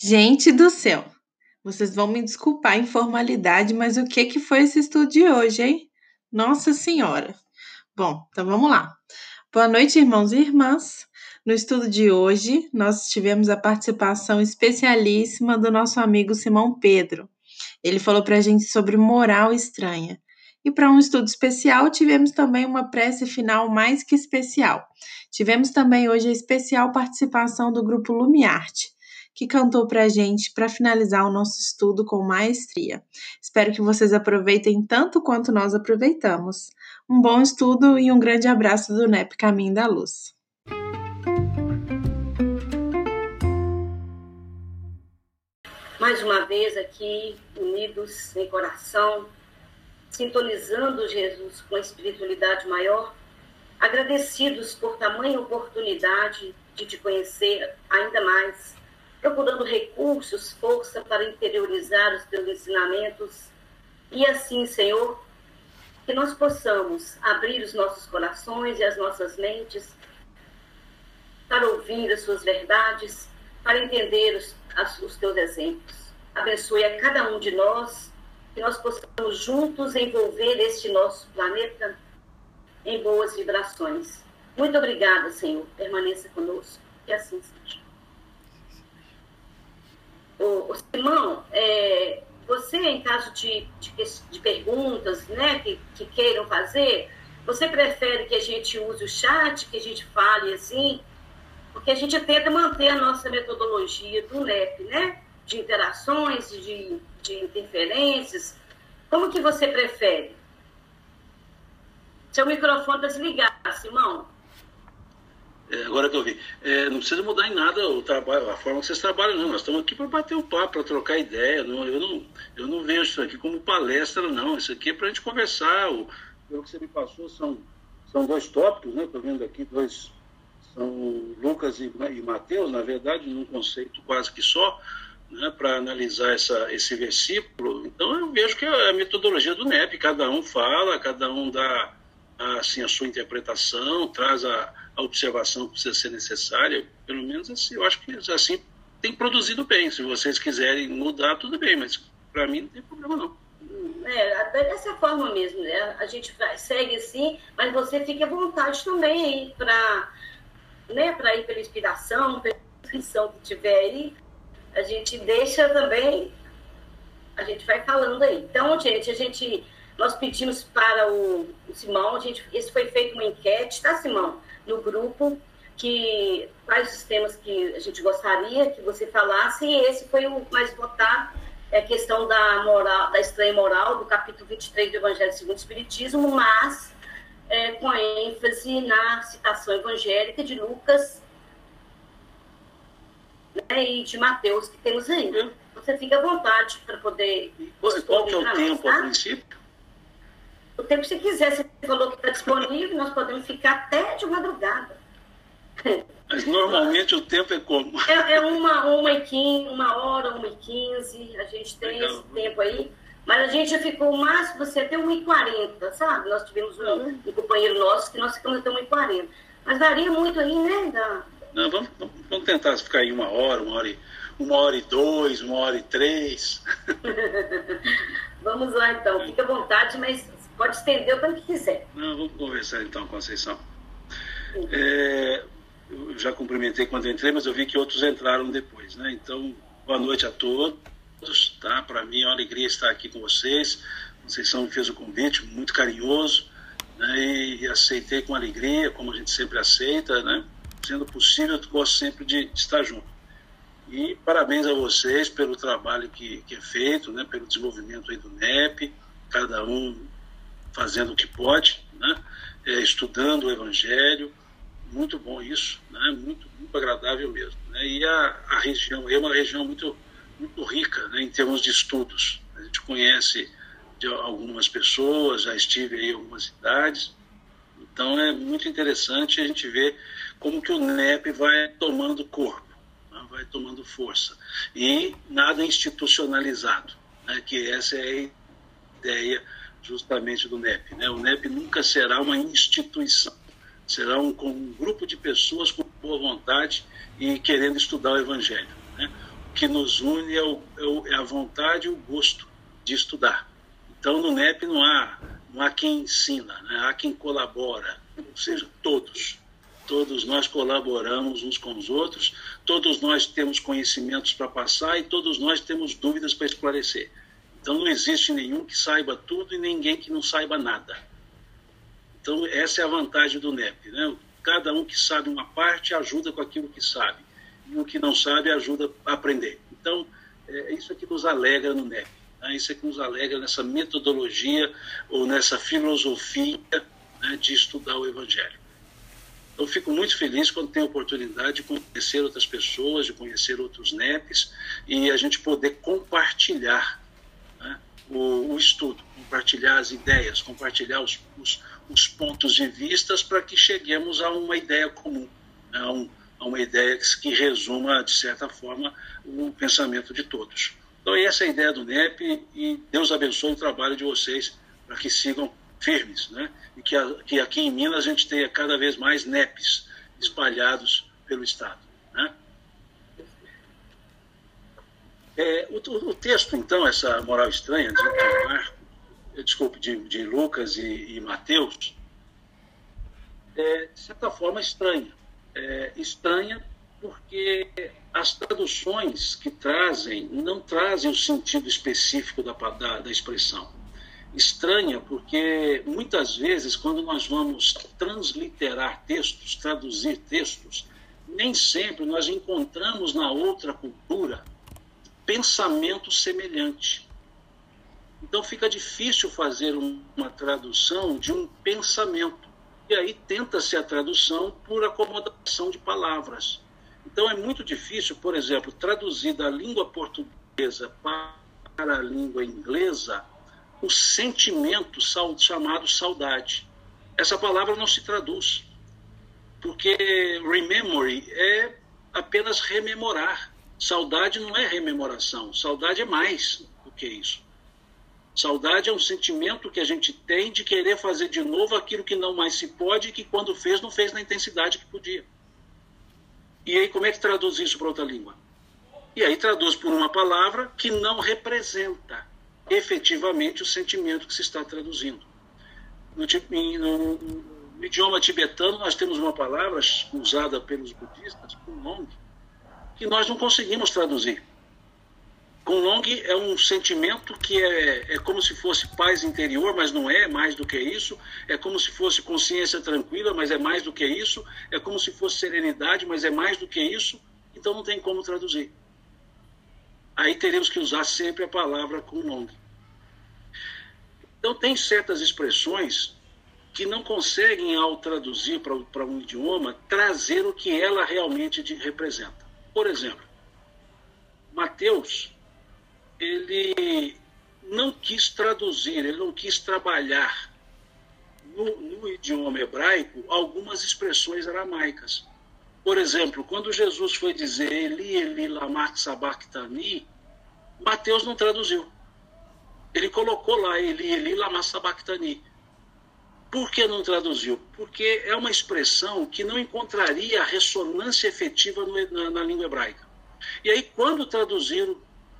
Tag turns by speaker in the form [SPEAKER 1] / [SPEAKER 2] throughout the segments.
[SPEAKER 1] Gente do céu, vocês vão me desculpar a informalidade, mas o que que foi esse estudo de hoje, hein? Nossa Senhora. Bom, então vamos lá. Boa noite, irmãos e irmãs. No estudo de hoje, nós tivemos a participação especialíssima do nosso amigo Simão Pedro. Ele falou para a gente sobre moral estranha. E para um estudo especial, tivemos também uma prece final mais que especial. Tivemos também hoje a especial participação do grupo Lumiarte que cantou para a gente para finalizar o nosso estudo com maestria. Espero que vocês aproveitem tanto quanto nós aproveitamos. Um bom estudo e um grande abraço do NEP Caminho da Luz.
[SPEAKER 2] Mais uma vez aqui, unidos em coração, sintonizando Jesus com a espiritualidade maior, agradecidos por tamanha oportunidade de te conhecer ainda mais procurando recursos, força para interiorizar os teus ensinamentos. E assim, Senhor, que nós possamos abrir os nossos corações e as nossas mentes para ouvir as suas verdades, para entender os, as, os teus exemplos. Abençoe a cada um de nós, que nós possamos juntos envolver este nosso planeta em boas vibrações. Muito obrigada, Senhor. Permaneça conosco. Que assim seja o, o Simão, é, você, em caso de, de, de perguntas né, que, que, queiram fazer, você prefere que a gente use o chat, que a gente fale assim? Porque a gente tenta manter a nossa metodologia do NEP, né? De interações, de, de interferências. Como que você prefere? Seu microfone está desligado, Simão.
[SPEAKER 3] É, agora que eu vi, é, não precisa mudar em nada o trabalho, a forma que vocês trabalham, não. Nós estamos aqui para bater um papo, para trocar ideia. Não, eu, não, eu não vejo isso aqui como palestra, não. Isso aqui é para a gente conversar. O, pelo que você me passou, são, são dois tópicos, né? Estou vendo aqui dois. São Lucas e, e Mateus, na verdade, num conceito quase que só, né, para analisar essa, esse versículo. Então eu vejo que é a metodologia do NEP, cada um fala, cada um dá assim, a sua interpretação, traz a a observação que precisa ser necessária, pelo menos assim, eu acho que assim tem produzido bem. Se vocês quiserem mudar, tudo bem, mas para mim não tem problema não.
[SPEAKER 2] É, dessa forma mesmo, né? a gente segue assim, mas você fique à vontade também para né, ir pela inspiração, pela inscrição que tiver aí, a gente deixa também, a gente vai falando aí. Então, gente, a gente, nós pedimos para o, o Simão, a gente, isso foi feito uma enquete, tá, Simão? no grupo que quais os temas que a gente gostaria que você falasse e esse foi o mais votado é a questão da moral da estranha moral do capítulo 23 do Evangelho segundo o Espiritismo mas é, com a ênfase na citação evangélica de Lucas né, e de Mateus que temos ainda você fica à vontade para poder
[SPEAKER 3] qual que é o tempo tá? a princípio
[SPEAKER 2] o tempo que você quiser. Você falou que está disponível, nós podemos ficar até de madrugada.
[SPEAKER 3] Mas normalmente o tempo é como?
[SPEAKER 2] É, é uma, uma, e quinze, uma hora, uma e quinze, a gente tem Legal. esse tempo aí. Mas a gente já ficou o máximo, você até 1h40, sabe? Nós tivemos um, um, companheiro nosso que nós ficamos até 1h40. Mas daria muito aí, né? Da...
[SPEAKER 3] Não, vamos, vamos tentar ficar aí uma hora, uma hora e, uma hora e dois, uma hora e três.
[SPEAKER 2] vamos lá então, fica à vontade, mas Pode estender o tanto que quiser.
[SPEAKER 3] Não, vamos conversar então, Conceição. É, eu já cumprimentei quando entrei, mas eu vi que outros entraram depois, né? Então, boa noite a todos, tá? Para mim é uma alegria estar aqui com vocês. Conceição me fez o convite, muito carinhoso, né? E aceitei com alegria, como a gente sempre aceita, né? Sendo possível, eu gosto sempre de, estar junto. E parabéns a vocês pelo trabalho que, que é feito, né? Pelo desenvolvimento aí do NEP, cada um fazendo o que pode, né? É, estudando o Evangelho, muito bom isso, né? muito, muito agradável mesmo. Né? E a, a região é uma região muito, muito rica né? em termos de estudos. A gente conhece algumas pessoas, já estive aí em algumas cidades, então é muito interessante a gente ver como que o NEP vai tomando corpo, né? vai tomando força. E nada institucionalizado, né? que essa é a ideia justamente do NEP. Né? O NEP nunca será uma instituição, será um, um grupo de pessoas com boa vontade e querendo estudar o Evangelho. Né? que nos une é, o, é, é a vontade e o gosto de estudar. Então, no NEP não há, não há quem ensina, né? há quem colabora, ou seja, todos. Todos nós colaboramos uns com os outros, todos nós temos conhecimentos para passar e todos nós temos dúvidas para esclarecer. Então, não existe nenhum que saiba tudo e ninguém que não saiba nada. Então, essa é a vantagem do NEP. Né? Cada um que sabe uma parte ajuda com aquilo que sabe, e o que não sabe ajuda a aprender. Então, é isso que nos alegra no NEP. Né? Isso que nos alegra nessa metodologia ou nessa filosofia né, de estudar o Evangelho. Eu fico muito feliz quando tenho a oportunidade de conhecer outras pessoas, de conhecer outros NEPs e a gente poder compartilhar o, o, estudo, compartilhar as ideias, compartilhar os, os, os pontos de vistas para que cheguemos a uma ideia comum, né, a, um, a uma ideia que resuma, de certa forma, o pensamento de todos. Então, essa é a ideia do NEP e Deus abençoe o trabalho de vocês para que sigam firmes, né? E que, a, que aqui em Minas a gente tenha cada vez mais NEPs espalhados pelo Estado, né? É, o, o, texto, então, essa moral estranha de Marco, desculpe, de, de Lucas e, e Mateus, é, de certa forma, estranha. É, estranha porque as traduções que trazem não trazem o sentido específico da, da, da expressão estranha, porque muitas vezes, quando nós vamos transliterar textos, traduzir textos, nem sempre nós encontramos na outra cultura pensamento semelhante. Então fica difícil fazer uma tradução de um pensamento. E aí tenta-se a tradução por acomodação de palavras. Então é muito difícil, por exemplo, traduzir da língua portuguesa para a língua inglesa o sentimento chamado saudade. Essa palavra não se traduz, porque rememory é apenas rememorar. Saudade não é rememoração, saudade é mais do que isso. Saudade é um sentimento que a gente tem de querer fazer de novo aquilo que não mais se pode e que quando fez não fez na intensidade que podia. E aí como é que traduz isso para outra língua? E aí traduz por uma palavra que não representa efetivamente o sentimento que se está traduzindo. No, no, no idioma tibetano, nós temos uma palavra usada pelos budistas, Kunlong, que nós não conseguimos traduzir. Kunlong é um sentimento que é, é como se fosse paz interior, mas não é mais do que isso. É como se fosse consciência tranquila, mas é mais do que isso. É como se fosse serenidade, mas é mais do que isso. Então não tem como traduzir aí teremos que usar sempre a palavra nome. Então, tem certas expressões que não conseguem, ao traduzir para um idioma, trazer o que ela realmente representa. Por exemplo, Mateus, ele não quis traduzir, ele não quis trabalhar no, no idioma hebraico algumas expressões aramaicas. Por exemplo, quando Jesus foi dizer Eli, Eli, lama sabachthani, Mateus não traduziu. Ele colocou lá Eli, Eli, lama sabachthani. Por que não traduziu? Porque é uma expressão que não encontraria ressonância efetiva no, na, na língua hebraica. E aí, quando traduziram,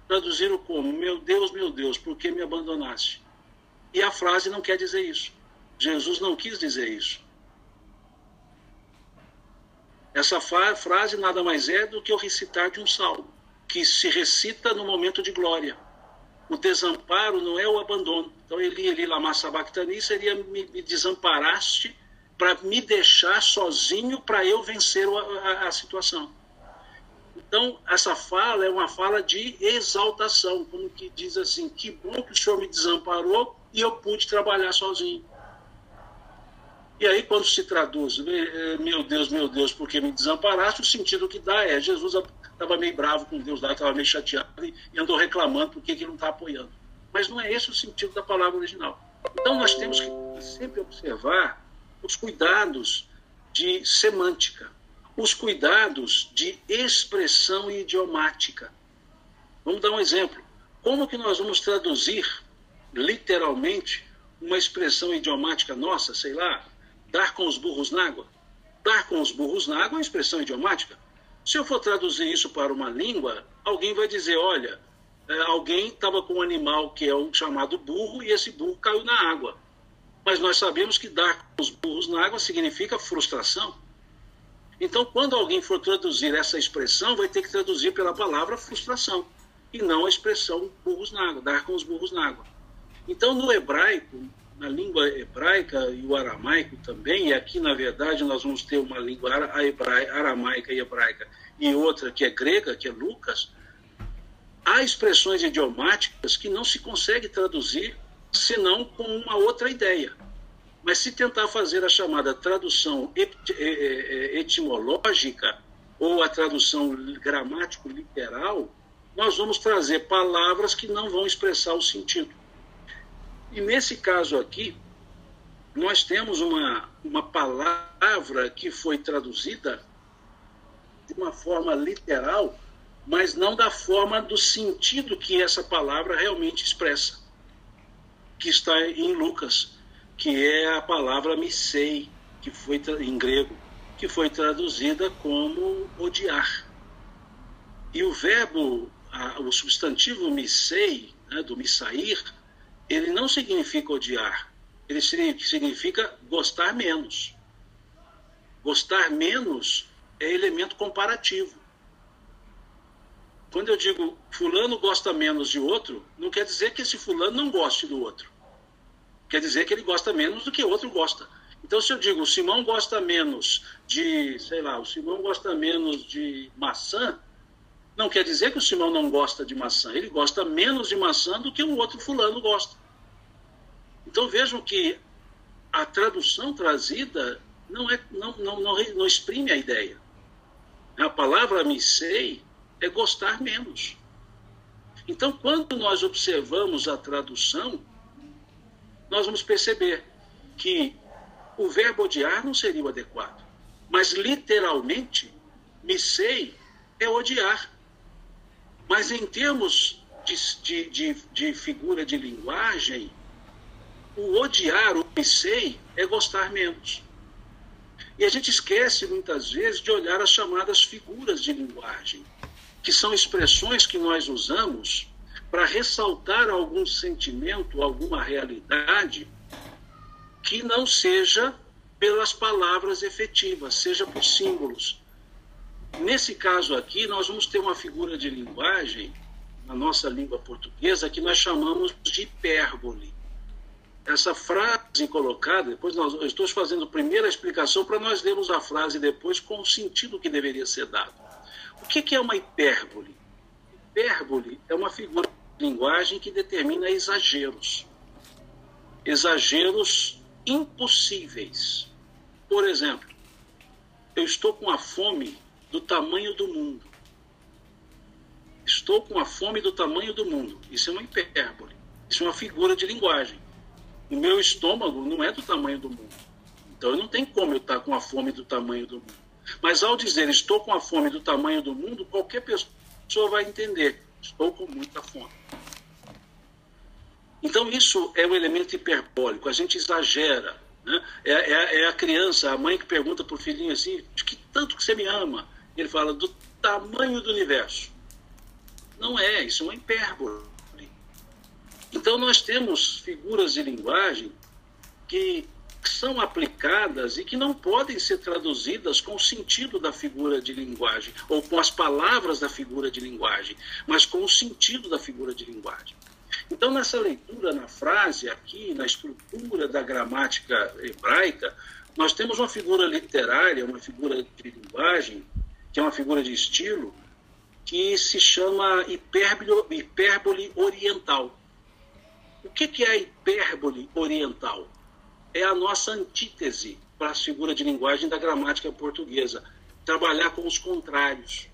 [SPEAKER 3] traduziram como? Meu Deus, meu Deus, por que me abandonaste? E a frase não quer dizer isso. Jesus não quis dizer isso. Essa frase nada mais é do que o recitar de um salmo, que se recita no momento de glória. O desamparo não é o abandono. Então, Eli, Eli, lama sabachthani seria me, me desamparaste para me deixar sozinho para eu vencer a, a, a situação. Então, essa fala é uma fala de exaltação, como que diz assim: que bom que o Senhor me desamparou e eu pude trabalhar sozinho. E aí, quando se traduz, meu Deus, meu Deus, porque me desamparaste, o sentido que dá é: Jesus estava meio bravo com Deus lá, estava meio chateado e, andou reclamando porque que ele não está apoiando. Mas não é esse o sentido da palavra original. Então, nós temos que sempre observar os cuidados de semântica, os cuidados de expressão idiomática. Vamos dar um exemplo. Como que nós vamos traduzir literalmente uma expressão idiomática nossa, sei lá, dar com os burros na água. Dar com os burros na água é uma expressão idiomática. Se eu for traduzir isso para uma língua, alguém vai dizer, olha, é, alguém estava com um animal que é o chamado burro e esse burro caiu na água. Mas nós sabemos que dar os burros na água significa frustração. Então, quando alguém for traduzir essa expressão, vai ter que traduzir pela palavra frustração e não a expressão burros na água, dar com os burros na água. Então, no hebraico, na língua hebraica e o aramaico também, e aqui, na verdade, nós vamos ter uma língua aramaica e hebraica e outra que é grega, que é Lucas, há expressões idiomáticas que não se consegue traduzir senão com uma outra ideia. Mas se tentar fazer a chamada tradução etimológica ou a tradução gramático-literal, nós vamos trazer palavras que não vão expressar o sentido. E nesse caso aqui, nós temos uma, uma palavra que foi traduzida de uma forma literal mas não da forma do sentido que essa palavra realmente expressa, que está em Lucas, que é a palavra missei, que foi em grego, que foi traduzida como odiar. E o verbo, o substantivo missei, né, do missair, ele não significa odiar, ele significa gostar menos. Gostar menos é elemento comparativo. Quando eu digo fulano gosta menos de outro, não quer dizer que esse fulano não goste do outro. Quer dizer que ele gosta menos do que o outro gosta. Então, se eu digo o Simão gosta menos de, sei lá, o Simão gosta menos de maçã, não quer dizer que o Simão não gosta de maçã. Ele gosta menos de maçã do que o outro fulano gosta. Então, vejam que a tradução trazida não, é, não, não, não, não exprime a ideia. A palavra me sei é gostar menos. Então, quando nós observamos a tradução, nós vamos perceber que o verbo odiar não seria o adequado. Mas, literalmente, me sei é odiar. Mas, em termos de, de, de, figura de linguagem, o odiar, o me sei, é gostar menos. E a gente esquece, muitas vezes, de olhar as chamadas figuras de linguagem que são expressões que nós usamos para ressaltar algum sentimento, alguma realidade que não seja pelas palavras efetivas, seja por símbolos. Nesse caso aqui, nós vamos ter uma figura de linguagem, na nossa língua portuguesa, que nós chamamos de hipérbole. Essa frase colocada, depois nós, eu estou fazendo a primeira explicação para nós lermos a frase depois com o sentido que deveria ser dado. O que é uma hipérbole? Hipérbole é uma figura de linguagem que determina exageros. Exageros impossíveis. Por exemplo, eu estou com a fome do tamanho do mundo. Estou com a fome do tamanho do mundo. Isso é uma hipérbole. Isso é uma figura de linguagem. O meu estômago não é do tamanho do mundo. Então não tenho como eu estar com a fome do tamanho do mundo. Mas ao dizer estou com a fome do tamanho do mundo, qualquer pessoa vai entender: estou com muita fome. Então isso é um elemento hiperbólico, a gente exagera. Né? É, é, é, a criança, a mãe que pergunta para o filhinho assim: de que tanto que você me ama? Ele fala: do tamanho do universo. Não é, isso é uma hipérbole. Então nós temos figuras de linguagem que são aplicadas e que não podem ser traduzidas com o sentido da figura de linguagem ou com as palavras da figura de linguagem, mas com o sentido da figura de linguagem. Então, nessa leitura, na frase, aqui, na estrutura da gramática hebraica, nós temos uma figura literária, uma figura de linguagem, que é uma figura de estilo, que se chama hipérbole, hipérbole oriental. O que, que é a hipérbole oriental? é a nossa antítese para a figura de linguagem da gramática portuguesa. Trabalhar com os contrários.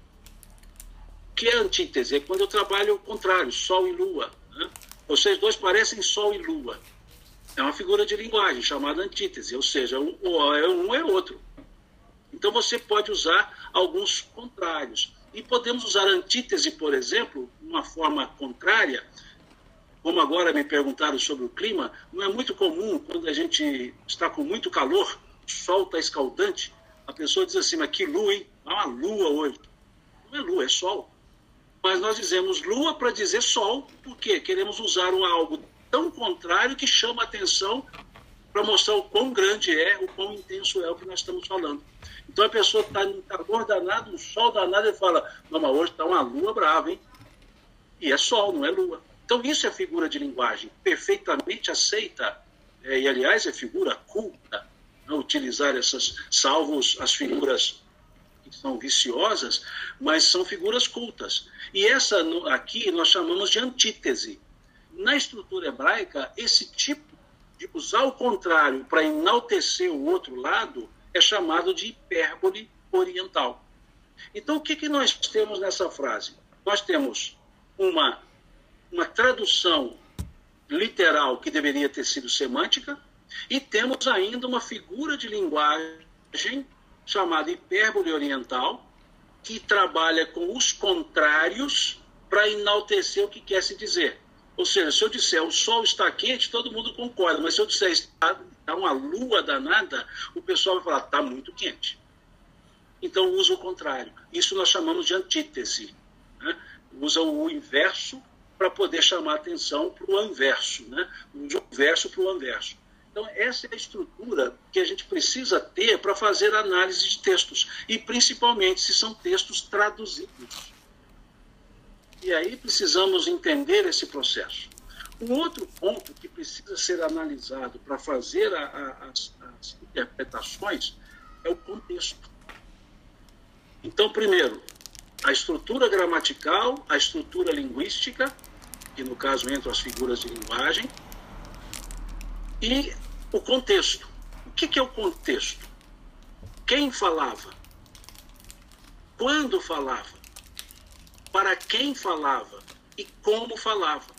[SPEAKER 3] O que é antítese? É quando eu trabalho o contrário, Sol e Lua. Né? Vocês dois parecem Sol e Lua. É uma figura de linguagem chamada antítese, ou seja, um, é um é outro. Então você pode usar alguns contrários. E podemos usar antítese, por exemplo, uma forma contrária, como agora me perguntaram sobre o clima, não é muito comum quando a gente está com muito calor, sol está escaldante, a pessoa diz assim, mas que lua, hein? Há uma lua hoje. Não é lua, é sol. mas nós dizemos lua para dizer sol, porque queremos usar um algo tão contrário que chama a atenção para mostrar o quão grande é, o quão intenso é o que nós estamos falando. Então a pessoa está num calor danado, um sol danado, e fala: Não, mas hoje está uma lua brava, hein? E é sol, não é lua. Então isso é figura de linguagem perfeitamente aceita, é, e aliás é figura culta, não utilizar essas, salvos as figuras que são viciosas, mas são figuras cultas. E essa aqui nós chamamos de antítese. Na estrutura hebraica, esse tipo de usar o contrário para enaltecer o outro lado é chamado de hipérbole oriental. Então, o que, que nós temos nessa frase? Nós temos uma, uma tradução literal que deveria ter sido semântica, e temos ainda uma figura de linguagem chamada hipérbole oriental, que trabalha com os contrários para enaltecer o que quer se dizer. Ou seja, se eu disser o sol está quente, todo mundo concorda, mas se eu disser está, está uma lua danada, o pessoal vai falar está muito quente. Então usa o contrário. Isso nós chamamos de antítese. Né? Usa o inverso para poder chamar atenção para o anverso, né? usa o verso para o anverso. Então, essa é a estrutura que a gente precisa ter para fazer análise de textos, e principalmente se são textos traduzidos. E aí precisamos entender esse processo. Um outro ponto que precisa ser analisado para fazer a, a, as, as interpretações é o contexto. Então, primeiro, a estrutura gramatical, a estrutura linguística, que no caso entram as figuras de linguagem, e o contexto. O que é o contexto? Quem falava? Quando falava? Para quem falava? E como falava?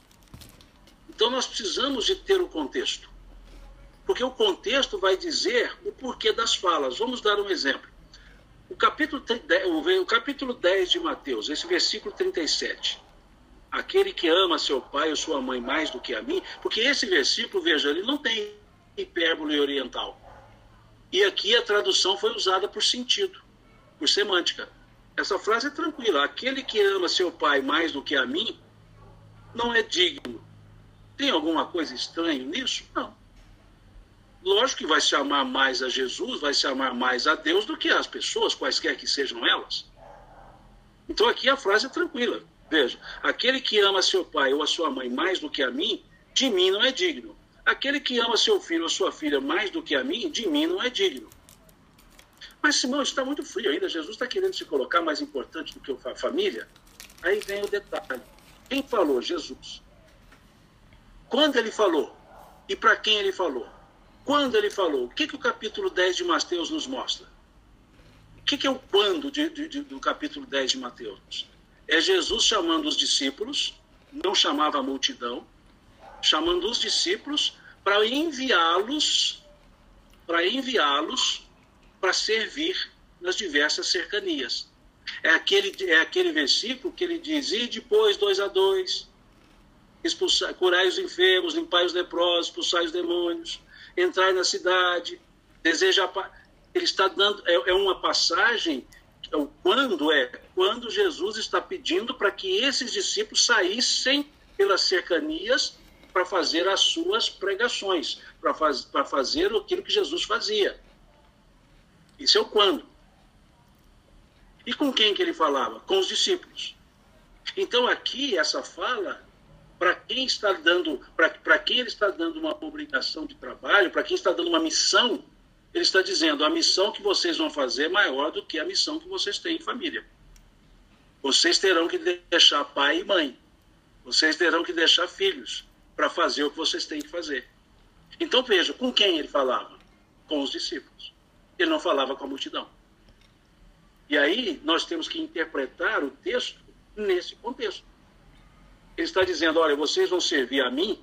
[SPEAKER 3] Então nós precisamos de ter o contexto. Porque o contexto vai dizer o porquê das falas. Vamos dar um exemplo. O capítulo, o capítulo 10 de Mateus, esse versículo 37 aquele que ama seu pai ou sua mãe mais do que a mim, porque esse versículo, veja, ele não tem hipérbole oriental. E aqui a tradução foi usada por sentido, por semântica. Essa frase é tranquila. Aquele que ama seu pai mais do que a mim não é digno. Tem alguma coisa estranha nisso? Não. Lógico que vai se amar mais a Jesus, vai se amar mais a Deus do que as pessoas, quaisquer que sejam elas. Então aqui a frase é tranquila. Veja, aquele que ama seu pai ou a sua mãe mais do que a mim, de mim não é digno. Aquele que ama seu filho ou sua filha mais do que a mim, de mim não é digno. Mas, Simão, está muito frio ainda. Jesus está querendo se colocar mais importante do que a família. Aí vem o detalhe. Quem falou? Jesus. Quando ele falou? E para quem ele falou? Quando ele falou? O que, que o capítulo 10 de Mateus nos mostra? O que, que é o quando de, de, de, do capítulo 10 de Mateus? É Jesus chamando os discípulos, não chamava a multidão, chamando os discípulos para enviá-los, para enviá-los para servir nas diversas cercanias. É aquele, é aquele versículo que ele diz: e depois, dois a dois, expulsar, curai os enfermos, limpai os leprosos, expulsai os demônios, entrai na cidade, deseja. Ele está dando, é, é uma passagem é o quando é quando Jesus está pedindo para que esses discípulos saíssem pelas cercanias para fazer as suas pregações, para faz, fazer aquilo que Jesus fazia. Isso é o quando. E com quem que ele falava? Com os discípulos. Então aqui essa fala para quem está dando, para quem ele está dando uma obrigação de trabalho, para quem está dando uma missão ele está dizendo: a missão que vocês vão fazer é maior do que a missão que vocês têm em família. Vocês terão que deixar pai e mãe. Vocês terão que deixar filhos para fazer o que vocês têm que fazer. Então veja, com quem ele falava? Com os discípulos. Ele não falava com a multidão. E aí nós temos que interpretar o texto nesse contexto. Ele está dizendo: olha, vocês vão servir a mim,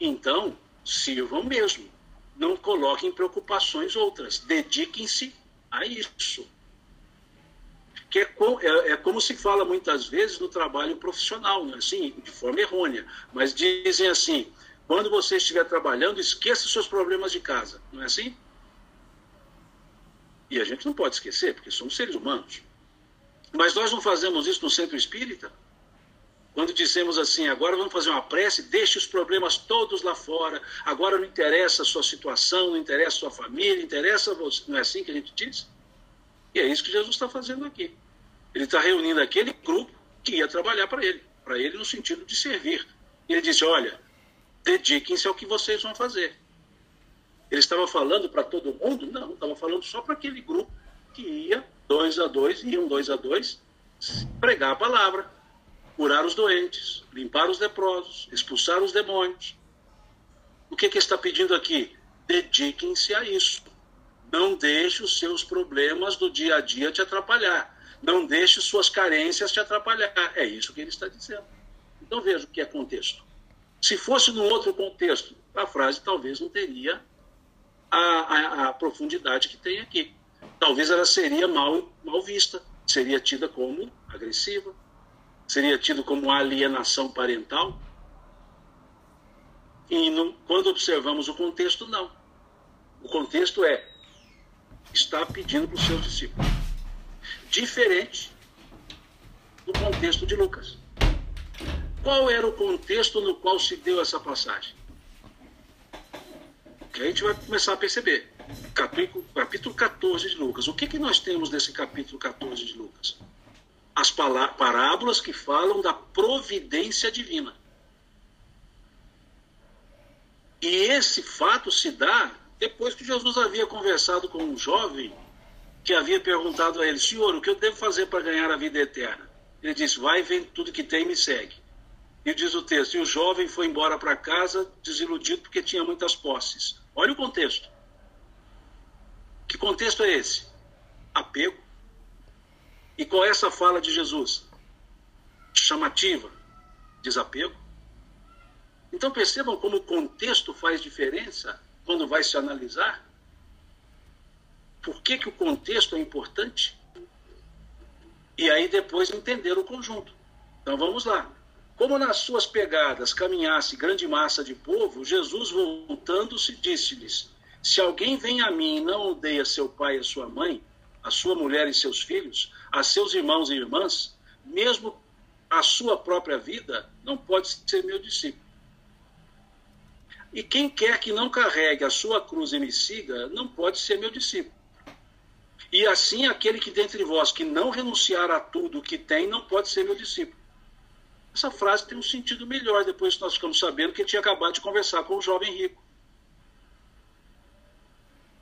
[SPEAKER 3] então sirvam mesmo não coloquem preocupações outras. Dediquem-se a isso. Que é, com, é, é, como se fala muitas vezes no trabalho profissional, né? assim, de forma errônea. Mas dizem assim: quando você estiver trabalhando, esqueça seus problemas de casa. Não é assim? E a gente não pode esquecer, porque somos seres humanos. Mas nós não fazemos isso no centro espírita? Quando dissemos assim, agora vamos fazer uma prece, deixe os problemas todos lá fora. Agora não interessa a sua situação, não interessa a sua família, interessa você. Não é assim que a gente diz? E é isso que Jesus está fazendo aqui. Ele está reunindo aquele grupo que ia trabalhar para ele, para ele no sentido de servir. E ele disse: Olha, dediquem-se ao que vocês vão fazer. Ele estava falando para todo mundo? Não, estava falando só para aquele grupo que ia dois a dois, iam dois a dois, pregar a palavra, curar os doentes, limpar os leprosos, expulsar os demônios. O que, que está pedindo aqui? Dediquem-se a isso. Não deixe os seus problemas do dia a dia te atrapalhar. Não deixe suas carências te atrapalhar. É isso que ele está dizendo. Então veja o que é contexto. Se fosse num outro contexto, a frase talvez não teria a, a, a profundidade que tem aqui. Talvez ela seria mal, mal vista, seria tida como agressiva, seria tido como alienação parental. E quando observamos o contexto, não. O contexto é: está pedindo para os seus discípulos. Diferente do contexto de Lucas. Qual era o contexto no qual se deu essa passagem? Que a gente vai começar a perceber. Capítulo, capítulo 14 de Lucas. O que, que nós temos nesse capítulo 14 de Lucas? As parábolas que falam da providência divina. E esse fato se dá depois que Jesus havia conversado com um jovem que havia perguntado a ele: Senhor, o que eu devo fazer para ganhar a vida eterna? Ele disse: Vai, vende tudo que tem e me segue. E diz o texto: E o jovem foi embora para casa desiludido porque tinha muitas posses. Olha o contexto. Que contexto é esse? Apego. E qual é essa fala de Jesus? Chamativa, desapego. Então percebam como o contexto faz diferença quando vai se analisar. Por que, que o contexto é importante? E aí depois entender o conjunto. Então vamos lá. Como nas suas pegadas caminhasse grande massa de povo, Jesus voltando-se disse-lhes: Se alguém vem a mim e não odeia seu pai e sua mãe, a sua mulher e seus filhos, a seus irmãos e irmãs, mesmo a sua própria vida, não pode ser meu discípulo. E quem quer que não carregue a sua cruz e me siga, não pode ser meu discípulo. E assim aquele que dentre vós que não renunciar a tudo o que tem, não pode ser meu discípulo. Essa frase tem um sentido melhor depois que nós ficamos sabendo que ele tinha acabado de conversar com o jovem rico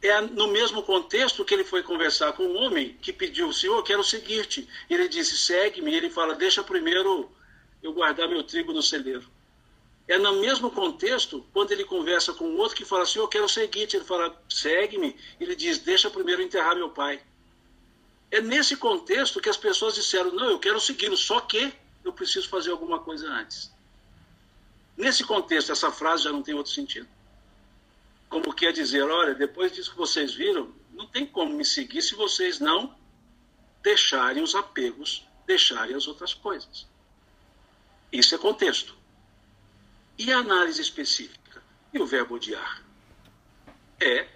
[SPEAKER 3] é no mesmo contexto que ele foi conversar com um homem que pediu, Senhor, quero seguir-te. Ele disse, segue-me. Ele fala, deixa primeiro eu guardar meu trigo no celeiro. É no mesmo contexto, quando ele conversa com outro que fala, Senhor, quero seguir-te. Ele fala, segue-me. Ele diz, deixa primeiro enterrar meu pai. É nesse contexto que as pessoas disseram, não, eu quero segui-lo, só que eu preciso fazer alguma coisa antes. Nesse contexto, essa frase já não tem outro sentido como quer dizer, olha, depois disso que vocês viram, não tem como me seguir se vocês não deixarem os apegos, deixarem as outras coisas. Isso é contexto. E a análise específica? E o verbo odiar? É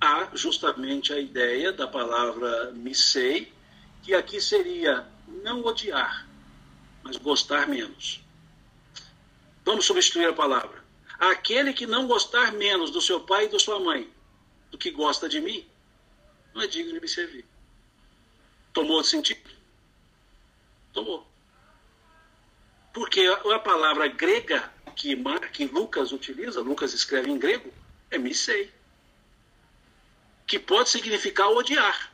[SPEAKER 3] há justamente a ideia da palavra missei, que aqui seria não odiar, mas gostar menos. Vamos substituir a palavra. Aquele que não gostar menos do seu pai e da sua mãe do que gosta de mim, não é digno de me servir. Tomou sentido? Tomou. Porque a, palavra grega que, que Lucas utiliza, Lucas escreve em grego, é missei. Que pode significar odiar.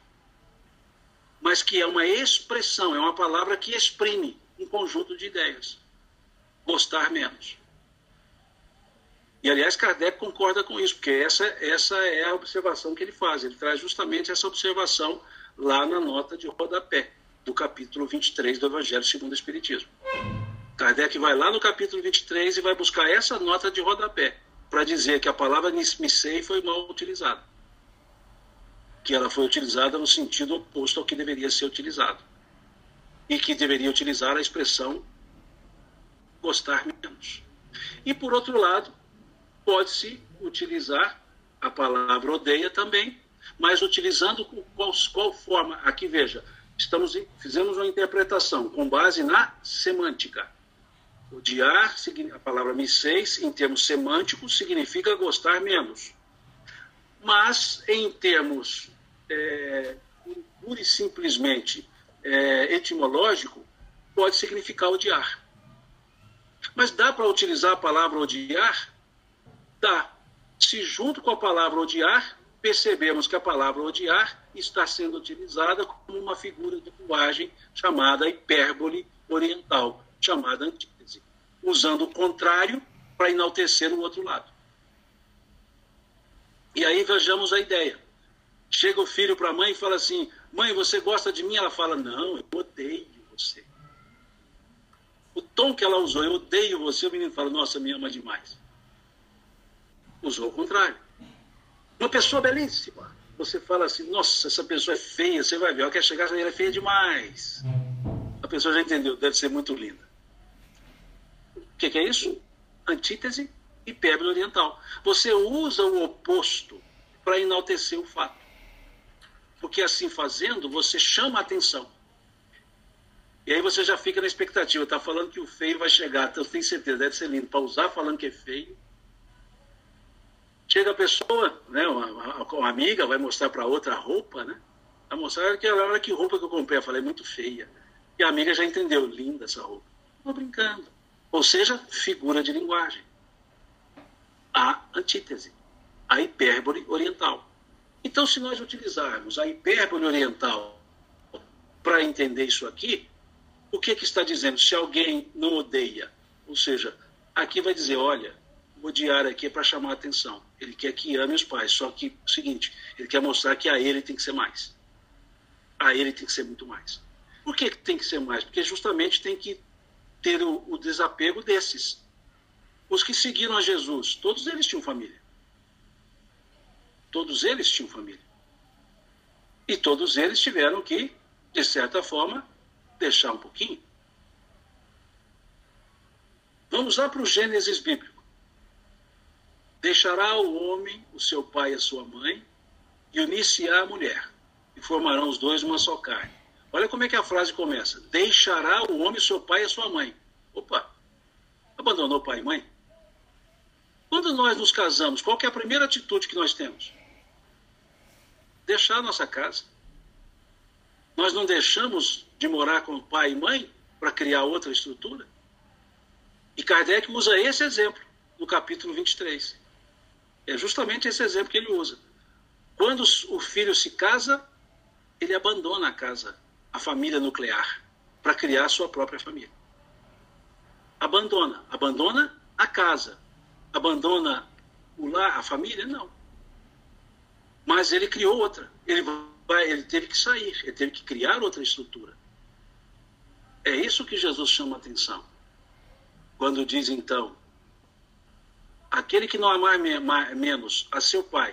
[SPEAKER 3] Mas que é uma expressão, é uma palavra que exprime um conjunto de ideias. Gostar menos. E, aliás, Kardec concorda com isso, porque essa, essa é a observação que ele faz. Ele traz justamente essa observação lá na nota de rodapé do capítulo 23 do Evangelho segundo o Espiritismo. Kardec vai lá no capítulo 23 e vai buscar essa nota de rodapé para dizer que a palavra nismicei foi mal utilizada. Que ela foi utilizada no sentido oposto ao que deveria ser utilizado. E que deveria utilizar a expressão gostar menos. E, por outro lado, pode-se utilizar a palavra odeia também, mas utilizando qual, qual forma? Aqui veja, estamos fizemos uma interpretação com base na semântica. Odiar, a palavra misseis, em termos semânticos, significa gostar menos. Mas, em termos é, pura e simplesmente é, etimológico, pode significar odiar. Mas dá para utilizar a palavra odiar? Se junto com a palavra odiar, percebemos que a palavra odiar está sendo utilizada como uma figura de linguagem chamada hipérbole oriental, chamada antítese, usando o contrário para enaltecer o outro lado. E aí vejamos a ideia. Chega o filho para a mãe e fala assim: Mãe, você gosta de mim? Ela fala: Não, eu odeio você. O tom que ela usou, eu odeio você, o menino fala: Nossa, me ama demais. Usou o contrário. Uma pessoa belíssima. Você fala assim, nossa, essa pessoa é feia, você vai ver, ela quer chegar, ela é feia demais. A pessoa já entendeu, deve ser muito linda. O que, que é isso? Antítese e hipérbole oriental. Você usa o oposto para enaltecer o fato. Porque assim fazendo, você chama a atenção. E aí você já fica na expectativa, está falando que o feio vai chegar, então tem certeza, deve ser lindo. Para usar falando que é feio, Chega a pessoa, né, uma, uma amiga, vai mostrar para outra roupa, né? Vai mostrar que olha que roupa que eu comprei. Eu falei, é muito feia. E a amiga já entendeu, linda essa roupa. Estou brincando. Ou seja, figura de linguagem. A antítese, a hipérbole oriental. Então, se nós utilizarmos a hipérbole oriental para entender isso aqui, o que, que está dizendo? Se alguém não odeia, ou seja, aqui vai dizer, olha, odiar aqui é para chamar a atenção. Ele quer que ame os pais, só que o seguinte, ele quer mostrar que a ele tem que ser mais. A ele tem que ser muito mais. Por que tem que ser mais? Porque justamente tem que ter o, o desapego desses. Os que seguiram a Jesus, todos eles tinham família. Todos eles tinham família. E todos eles tiveram que, de certa forma, deixar um pouquinho. Vamos lá para o Gênesis bíblico. Deixará o homem o seu pai e a sua mãe, e unir-se-á a mulher, e formarão os dois uma só carne. Olha como é que a frase começa. Deixará o homem o seu pai e a sua mãe. Opa, abandonou pai e mãe? Quando nós nos casamos, qual é a primeira atitude que nós temos? Deixar a nossa casa. Nós não deixamos de morar com pai e mãe para criar outra estrutura? E Kardec usa esse exemplo no capítulo 23. É justamente esse exemplo que ele usa. Quando o filho se casa, ele abandona a casa, a família nuclear, para criar sua própria família. Abandona. Abandona a casa. Abandona o lar, a família? Não. Mas ele criou outra. Ele, vai, ele teve que sair, ele teve que criar outra estrutura. É isso que Jesus chama a atenção. Quando diz então, Aquele que não amar menos a seu pai,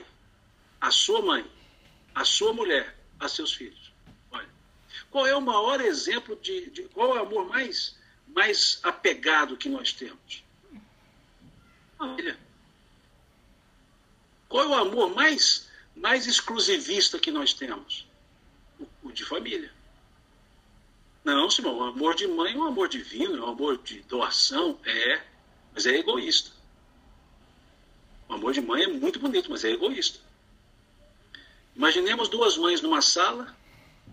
[SPEAKER 3] a sua mãe, a sua mulher, a seus filhos. Olha, qual é o maior exemplo de, de qual é o amor mais, mais apegado que nós temos? Família. Qual é o amor mais, mais exclusivista que nós temos? O, o de família. Não, Simão, o amor de mãe é um amor divino, é um amor de doação, é, mas é egoísta. O amor de mãe é muito bonito, mas é egoísta. Imaginemos duas mães numa sala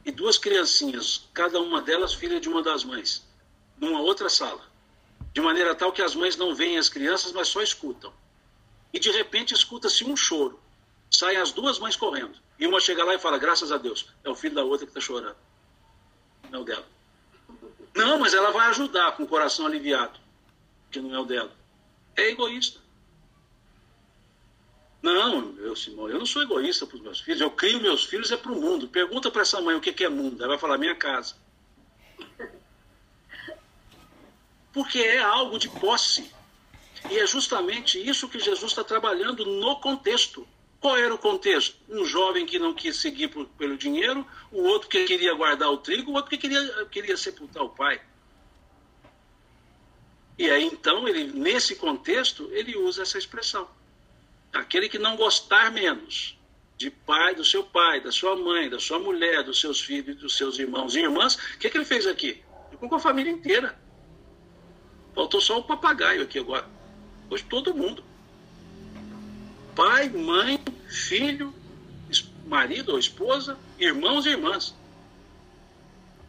[SPEAKER 3] e duas criancinhas, cada uma delas filha de uma das mães, numa outra sala. De maneira tal que as mães não veem as crianças, mas só escutam. E de repente escuta-se um choro. Saem as duas mães correndo. E uma chega lá e fala: Graças a Deus, é o filho da outra que está chorando. Não é o dela. Não, mas ela vai ajudar com o coração aliviado, que não é o dela. É egoísta. Não, eu, Simão, eu não sou egoísta para os meus filhos. Eu crio meus filhos é para o mundo. Pergunta para essa mãe o que é mundo. Ela vai falar minha casa. Porque é algo de posse. E é justamente isso que Jesus está trabalhando no contexto. Qual era o contexto? Um jovem que não quis seguir por, pelo dinheiro, o outro que queria guardar o trigo, o outro que queria, queria sepultar o pai. E aí então, ele, nesse contexto, ele usa essa expressão. Aquele que não gostar menos de pai, do seu pai, da sua mãe, da sua mulher, dos seus filhos, dos seus irmãos e irmãs, o que, que ele fez aqui? Ficou com a família inteira. Faltou só o papagaio aqui agora. Hoje todo mundo. Pai, mãe, filho, marido ou esposa, irmãos e irmãs.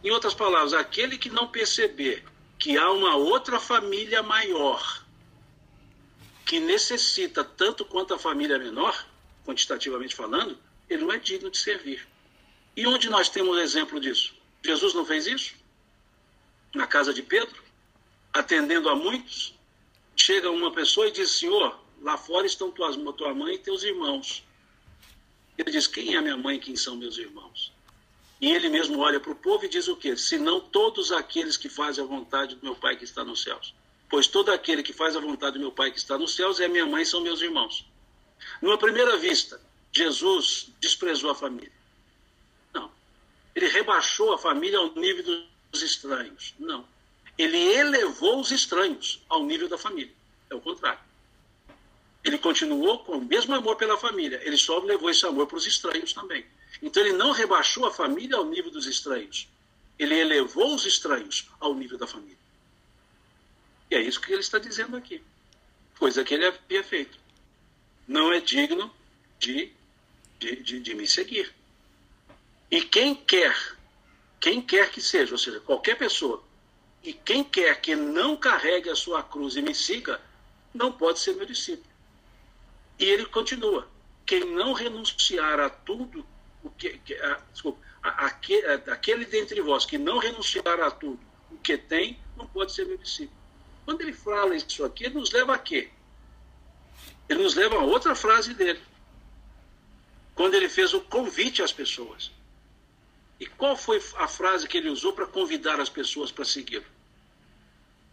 [SPEAKER 3] Em outras palavras, aquele que não perceber que há uma outra família maior que necessita tanto quanto a família menor, quantitativamente falando, ele não é digno de servir. E onde nós temos exemplo disso? Jesus não fez isso? Na casa de Pedro, atendendo a muitos, chega uma pessoa e diz: Senhor, lá fora estão tuas, tua mãe e teus irmãos. Ele diz: Quem é minha mãe e quem são meus irmãos? E ele mesmo olha para o povo e diz o quê? Senão todos aqueles que fazem a vontade do meu Pai que está nos céus. Pois todo aquele que faz a vontade do meu Pai que está nos céus é minha mãe e são meus irmãos. Numa primeira vista, Jesus desprezou a família. Não. Ele rebaixou a família ao nível dos estranhos. Não. Ele elevou os estranhos ao nível da família. É o contrário. Ele continuou com o mesmo amor pela família. Ele só levou esse amor para os estranhos também. Então ele não rebaixou a família ao nível dos estranhos. Ele elevou os estranhos ao nível da família. E é isso que ele está dizendo aqui. Coisa que ele havia feito. Não é digno de, de, de, de me seguir. E quem quer, quem quer que seja, ou seja, qualquer pessoa, e quem quer que não carregue a sua cruz e me siga, não pode ser meu discípulo. E ele continua: quem não renunciar a tudo o que, a, desculpa, a, a, aquele dentre vós que não renunciar a tudo o que tem, não pode ser meu discípulo. Quando ele fala isso aqui, ele nos leva a quê? Ele nos leva a outra frase dele. Quando ele fez o convite às pessoas. E qual foi a frase que ele usou para convidar as pessoas para segui-lo?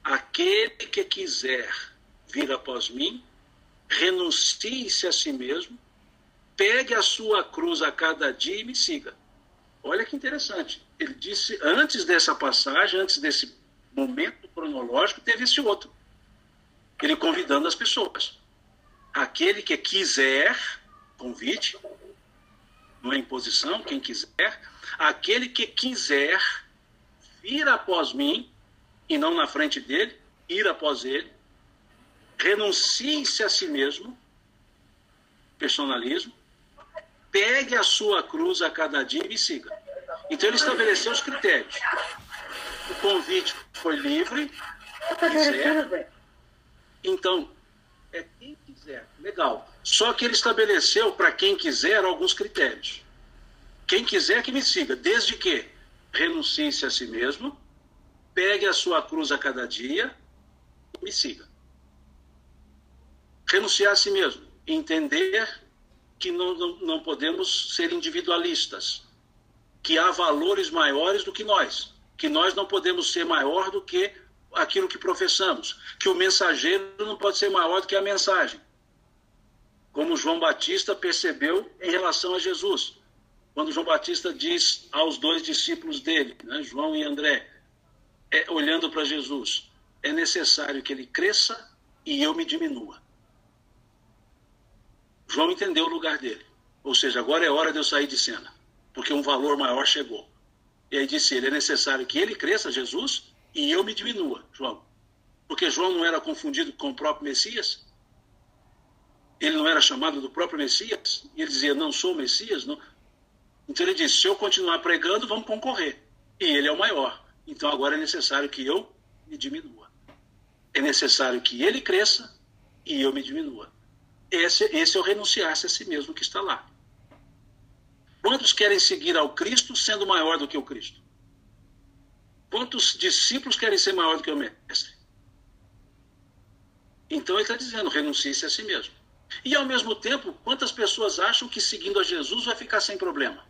[SPEAKER 3] Aquele que quiser vir após mim, renuncie-se a si mesmo, pegue a sua cruz a cada dia e me siga. Olha que interessante. Ele disse, antes dessa passagem, antes desse momento cronológico, teve esse outro. Ele convidando as pessoas. Aquele que quiser, convite, não é imposição, quem quiser, aquele que quiser vir após mim, e não na frente dele, ir após ele, renuncie-se a si mesmo, personalismo, pegue a sua cruz a cada dia e me siga. Então ele estabeleceu os critérios. O convite foi livre. Quiser. Então, é quem quiser. Legal. Só que ele estabeleceu para quem quiser alguns critérios. Quem quiser que me siga, desde que renuncie-se a si mesmo, pegue a sua cruz a cada dia e me siga. Renunciar a si mesmo, entender que não, não, não podemos ser individualistas, que há valores maiores do que nós, que nós não podemos ser maior do que aquilo que professamos, que o mensageiro não pode ser maior do que a mensagem. Como João Batista percebeu em relação a Jesus. Quando João Batista diz aos dois discípulos dele, né, João e André, é, olhando para Jesus, é necessário que ele cresça e eu me diminua. João entendeu o lugar dele. Ou seja, agora é hora de eu sair de cena, porque um valor maior chegou. E aí disse ele: é necessário que ele cresça, Jesus, e eu me diminua, João. Porque João não era confundido com o próprio Messias? Ele não era chamado do próprio Messias? E ele dizia: não sou Messias? Não. Então ele disse: se eu continuar pregando, vamos concorrer. E ele é o maior. Então agora é necessário que eu me diminua. É necessário que ele cresça e eu me diminua. Esse, esse é o renunciar-se a si mesmo que está lá. Quantos querem seguir ao Cristo sendo maior do que o Cristo? Quantos discípulos querem ser maior do que o Mestre? Então ele está dizendo, renuncie-se a si mesmo. E ao mesmo tempo, quantas pessoas acham que seguindo a Jesus vai ficar sem problema?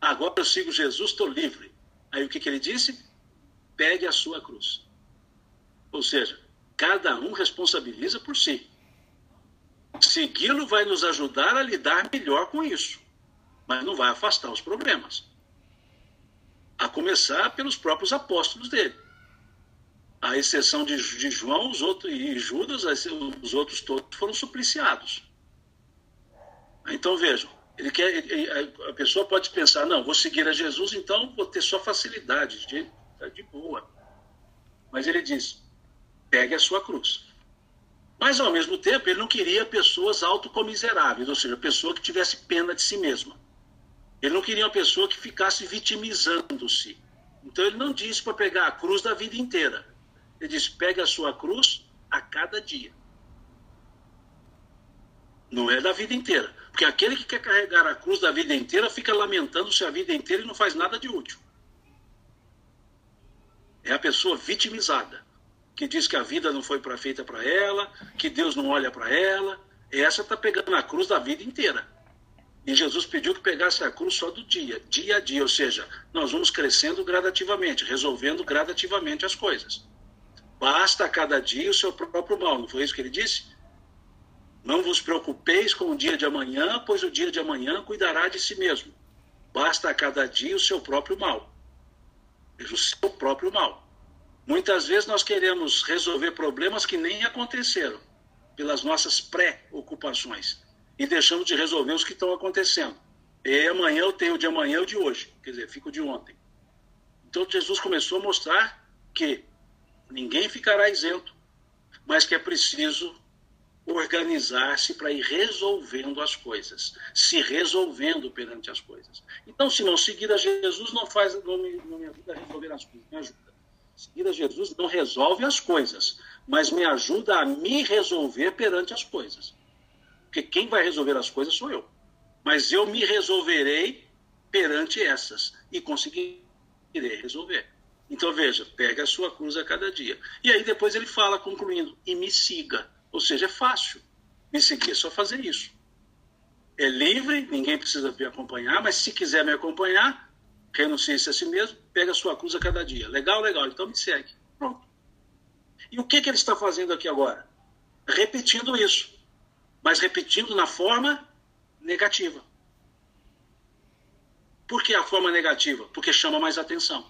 [SPEAKER 3] Agora eu sigo Jesus, estou livre. Aí o que, que ele disse? Pegue a sua cruz. Ou seja, cada um responsabiliza por si. Segui-lo vai nos ajudar a lidar melhor com isso, mas não vai afastar os problemas. A começar pelos próprios apóstolos dele. A exceção de, de João os outros, e Judas, os outros todos foram supliciados. Então vejam, ele quer, a pessoa pode pensar, não, vou seguir a Jesus, então vou ter só facilidade, de, de boa. Mas ele diz, pegue a sua cruz. Mas, ao mesmo tempo, ele não queria pessoas autocomiseráveis, ou seja, pessoa que tivesse pena de si mesma. Ele não queria uma pessoa que ficasse vitimizando-se. Então, ele não disse para pegar a cruz da vida inteira. Ele disse: pegue a sua cruz a cada dia. Não é da vida inteira. Porque aquele que quer carregar a cruz da vida inteira fica lamentando-se a vida inteira e não faz nada de útil. É a pessoa vitimizada que diz que a vida não foi feita para ela, que Deus não olha para ela. Essa está pegando a cruz da vida inteira. E Jesus pediu que pegasse a cruz só do dia, dia a dia, ou seja, nós vamos crescendo gradativamente, resolvendo gradativamente as coisas. Basta a cada dia o seu próprio mal, não foi isso que ele disse? Não vos preocupeis com o dia de amanhã, pois o dia de amanhã cuidará de si mesmo. Basta a cada dia o seu próprio mal. O seu próprio mal. Muitas vezes nós queremos resolver problemas que nem aconteceram, pelas nossas pré-ocupações, e deixamos de resolver os que estão acontecendo. E amanhã eu tenho o de amanhã e o de hoje, quer dizer, fico de ontem. Então Jesus começou a mostrar que ninguém ficará isento, mas que é preciso organizar-se para ir resolvendo as coisas, se resolvendo perante as coisas. Então, se não seguir a Jesus, não faz, não me, não me ajuda a resolver as coisas, me ajuda. Seguir a Jesus não resolve as coisas, mas me ajuda a me resolver perante as coisas. Porque quem vai resolver as coisas sou eu. Mas eu me resolverei perante essas e conseguirei resolver. Então veja, pega a sua cruz a cada dia. E aí depois ele fala, concluindo, e me siga. Ou seja, é fácil. Me seguir é só fazer isso. É livre, ninguém precisa me acompanhar, mas se quiser me acompanhar, renuncie-se a si mesmo, pega a sua cruz a cada dia. Legal, legal, então me segue. Pronto. E o que, que ele está fazendo aqui agora? Repetindo isso, mas repetindo na forma negativa. Por que a forma negativa? Porque chama mais atenção,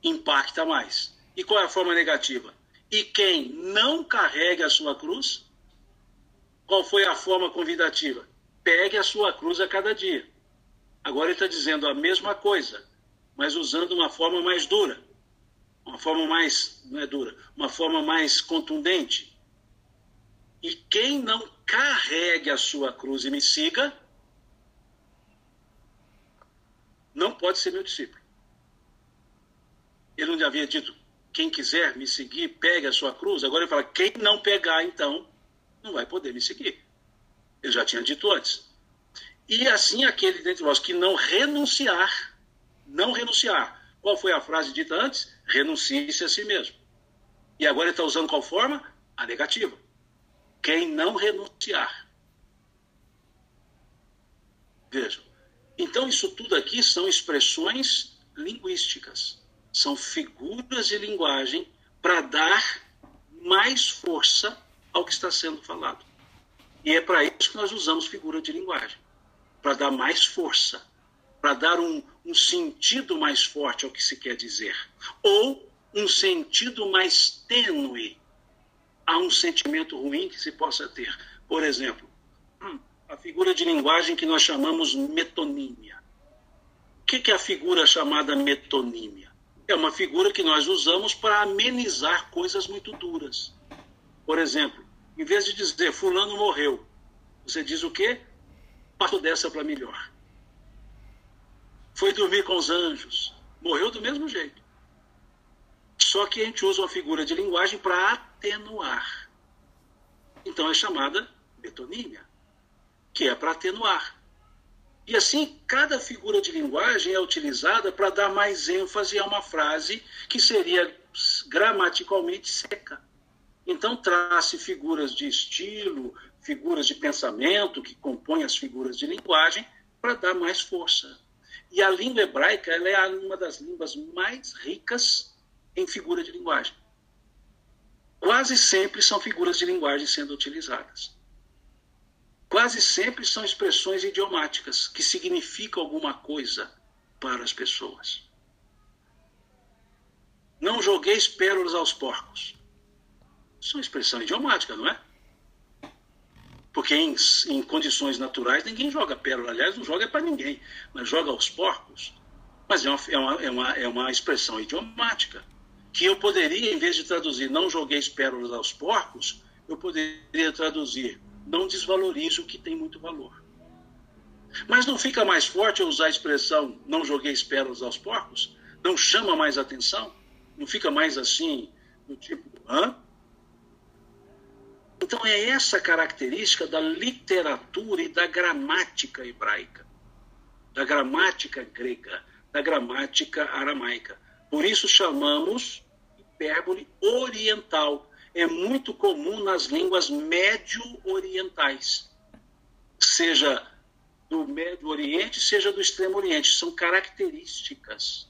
[SPEAKER 3] impacta mais. E qual é a forma negativa? E quem não carrega a sua cruz, qual foi a forma convidativa? Pegue a sua cruz a cada dia. Agora ele está dizendo a mesma coisa, mas usando uma forma mais dura, uma forma mais, não é dura, uma forma mais contundente. E quem não carregue a sua cruz e me siga, não pode ser meu discípulo. Ele não havia dito, quem quiser me seguir, pegue a sua cruz. Agora ele fala, quem não pegar, então, não vai poder me seguir. Ele já tinha dito antes. E assim aquele dentre vós que não renunciar, não renunciar. Qual foi a frase dita antes? Renuncie-se a si mesmo. E agora ele está usando qual forma? A negativa. Quem não renunciar. Vejam. Então, isso tudo aqui são expressões linguísticas. São figuras de linguagem para dar mais força ao que está sendo falado. E é para isso que nós usamos figura de linguagem para dar mais força, para dar um, um sentido mais forte ao que se quer dizer, ou um sentido mais tênue a um sentimento ruim que se possa ter. Por exemplo, hum, a figura de linguagem que nós chamamos metonímia. O que é a figura chamada metonímia? É uma figura que nós usamos para amenizar coisas muito duras. Por exemplo, em vez de dizer fulano morreu, você diz o quê? passou dessa para melhor. Foi dormir com os anjos. Morreu do mesmo jeito. Só que a gente usa uma figura de linguagem para atenuar. Então é chamada metonímia, que é para atenuar. E assim, cada figura de linguagem é utilizada para dar mais ênfase a uma frase que seria gramaticalmente seca. Então, trace figuras de estilo, figuras de pensamento que compõem as figuras de linguagem para dar mais força. E a língua hebraica ela é uma das línguas mais ricas em figura de linguagem. Quase sempre são figuras de linguagem sendo utilizadas. Quase sempre são expressões idiomáticas que significam alguma coisa para as pessoas. Não jogueis pérolas aos porcos. Isso é uma expressão idiomática, não é? Porque em, em condições naturais ninguém joga pérola. Aliás, não joga para ninguém, mas joga aos porcos. Mas é uma, é, uma, é, uma, é uma expressão idiomática. Que eu poderia, em vez de traduzir não jogueis pérolas aos porcos, eu poderia traduzir não desvalorize o que tem muito valor. Mas não fica mais forte eu usar a expressão não jogueis pérolas aos porcos? Não chama mais atenção? Não fica mais assim, do tipo, hã? Então é essa característica da literatura e da gramática hebraica, da gramática grega, da gramática aramaica. Por isso chamamos hipérbole oriental. É muito comum nas línguas médio-orientais, seja do Médio Oriente, seja do Extremo Oriente. São características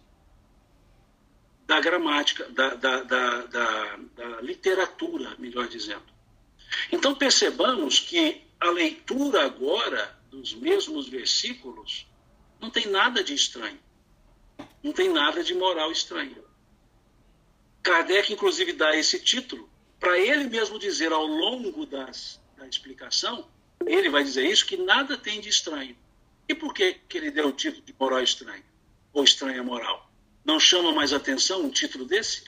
[SPEAKER 3] da gramática, da, da, da, da, literatura, melhor dizendo. Então percebamos que a leitura agora dos mesmos versículos não tem nada de estranho. Não tem nada de moral estranho. Kardec, inclusive, dá esse título para ele mesmo dizer ao longo das, da explicação, ele vai dizer isso, que nada tem de estranho. E por que, que ele deu o título de moral estranho? Ou estranha moral? Não chama mais atenção um título desse?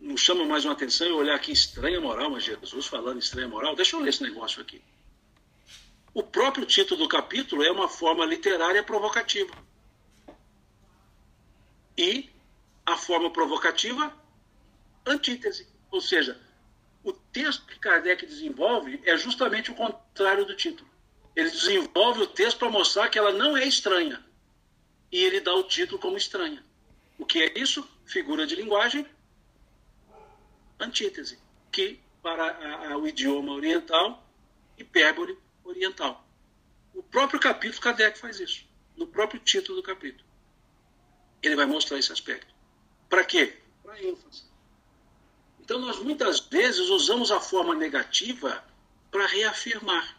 [SPEAKER 3] Não chama mais uma atenção eu olhar aqui estranha moral, mas Jesus falando estranha moral? Deixa eu ler esse negócio aqui. O próprio título do capítulo é uma forma literária provocativa. E a forma provocativa, antítese. Ou seja, o texto que Kardec desenvolve é justamente o contrário do título. Ele desenvolve o texto para mostrar que ela não é estranha. E ele dá o título como estranha. O que é isso? Figura de linguagem, antítese, que para a, a, o idioma oriental, hipérbole oriental. O próprio capítulo Kardec faz isso, no próprio título do capítulo. Ele vai mostrar esse aspecto. Para quê? Para ênfase. Então, nós muitas vezes usamos a forma negativa para reafirmar.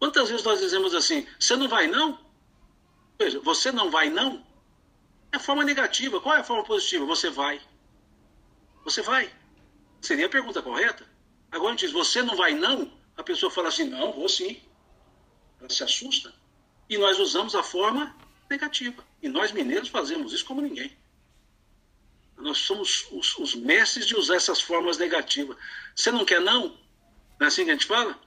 [SPEAKER 3] Quantas vezes nós dizemos assim, você não vai não? Veja, você não vai não? É a forma negativa. Qual é a forma positiva? Você vai. Você vai. Seria a pergunta correta? Agora a gente diz, você não vai não? A pessoa fala assim, não, vou sim. Ela se assusta. E nós usamos a forma negativa. E nós mineiros fazemos isso como ninguém. Nós somos os, os, mestres de usar essas formas negativas. Você não quer não? Não é assim que a gente fala?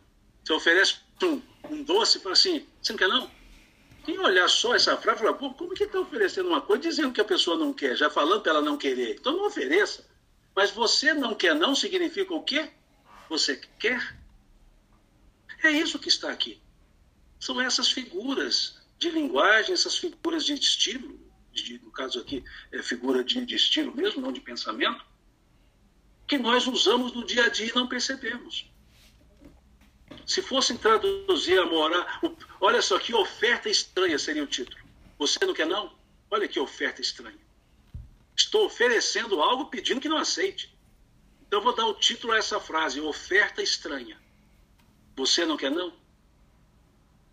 [SPEAKER 3] Você oferece um, um doce e fala assim, você não quer não? Quem olhar só essa frase fala, pô, como que está oferecendo uma coisa dizendo que a pessoa não quer, já falando para ela não querer? Então não ofereça. Mas você não quer não significa o quê? Você quer? É isso que está aqui. São essas figuras de linguagem, essas figuras de estilo, de, no caso aqui é figura de, de estilo mesmo, não de pensamento, que nós usamos no dia a dia e não percebemos. Se fossem traduzir a moral, olha só que oferta estranha seria o título. Você não quer não? Olha que oferta estranha. Estou oferecendo algo pedindo que não aceite. Então vou dar o título a essa frase, oferta estranha. Você não quer não?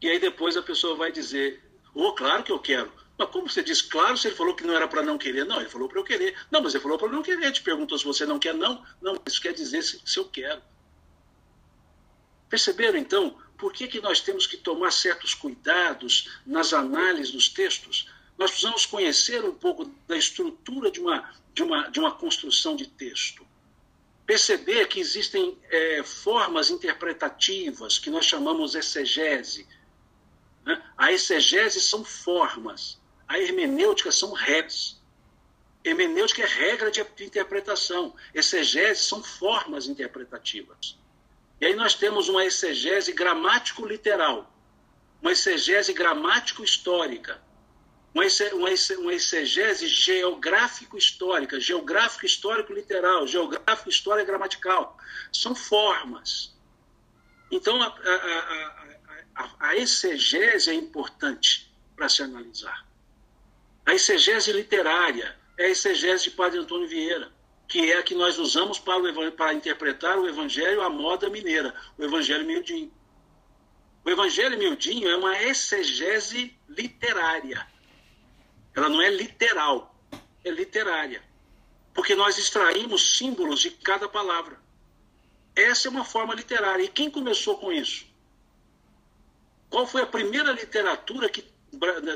[SPEAKER 3] E aí depois a pessoa vai dizer, oh, claro que eu quero. Mas como você diz claro se ele falou que não era para não querer? Não, ele falou para eu querer. Não, mas ele falou para não querer. Te perguntou se você não quer, não. Não, isso quer dizer se, se eu quero. Perceberam, então, por que, que nós temos que tomar certos cuidados nas análises dos textos? Nós precisamos conhecer um pouco da estrutura de uma, de uma, de uma construção de texto. Perceber que existem é, formas interpretativas que nós chamamos exegese. Né? A exegese são formas a hermenêutica são regras. Hermenêutica é regra de interpretação. Exegese são formas interpretativas. E aí nós temos uma exegese gramático-literal, uma exegese gramático-histórica, uma, exegese geográfico-histórica, geográfico-histórico-literal, geográfico-história-gramatical. São formas. Então, a, a, a, a exegese é importante para se analisar. A exegese literária é a exegese de Padre Antônio Vieira, que é a que nós usamos para, para interpretar o Evangelho à moda mineira, o Evangelho miudinho. O Evangelho miudinho é uma exegese literária. Ela não é literal, é literária. Porque nós extraímos símbolos de cada palavra. Essa é uma forma literária. E quem começou com isso? Qual foi a primeira literatura que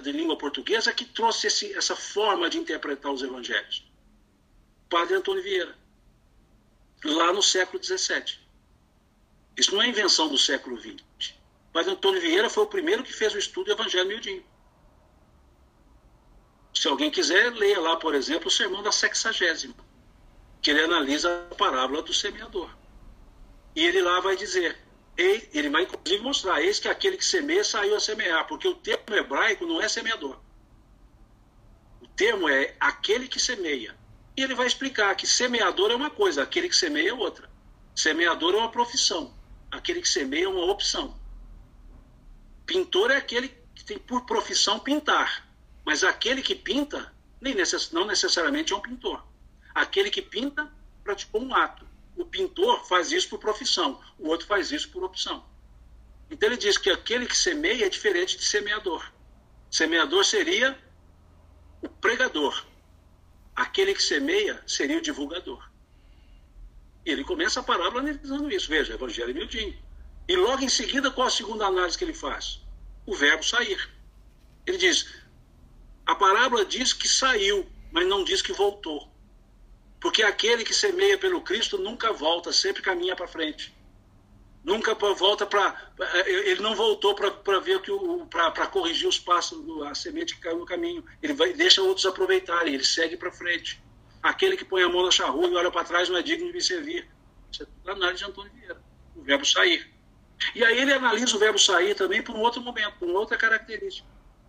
[SPEAKER 3] de língua portuguesa que trouxe esse, essa forma de interpretar os evangelhos? Padre Antônio Vieira, lá no século XVII. Isso não é invenção do século XX. Padre Antônio Vieira foi o primeiro que fez o estudo do Evangelho miudinho. Se alguém quiser, leia lá, por exemplo, o sermão da sexagésima, que ele analisa a parábola do semeador. E ele lá vai dizer, ele vai inclusive mostrar, eis que aquele que semeia saiu a semear, porque o termo hebraico não é semeador. O termo é aquele que semeia. E ele vai explicar que semeador é uma coisa, aquele que semeia é outra. Semeador é uma profissão, aquele que semeia é uma opção. Pintor é aquele que tem por profissão pintar, mas aquele que pinta nem necess, não necessariamente é um pintor. Aquele que pinta praticou um ato. O pintor faz isso por profissão, o outro faz isso por opção. Então ele diz que aquele que semeia é diferente de semeador. Semeador seria o pregador. Aquele que semeia seria o divulgador. E ele começa a parábola analisando isso. Veja, Evangelho miudinho. E logo em seguida, qual a segunda análise que ele faz? O verbo sair. Ele diz: a parábola diz que saiu, mas não diz que voltou. Porque aquele que semeia pelo Cristo nunca volta, sempre caminha para frente. Nunca volta para. Ele não voltou para ver que para corrigir os passos, a semente que caiu no caminho. Ele vai, deixa outros aproveitarem, ele segue para frente. Aquele que põe a mão na charrua e olha para trás não é digno de me servir. Isso é tudo análise de Antônio Vieira. O verbo sair. E aí ele analisa o verbo sair também por um outro momento, por uma outra característica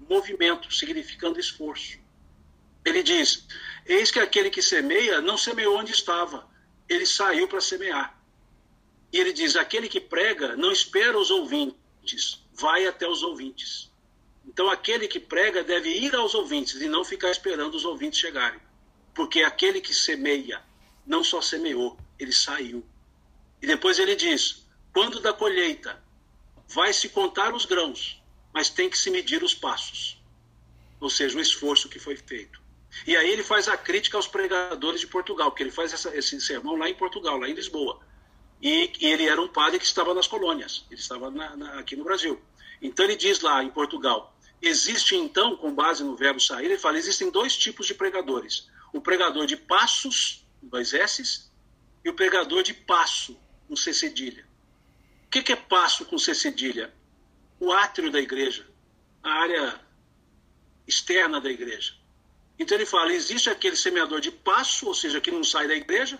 [SPEAKER 3] movimento, significando esforço. Ele diz: Eis que aquele que semeia não semeou onde estava, ele saiu para semear. E ele diz: Aquele que prega não espera os ouvintes, vai até os ouvintes. Então, aquele que prega deve ir aos ouvintes e não ficar esperando os ouvintes chegarem. Porque aquele que semeia não só semeou, ele saiu. E depois ele diz: Quando da colheita vai se contar os grãos, mas tem que se medir os passos, ou seja, o esforço que foi feito. E aí ele faz a crítica aos pregadores de Portugal, porque ele faz essa, esse sermão lá em Portugal, lá em Lisboa. E, e ele era um padre que estava nas colônias, ele estava na, na, aqui no Brasil. Então ele diz lá em Portugal: existe então, com base no verbo sair, ele fala: existem dois tipos de pregadores: o pregador de passos, dois S's, e o pregador de passo, com C cedilha. O que, que é passo com C cedilha? o átrio da igreja, a área externa da igreja. Então ele fala: existe aquele semeador de passo, ou seja, que não sai da igreja,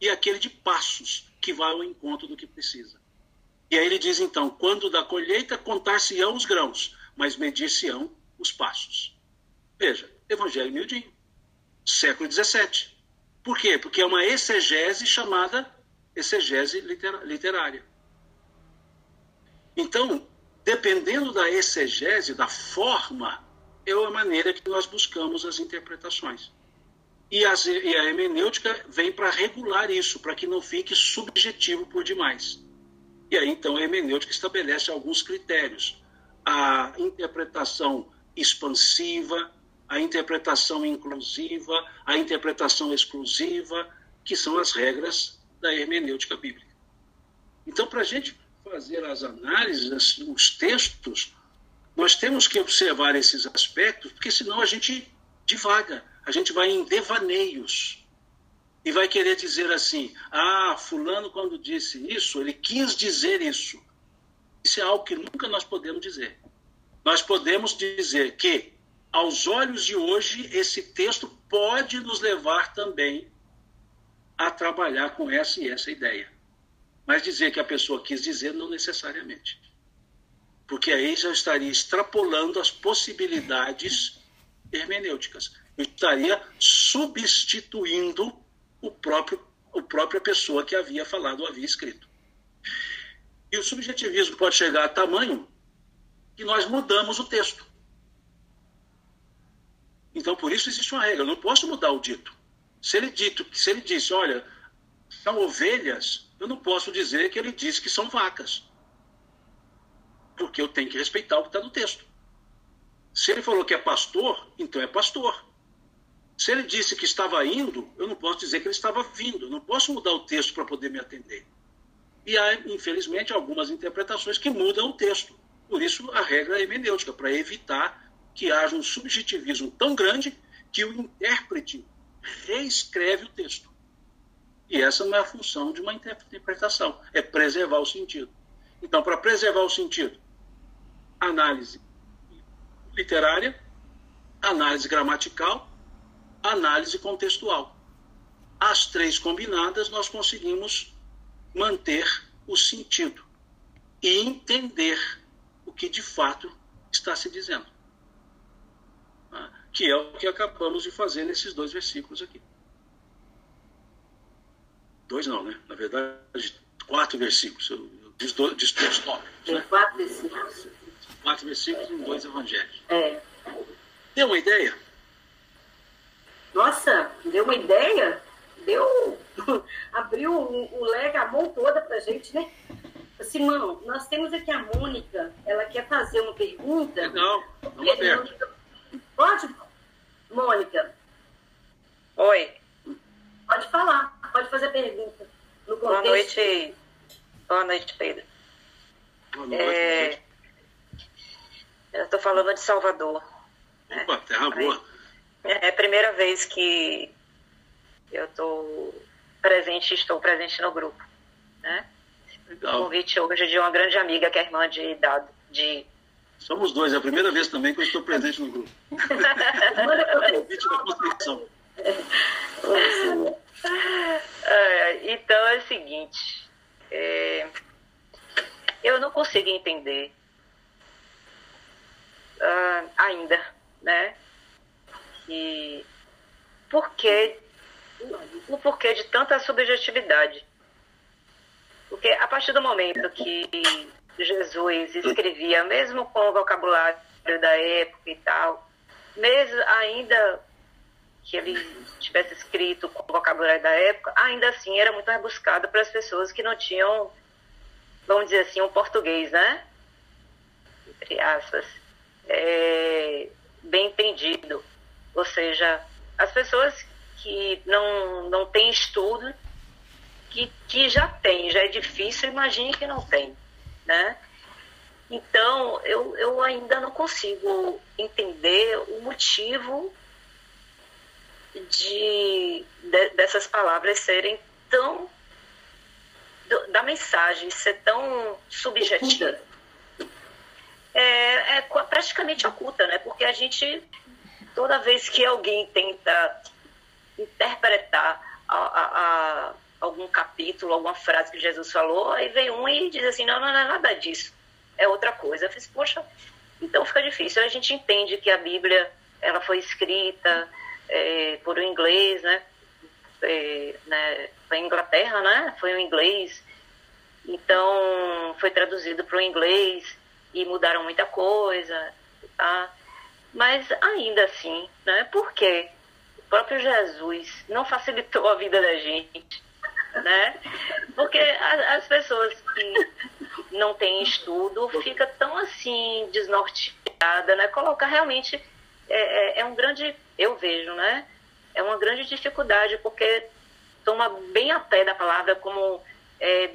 [SPEAKER 3] e aquele de passos, que vai ao encontro do que precisa. E aí ele diz então: quando da colheita contar-se-ão os grãos, mas medir-se-ão os passos. Veja, Evangelho miudinho, século XVII. Por quê? Porque é uma exegese chamada exegese literária. Então, dependendo da exegese, da forma, é a maneira que nós buscamos as interpretações. E, e a hermenêutica vem para regular isso, para que não fique subjetivo por demais. E aí, então, a hermenêutica estabelece alguns critérios. A interpretação expansiva, a interpretação inclusiva, a interpretação exclusiva, que são as regras da hermenêutica bíblica. Então, para a gente fazer as análises, os textos, nós temos que observar esses aspectos, porque senão a gente divaga, a gente vai em devaneios e vai querer dizer assim: ah, Fulano, quando disse isso, ele quis dizer isso. Isso é algo que nunca nós podemos dizer. Nós podemos dizer que, aos olhos de hoje, esse texto pode nos levar também a trabalhar com essa e essa ideia. Mas dizer que a pessoa quis dizer, não necessariamente. Porque aí já estaria extrapolando as possibilidades hermenêuticas. Eu estaria substituindo o próprio, a própria pessoa que havia falado ou havia escrito. E o subjetivismo pode chegar a tamanho que nós mudamos o texto. Então, por isso existe uma regra. Eu não posso mudar o dito. Se ele, dito, se ele disse, olha, são ovelhas, eu não posso dizer que ele disse que são vacas. Porque eu tenho que respeitar o que está no texto. Se ele falou que é pastor, então é pastor. Se ele disse que estava indo, eu não posso dizer que ele estava vindo. Eu não posso mudar o texto para poder me atender. E há, infelizmente, algumas interpretações que mudam o texto. Por isso, a regra é hermenêutica, para evitar que haja um subjetivismo tão grande que o intérprete reescreve o texto. E essa não é a função de uma interpretação, é preservar o sentido. Então, para preservar o sentido, análise literária, análise gramatical, análise contextual. As três combinadas, nós conseguimos manter o sentido e entender o que de fato está se dizendo. Tá? Que é o que acabamos de fazer nesses dois versículos aqui. Dois não, né? Na verdade, quatro versículos. Eu, eu tópicos. Né?
[SPEAKER 2] Quatro versículos.
[SPEAKER 3] Quatro versículos em dois evangelhos.
[SPEAKER 2] É.
[SPEAKER 3] Deu uma ideia?
[SPEAKER 2] Nossa, deu uma ideia? Deu. Abriu o, o leque, a mão toda pra gente, né? Simão, nós temos aqui a Mônica, ela quer fazer uma pergunta.
[SPEAKER 3] Vamos aberto.
[SPEAKER 2] Pode, Mônica?
[SPEAKER 4] Oi.
[SPEAKER 2] Pode falar, pode fazer pergunta. No
[SPEAKER 4] Boa noite. Boa noite, Pedro.
[SPEAKER 3] Boa noite.
[SPEAKER 4] É... Eu estou falando de Salvador.
[SPEAKER 3] Opa, né? terra boa.
[SPEAKER 4] É a primeira vez que eu estou presente, estou presente no grupo. Né?
[SPEAKER 3] Legal.
[SPEAKER 4] convite hoje de uma grande amiga que é irmã de Dado. De...
[SPEAKER 3] Somos dois, é a primeira vez também que eu estou presente no grupo. convite da Conceição.
[SPEAKER 4] É, então é o seguinte, é, eu não consigo entender uh, ainda, né? Que por que, o porquê de tanta subjetividade. Porque a partir do momento que Jesus escrevia, mesmo com o vocabulário da época e tal, mesmo ainda que ele tivesse escrito com o vocabulário da época, ainda assim era muito rebuscado para as pessoas que não tinham, vamos dizer assim, um português, né? Entre aspas, é, bem entendido. Ou seja, as pessoas que não, não têm estudo que, que já tem, já é difícil, imagine que não tem, né? Então, eu, eu ainda não consigo entender o motivo de, de dessas palavras serem tão do, da mensagem ser tão subjetiva. É, é praticamente oculta, né? Porque a gente toda vez que alguém tenta interpretar a, a, a algum capítulo, alguma frase que Jesus falou, aí vem um e diz assim, não, não, não é nada disso, é outra coisa. Eu fiz, poxa, então fica difícil. A gente entende que a Bíblia ela foi escrita é, por um inglês, né? É, né? Foi Inglaterra, né? Foi um inglês. Então, foi traduzido para o inglês e mudaram muita coisa, tá? Mas ainda assim, né? Por quê? O próprio Jesus não facilitou a vida da gente né? Porque as, pessoas que não têm estudo fica tão assim desnorteada, né? Colocar realmente é, é, é, um grande, eu vejo, né? É uma grande dificuldade porque toma bem a pé da palavra como é,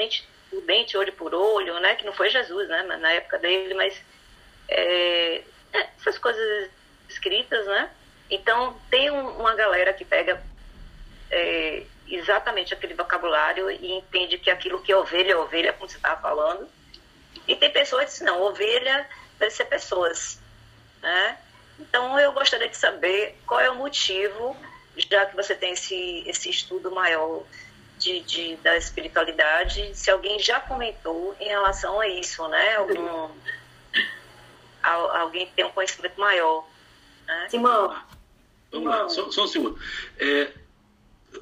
[SPEAKER 4] por dente, olho por olho, né? Que não foi Jesus, né? Na época dele, mas é, é, essas coisas escritas, né? Então tem um, uma galera que pega é, exatamente aquele vocabulário e entende que aquilo que é ovelha é ovelha, como você estava falando. E tem pessoas que dizem, não, ovelha deve ser pessoas. Né? Então eu gostaria de saber qual é o motivo, já que você tem esse, esse estudo maior de, de, da espiritualidade, se alguém já comentou em relação a isso, né? Algum, alguém tem um conhecimento maior. Né?
[SPEAKER 2] Simão.
[SPEAKER 3] Vamos lá, só, só um segundo. É,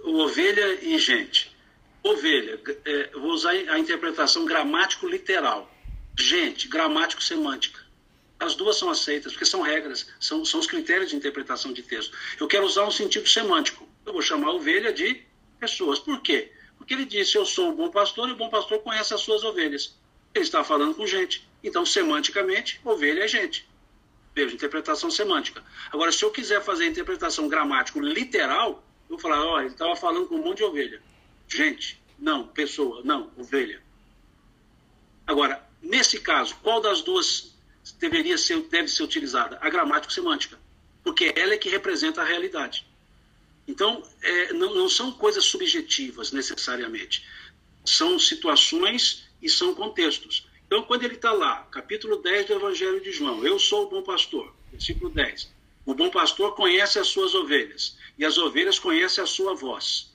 [SPEAKER 3] ovelha e gente. Ovelha, é, vou usar a interpretação gramático-literal. Gente, gramático-semântica. As duas são aceitas, porque são regras, são, são os critérios de interpretação de texto. Eu quero usar um sentido semântico. Eu vou chamar ovelha de pessoas. Por quê? Porque ele disse: Eu sou o bom pastor e o bom pastor conhece as suas ovelhas. Ele está falando com gente. Então, semanticamente, ovelha é gente. Veja, interpretação semântica. Agora, se eu quiser fazer a interpretação gramático literal, eu falar, ó, ele estava falando com um monte de ovelha. Gente, não, pessoa, não, ovelha. Agora, nesse caso, qual das duas deveria ser, deve ser utilizada? A gramática semântica, porque ela é que representa a realidade. Então, é, não, não são coisas subjetivas necessariamente, são situações e são contextos. Então, quando ele está lá, capítulo 10 do Evangelho de João, eu sou o bom pastor, versículo 10. O bom pastor conhece as suas ovelhas, e as ovelhas conhecem a sua voz.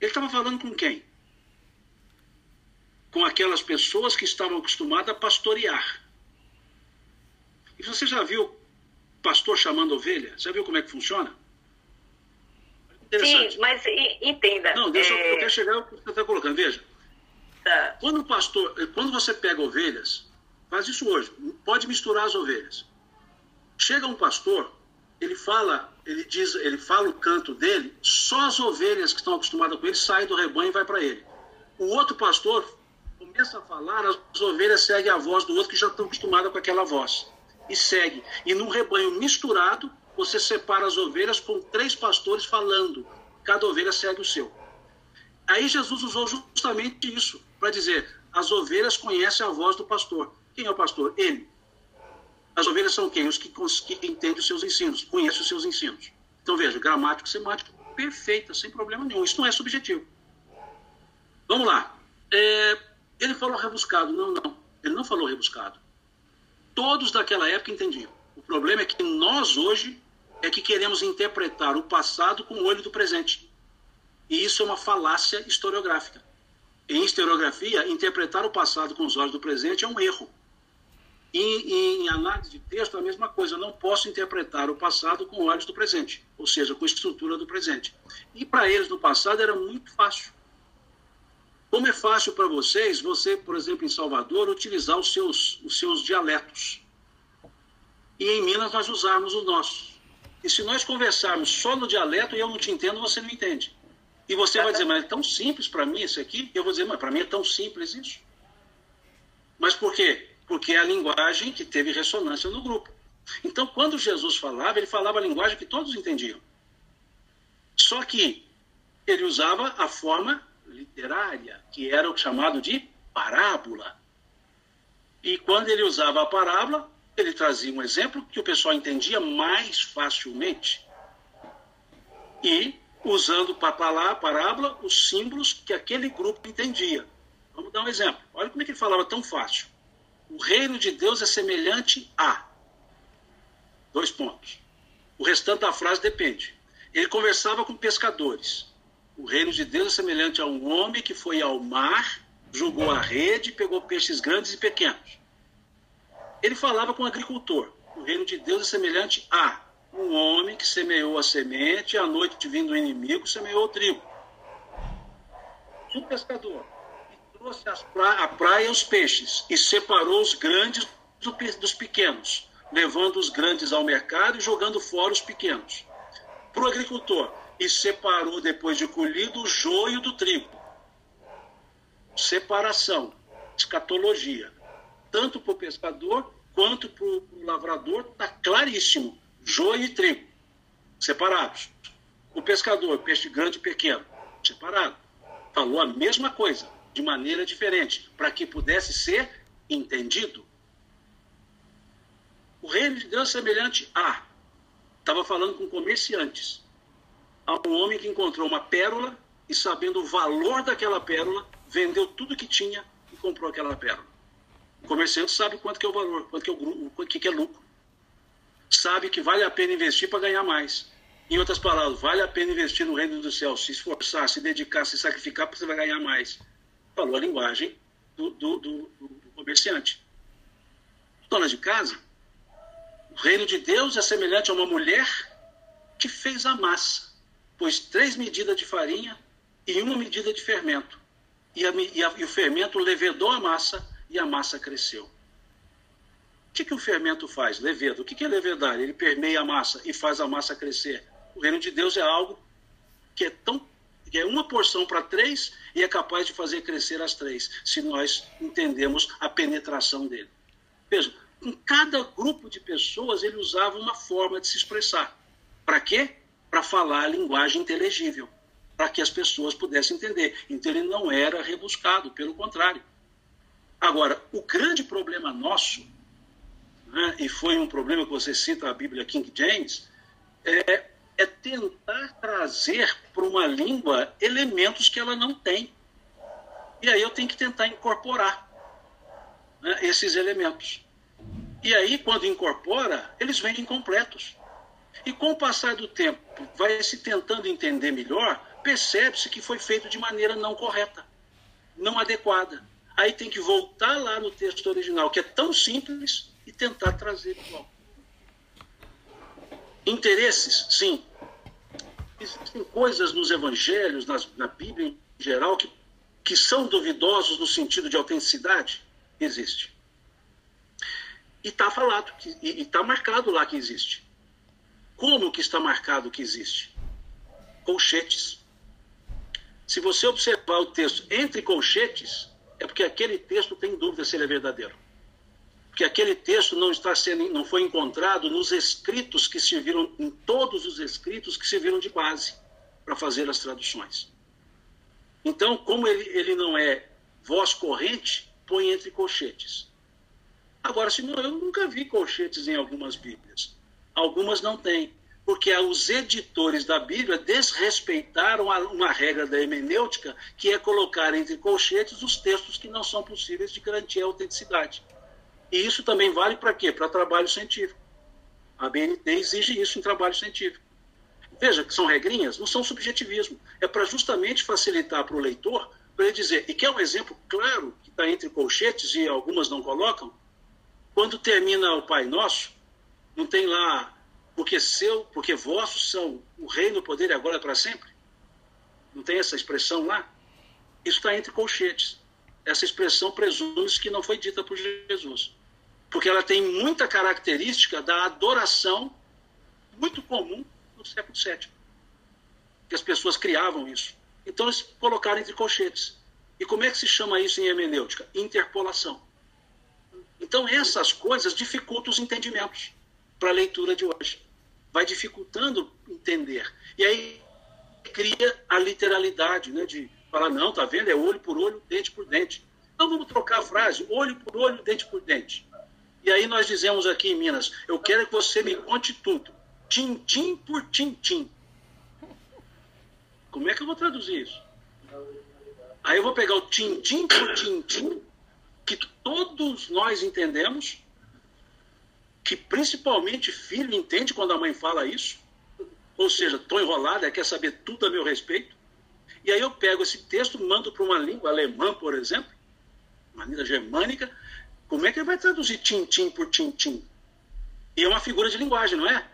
[SPEAKER 3] Ele estava falando com quem? Com aquelas pessoas que estavam acostumadas a pastorear. E você já viu pastor chamando ovelha? Já viu como é que funciona?
[SPEAKER 4] Sim, mas entenda.
[SPEAKER 3] Não, deixa é... eu, quero chegar ao que você está colocando. Veja. Tá. Quando o pastor, quando você pega ovelhas, faz isso hoje. Pode misturar as ovelhas. Chega um pastor, ele fala, ele diz, ele fala o canto dele, só as ovelhas que estão acostumadas com ele saem do rebanho e vai para ele. O outro pastor começa a falar, as ovelhas seguem a voz do outro que já estão acostumadas com aquela voz. E segue. E num rebanho misturado, você separa as ovelhas com três pastores falando. Cada ovelha segue o seu. Aí Jesus usou justamente isso para dizer: as ovelhas conhecem a voz do pastor. Quem é o pastor? Ele. As ovelhas são quem? Os que, que entendem os seus ensinos, conhecem os seus ensinos. Então veja, gramático, semântico, perfeita, sem problema nenhum. Isso não é subjetivo. Vamos lá. É, ele falou rebuscado. Não, não. Ele não falou rebuscado. Todos daquela época entendiam. O problema é que nós hoje é que queremos interpretar o passado com o olho do presente. E isso é uma falácia historiográfica. Em historiografia, interpretar o passado com os olhos do presente é um erro. E em análise de texto, a mesma coisa. Eu não posso interpretar o passado com olhos do presente, ou seja, com a estrutura do presente. E para eles, no passado, era muito fácil. Como é fácil para vocês, você, por exemplo, em Salvador, utilizar os seus, os seus dialetos. E em Minas nós usarmos o nosso. E se nós conversarmos só no dialeto e eu não te entendo, você não entende. E você vai dizer, mas é tão simples para mim isso aqui? Eu vou dizer, mas para mim é tão simples isso. Mas por quê? porque é a linguagem que teve ressonância no grupo. Então, quando Jesus falava, ele falava a linguagem que todos entendiam. Só que ele usava a forma literária, que era o chamado de parábola. E quando ele usava a parábola, ele trazia um exemplo que o pessoal entendia mais facilmente. E usando para a parábola os símbolos que aquele grupo entendia. Vamos dar um exemplo. Olha como é que ele falava tão fácil. O reino de Deus é semelhante a. Dois pontos. O restante da frase depende. Ele conversava com pescadores. O reino de Deus é semelhante a um homem que foi ao mar, jogou a rede, pegou peixes grandes e pequenos. Ele falava com o agricultor. O reino de Deus é semelhante a um homem que semeou a semente e à noite, vindo o inimigo, semeou o trigo. Um pescador trouxe pra, a praia os peixes e separou os grandes do, dos pequenos, levando os grandes ao mercado e jogando fora os pequenos. Para o agricultor, e separou depois de colhido o joio do trigo. Separação, escatologia. Tanto para o pescador quanto para o lavrador, está claríssimo: joio e trigo, separados. O pescador, peixe grande e pequeno, separado. Falou a mesma coisa de maneira diferente, para que pudesse ser entendido. O reino de Deus é semelhante a. Estava falando com comerciantes. A um homem que encontrou uma pérola e, sabendo o valor daquela pérola, vendeu tudo que tinha e comprou aquela pérola. O comerciante sabe quanto que é o valor, quanto que é, o, o que é lucro. Sabe que vale a pena investir para ganhar mais. Em outras palavras, vale a pena investir no reino do céu, se esforçar, se dedicar, se sacrificar, porque você vai ganhar mais falou a linguagem do, do, do, do comerciante. Dona de casa, o reino de Deus é semelhante a uma mulher que fez a massa, pôs três medidas de farinha e uma medida de fermento. E, a, e, a, e o fermento levedou a massa e a massa cresceu. O que, que o fermento faz? Levedo. O que, que é levedar? Ele permeia a massa e faz a massa crescer. O reino de Deus é algo que é tão que é uma porção para três e é capaz de fazer crescer as três, se nós entendemos a penetração dele. Veja, em cada grupo de pessoas ele usava uma forma de se expressar. Para quê? Para falar a linguagem inteligível, para que as pessoas pudessem entender. Então ele não era rebuscado, pelo contrário. Agora, o grande problema nosso né, e foi um problema que você cita a Bíblia King James, é, é tentar trazer para uma língua elementos que ela não tem. E aí eu tenho que tentar incorporar né, esses elementos. E aí, quando incorpora, eles vêm incompletos. E com o passar do tempo, vai se tentando entender melhor, percebe-se que foi feito de maneira não correta, não adequada. Aí tem que voltar lá no texto original, que é tão simples, e tentar trazer igual. Interesses, sim. Existem coisas nos evangelhos, nas, na Bíblia em geral, que, que são duvidosos no sentido de autenticidade? Existe. E está falado, que, e está marcado lá que existe. Como que está marcado que existe? Colchetes. Se você observar o texto entre colchetes, é porque aquele texto tem dúvida se ele é verdadeiro. Porque aquele texto não está sendo, não foi encontrado nos escritos que serviram, em todos os escritos que serviram de base para fazer as traduções. Então, como ele, ele não é voz corrente, põe entre colchetes. Agora, se não, eu nunca vi colchetes em algumas Bíblias. Algumas não têm, porque os editores da Bíblia desrespeitaram uma regra da hermenêutica, que é colocar entre colchetes os textos que não são possíveis de garantir a autenticidade. E isso também vale para quê? Para trabalho científico. A BNT exige isso em trabalho científico. Veja que são regrinhas, não são subjetivismo. É para justamente facilitar para o leitor, para ele dizer, e que é um exemplo claro, que está entre colchetes e algumas não colocam, quando termina o Pai Nosso, não tem lá, porque seu, porque vossos são o reino, o poder e agora para sempre? Não tem essa expressão lá? Isso está entre colchetes. Essa expressão presume-se que não foi dita por Jesus. Porque ela tem muita característica da adoração muito comum no século VII. Que as pessoas criavam isso. Então eles colocaram entre colchetes. E como é que se chama isso em hermenêutica? Interpolação. Então essas coisas dificultam os entendimentos para a leitura de hoje. Vai dificultando entender. E aí cria a literalidade, né, de falar, não, tá vendo? É olho por olho, dente por dente. Então vamos trocar a frase, olho por olho, dente por dente. E aí nós dizemos aqui em Minas, eu quero que você me conte tudo, tintim por tintim. Como é que eu vou traduzir isso? Aí eu vou pegar o tintim por tintim, que todos nós entendemos, que principalmente filho entende quando a mãe fala isso, ou seja, estou enrolada, quer saber tudo a meu respeito. E aí eu pego esse texto, mando para uma língua alemã, por exemplo, uma língua germânica, como é que ele vai traduzir tintim por tintim? E é uma figura de linguagem, não é?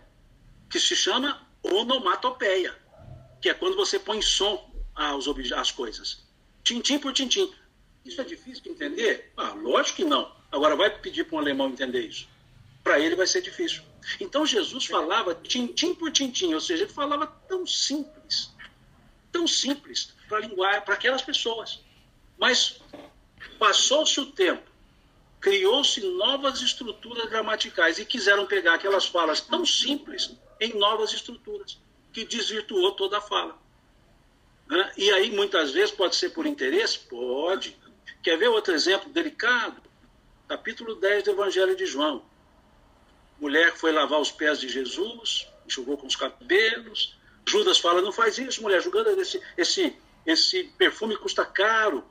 [SPEAKER 3] Que se chama onomatopeia, que é quando você põe som aos às coisas. Tintim por tintim. Isso é difícil de entender? Ah, lógico que não. Agora vai pedir para um alemão entender isso. Para ele vai ser difícil. Então Jesus falava tintim por tintim, ou seja, ele falava tão simples, tão simples para linguagem, para aquelas pessoas. Mas passou-se o tempo, criou-se novas estruturas gramaticais e quiseram pegar aquelas falas tão simples em novas estruturas, que desvirtuou toda a fala. Né? E aí, muitas vezes, pode ser por interesse? Pode. Quer ver outro exemplo delicado? Capítulo 10 do Evangelho de João. Mulher foi lavar os pés de Jesus, enxugou com os cabelos. Judas fala: Não faz isso, mulher, julgando esse, esse, esse perfume custa caro.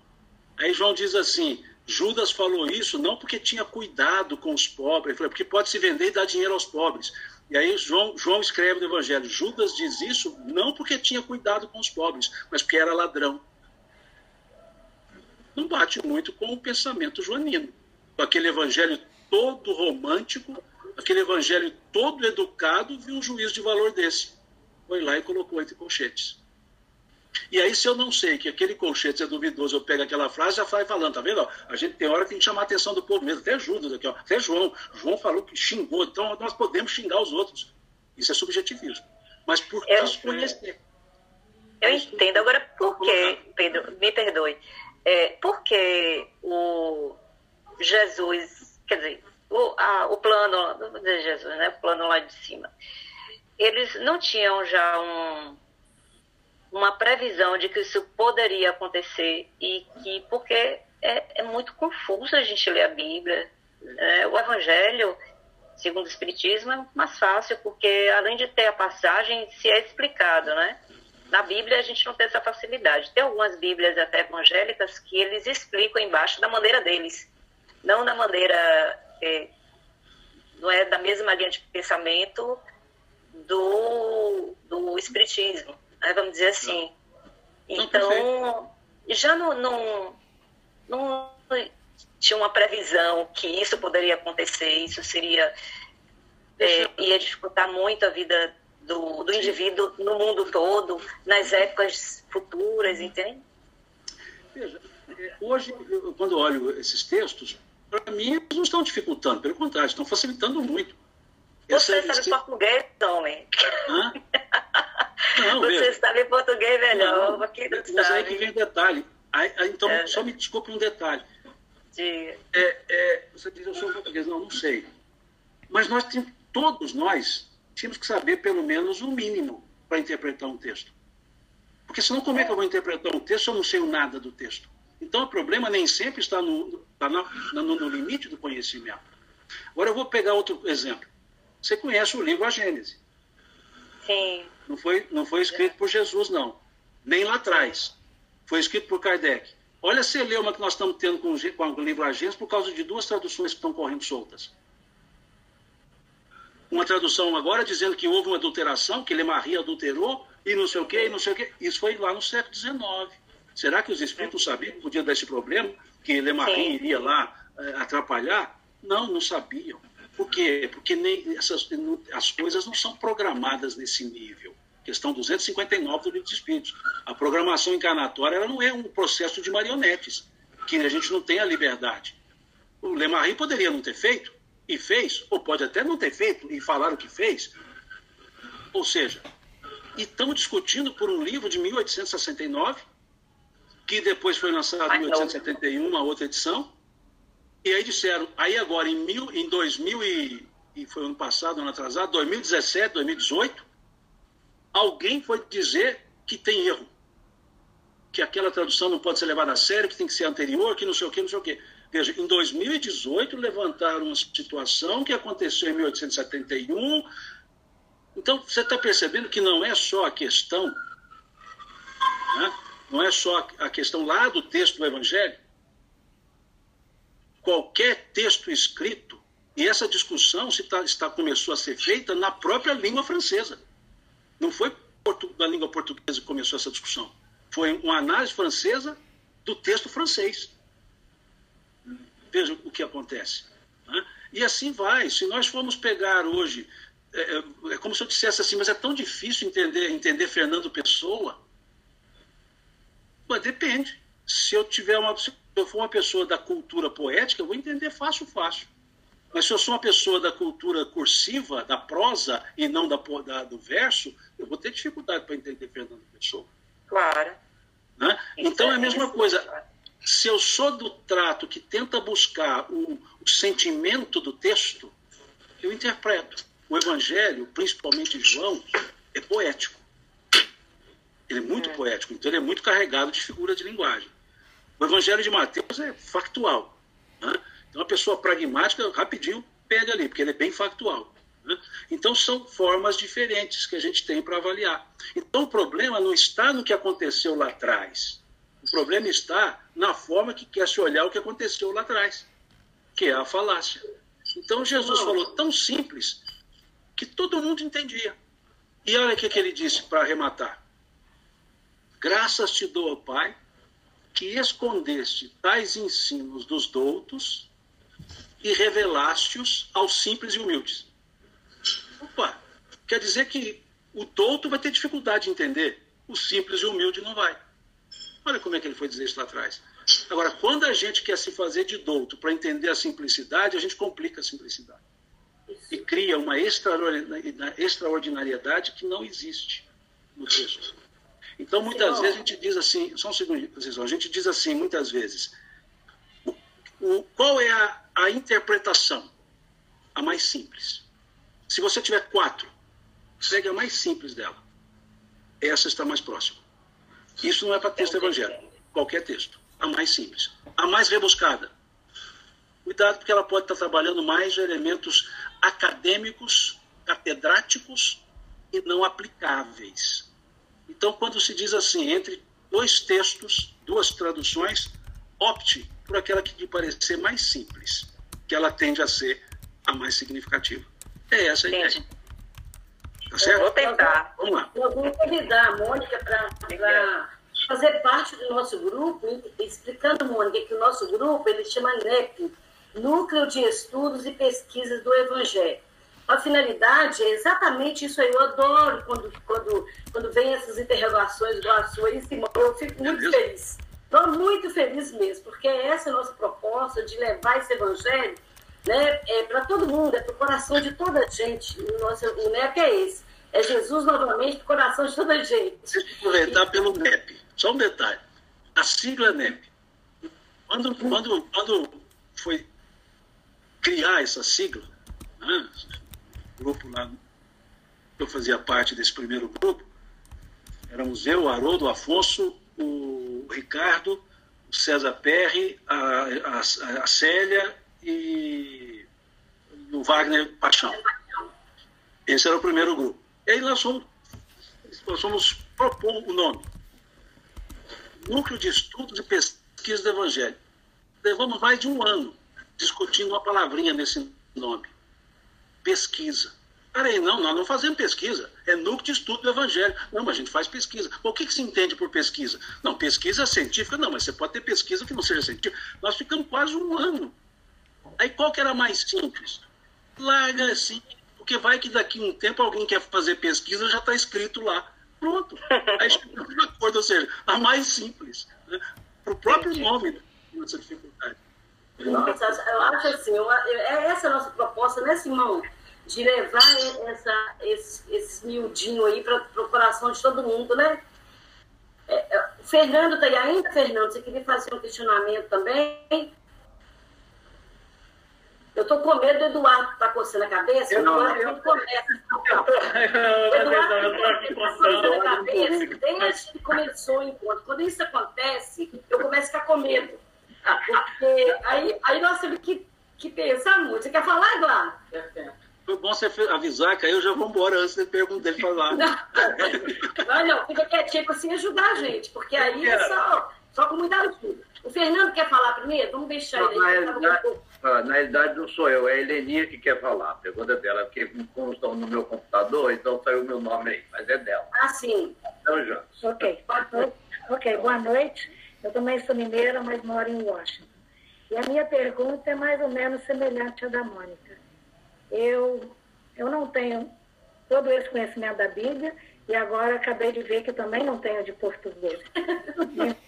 [SPEAKER 3] Aí João diz assim: Judas falou isso não porque tinha cuidado com os pobres, falou, porque pode se vender e dar dinheiro aos pobres. E aí João, João escreve no Evangelho: Judas diz isso não porque tinha cuidado com os pobres, mas porque era ladrão. Não bate muito com o pensamento joanino. Aquele evangelho todo romântico, aquele evangelho todo educado, viu um juízo de valor desse. Foi lá e colocou entre colchetes. E aí, se eu não sei que aquele colchete é duvidoso, eu pego aquela frase e já vai falando, tá vendo? a gente tem hora que tem que chamar a atenção do povo mesmo, até Judas aqui, ó, até João. João falou que xingou, então nós podemos xingar os outros. Isso é subjetivismo. Mas por eu, desconhecer.
[SPEAKER 4] Eu entendo. Agora, por que, Pedro, me perdoe, é, por que o Jesus, quer dizer, o, a, o plano, não dizer Jesus, né? O plano lá de cima, eles não tinham já um uma previsão de que isso poderia acontecer e que, porque é, é muito confuso a gente ler a Bíblia. Né? O Evangelho, segundo o Espiritismo, é mais fácil, porque além de ter a passagem, se é explicado, né? Na Bíblia a gente não tem essa facilidade. Tem algumas Bíblias até evangélicas que eles explicam embaixo da maneira deles, não da maneira. É, não é da mesma linha de pensamento do, do Espiritismo, né? vamos dizer assim. Então, já não, não, não tinha uma previsão que isso poderia acontecer, isso seria. É, ia dificultar muito a vida do, do indivíduo no mundo todo, nas épocas futuras, entende?
[SPEAKER 3] Veja, é, hoje, quando olho esses textos, para mim, eles não estão dificultando, pelo contrário, estão facilitando muito.
[SPEAKER 4] Você Essa, sabe esse... português, homem? Hã? Não, Você veja. sabe português melhor, não,
[SPEAKER 3] mas sabe. aí que vem o detalhe. Aí, aí, então, é. só me desculpe um detalhe. É, é, você diz, eu sou português. Não, não sei. Mas nós, todos nós, tínhamos que saber pelo menos o mínimo para interpretar um texto. Porque senão como é que eu vou interpretar um texto se eu não sei nada do texto? Então o problema nem sempre está no, está no, no, no limite do conhecimento. Agora eu vou pegar outro exemplo. Você conhece o livro A Gênese.
[SPEAKER 4] Sim.
[SPEAKER 3] Não foi, não foi escrito por Jesus, não. Nem lá atrás. Foi escrito por Kardec. Olha a celeuma que nós estamos tendo com, com o livro A Gênese por causa de duas traduções que estão correndo soltas uma tradução agora dizendo que houve uma adulteração, que Lemarie adulterou e não sei o quê, e não sei o quê. Isso foi lá no século XIX. Será que os espíritos sabiam que podia dar esse problema? Que Lemarie iria lá é, atrapalhar? Não, não sabiam. Por quê? Porque nem essas, as coisas não são programadas nesse nível. Questão 259 do Livro dos Espíritos. A programação encarnatória ela não é um processo de marionetes, que a gente não tem a liberdade. O Lemarie poderia não ter feito, e fez, ou pode até não ter feito e falar o que fez. Ou seja, e estamos discutindo por um livro de 1869, que depois foi lançado em 1871, uma outra edição. E aí disseram, aí agora em, mil, em 2000 e, e foi ano passado, ano atrasado, 2017, 2018, alguém foi dizer que tem erro. Que aquela tradução não pode ser levada a sério, que tem que ser anterior, que não sei o que, não sei o que. Veja, em 2018 levantaram uma situação que aconteceu em 1871. Então, você está percebendo que não é só a questão, né? Não é só a questão lá do texto do Evangelho. Qualquer texto escrito, e essa discussão se tá, está, começou a ser feita na própria língua francesa. Não foi da língua portuguesa que começou essa discussão. Foi uma análise francesa do texto francês veja o que acontece. Né? E assim vai. Se nós formos pegar hoje, é, é, é, como se eu dissesse assim, mas é tão difícil entender, entender Fernando Pessoa. Mas depende. Se eu tiver uma, se eu for uma pessoa da cultura poética, eu vou entender fácil, fácil. Mas se eu sou uma pessoa da cultura cursiva, da prosa e não da, da do verso, eu vou ter dificuldade para entender Fernando Pessoa.
[SPEAKER 4] Claro.
[SPEAKER 3] Né? Então é a mesma coisa se eu sou do trato que tenta buscar o, o sentimento do texto, eu interpreto. O Evangelho, principalmente João, é poético. Ele é muito é. poético, então ele é muito carregado de figura de linguagem. O Evangelho de Mateus é factual. Né? Então, a pessoa pragmática, rapidinho, pega ali, porque ele é bem factual. Né? Então, são formas diferentes que a gente tem para avaliar. Então, o problema não está no que aconteceu lá atrás. O problema está na forma que quer se olhar o que aconteceu lá atrás, que é a falácia. Então Jesus falou tão simples que todo mundo entendia. E olha o que, que ele disse para arrematar: Graças te dou, Pai, que escondeste tais ensinos dos doutos e revelaste-os aos simples e humildes. Opa, quer dizer que o douto vai ter dificuldade de entender, o simples e humilde não vai. Olha como é que ele foi dizer isso lá atrás. Agora, quando a gente quer se fazer de douto para entender a simplicidade, a gente complica a simplicidade. E cria uma extraordinariedade que não existe no texto. Então, muitas vezes a gente diz assim, só um segundo, a gente diz assim, muitas vezes, o, o, qual é a, a interpretação? A mais simples. Se você tiver quatro, segue a mais simples dela. Essa está mais próxima. Isso não é para texto evangélico, qualquer texto. A mais simples. A mais rebuscada. Cuidado, porque ela pode estar trabalhando mais elementos acadêmicos, catedráticos e não aplicáveis. Então, quando se diz assim, entre dois textos, duas traduções, opte por aquela que lhe parecer mais simples, que ela tende a ser a mais significativa. É essa a ideia.
[SPEAKER 4] Tá certo? vou tentar.
[SPEAKER 2] Vamos lá. Eu vou convidar a Mônica para fazer parte do nosso grupo, explicando, Mônica, que o nosso grupo ele chama NEP, Núcleo de Estudos e Pesquisas do Evangelho. A finalidade é exatamente isso aí. Eu adoro quando, quando, quando vem essas interrogações igual a sua, eu fico muito feliz. Estou muito feliz mesmo, porque essa é a nossa proposta de levar esse evangelho né, é, para todo mundo, é para o coração de toda a gente. O, nosso, o NEP é esse. É Jesus novamente para o coração de toda a gente.
[SPEAKER 3] Deixa eu aproveitar pelo NEP. Só um detalhe. A sigla NEP. Quando, quando, quando foi criar essa sigla, né, grupo lá, eu fazia parte desse primeiro grupo, éramos eu, o Haroldo, o Afonso, o Ricardo, o César Perry, a, a, a Célia e o Wagner Paixão. Esse era o primeiro grupo. E aí nós fomos, nós fomos propor o nome. Núcleo de Estudos e Pesquisa do Evangelho. Levamos mais de um ano discutindo uma palavrinha nesse nome. Pesquisa. Peraí, não, nós não fazemos pesquisa. É núcleo de estudo do evangelho. Não, mas a gente faz pesquisa. O que, que se entende por pesquisa? Não, pesquisa científica, não, mas você pode ter pesquisa que não seja científica. Nós ficamos quase um ano Aí qual que era mais simples? Larga assim, porque vai que daqui a um tempo alguém quer fazer pesquisa, já está escrito lá. Pronto. Aí chegou uma coisa, ou seja, a mais simples. Né? Para o próprio nome dessa dificuldade.
[SPEAKER 2] Nossa, eu acho assim, eu, é essa a nossa proposta, né, Simão? De levar essa, esse, esse miudinho aí para o coração de todo mundo, né? É, é, Fernando está aí ainda, Fernando? Você queria fazer um questionamento também? Eu tô com medo do Eduardo tá coçando a cabeça. Eu, não, eu, começa. Eu, Eduardo eu tô aqui coçando a cabeça desde que começou o encontro. Quando isso acontece, eu começo a ficar com medo. Porque aí, aí nós temos que, que pensar muito. Você quer falar, Eduardo?
[SPEAKER 3] Foi bom você avisar, que aí eu já vou embora antes de perguntar ele falar.
[SPEAKER 2] Não, não, não fica quietinho para assim ajudar a gente, porque aí é só, só com muita ajuda. O Fernando quer falar primeiro? Vamos deixar ele aí.
[SPEAKER 5] Ah, na realidade não sou eu, é a Heleninha que quer falar. A pergunta é dela, porque como estão no meu computador, então saiu o meu nome aí, mas é dela.
[SPEAKER 2] Ah, sim.
[SPEAKER 5] Então, já.
[SPEAKER 6] Ok. Ok, boa noite. Eu também sou mineira, mas moro em Washington. E a minha pergunta é mais ou menos semelhante à da Mônica. Eu, eu não tenho todo esse conhecimento da Bíblia, e agora acabei de ver que também não tenho de português.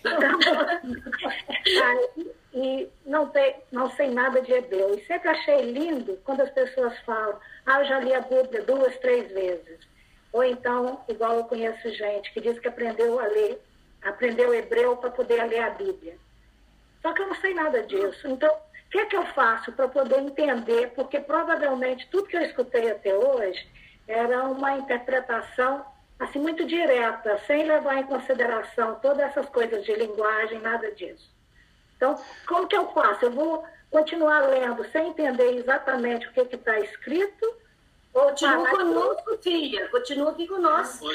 [SPEAKER 6] Então, e não, tem, não sei nada de hebreu. E sempre achei lindo quando as pessoas falam, ah, eu já li a Bíblia duas, três vezes. Ou então, igual eu conheço gente que diz que aprendeu a ler, aprendeu hebreu para poder ler a Bíblia. Só que eu não sei nada disso. Então, o que é que eu faço para poder entender? Porque provavelmente tudo que eu escutei até hoje era uma interpretação assim muito direta, sem levar em consideração todas essas coisas de linguagem, nada disso. Então, como que eu faço? Eu vou continuar lendo sem entender exatamente o que está escrito?
[SPEAKER 2] Continua conosco, filha. Continua aqui conosco.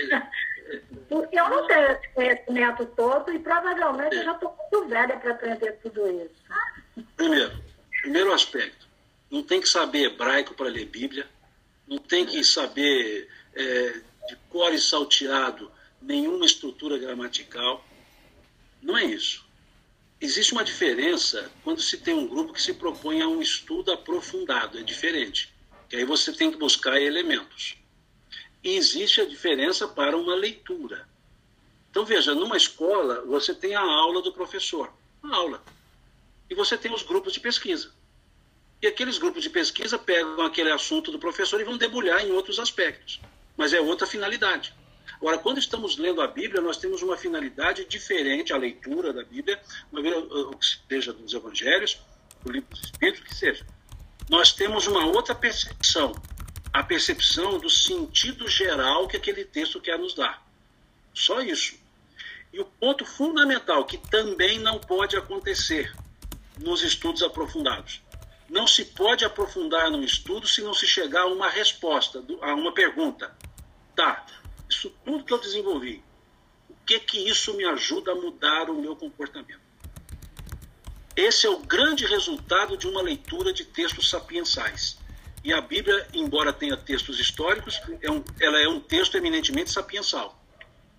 [SPEAKER 6] Porque eu não tenho esse conhecimento todo e provavelmente eu já estou muito velha para aprender tudo isso.
[SPEAKER 3] Primeiro, primeiro aspecto, não tem que saber hebraico para ler Bíblia, não tem que saber é, de core salteado nenhuma estrutura gramatical. Não é isso. Existe uma diferença quando se tem um grupo que se propõe a um estudo aprofundado, é diferente. Que aí você tem que buscar elementos. E existe a diferença para uma leitura. Então veja, numa escola você tem a aula do professor, a aula. E você tem os grupos de pesquisa. E aqueles grupos de pesquisa pegam aquele assunto do professor e vão debulhar em outros aspectos mas é outra finalidade. Agora, quando estamos lendo a Bíblia, nós temos uma finalidade diferente, a leitura da Bíblia, seja dos Evangelhos, do livro dos Espíritos, que seja. Nós temos uma outra percepção, a percepção do sentido geral que aquele texto quer nos dar. Só isso. E o ponto fundamental, que também não pode acontecer nos estudos aprofundados, não se pode aprofundar no estudo se não se chegar a uma resposta, a uma pergunta. Tá, isso tudo que eu desenvolvi, o que que isso me ajuda a mudar o meu comportamento? Esse é o grande resultado de uma leitura de textos sapiensais. E a Bíblia, embora tenha textos históricos, é um, ela é um texto eminentemente sapiensal.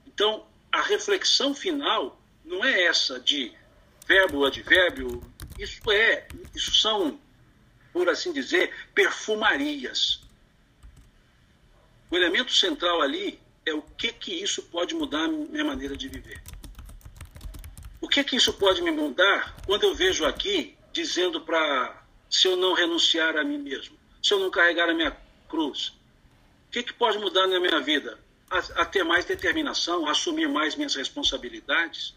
[SPEAKER 3] Então, a reflexão final não é essa de verbo, advérbio, isso é, isso são por assim dizer, perfumarias. O elemento central ali é o que que isso pode mudar a minha maneira de viver. O que que isso pode me mudar quando eu vejo aqui dizendo para se eu não renunciar a mim mesmo, se eu não carregar a minha cruz, o que que pode mudar na minha vida? A, a ter mais determinação, a assumir mais minhas responsabilidades,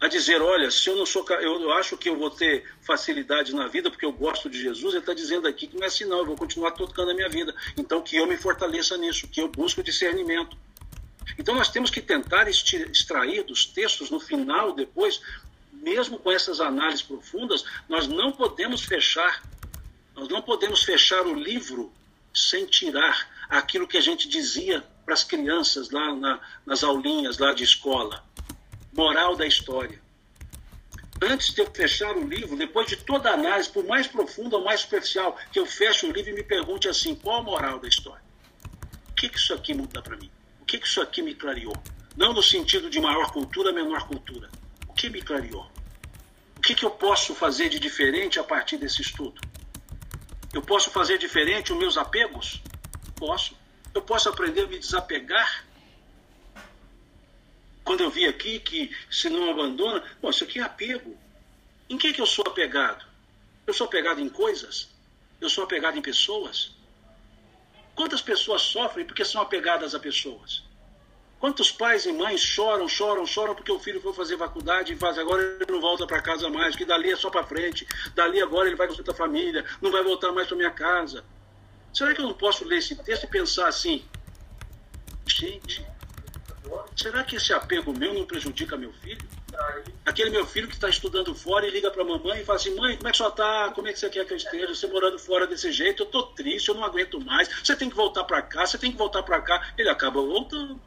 [SPEAKER 3] a dizer, olha, se eu não sou, eu acho que eu vou ter facilidade na vida porque eu gosto de Jesus, ele está dizendo aqui que não é assim não, eu vou continuar tocando a minha vida. Então que eu me fortaleça nisso, que eu busque discernimento. Então nós temos que tentar extrair dos textos no final, depois, mesmo com essas análises profundas, nós não podemos fechar, nós não podemos fechar o livro sem tirar aquilo que a gente dizia para as crianças lá na, nas aulinhas lá de escola moral da história. Antes de eu fechar o livro, depois de toda a análise, por mais profunda ou mais superficial, que eu feche o livro e me pergunte assim: qual a moral da história? O que, que isso aqui muda para mim? O que, que isso aqui me clareou? Não no sentido de maior cultura, menor cultura. O que me clareou? O que, que eu posso fazer de diferente a partir desse estudo? Eu posso fazer diferente os meus apegos? Posso. Eu posso aprender a me desapegar quando eu vi aqui que se não abandona, bom, isso aqui é apego. Em que, que eu sou apegado? Eu sou apegado em coisas? Eu sou apegado em pessoas? Quantas pessoas sofrem porque são apegadas a pessoas? Quantos pais e mães choram, choram, choram porque o filho foi fazer faculdade e faz agora ele não volta para casa mais, que dali é só para frente, dali agora ele vai com a família, não vai voltar mais para minha casa. Será que eu não posso ler esse texto e pensar assim? Gente, Será que esse apego meu não prejudica meu filho? Aquele meu filho que está estudando fora e liga para a mamãe e fala assim: mãe, como é que você está? Como é que você quer que eu esteja? Você morando fora desse jeito, eu estou triste, eu não aguento mais. Você tem que voltar para cá, você tem que voltar para cá. Ele acaba voltando.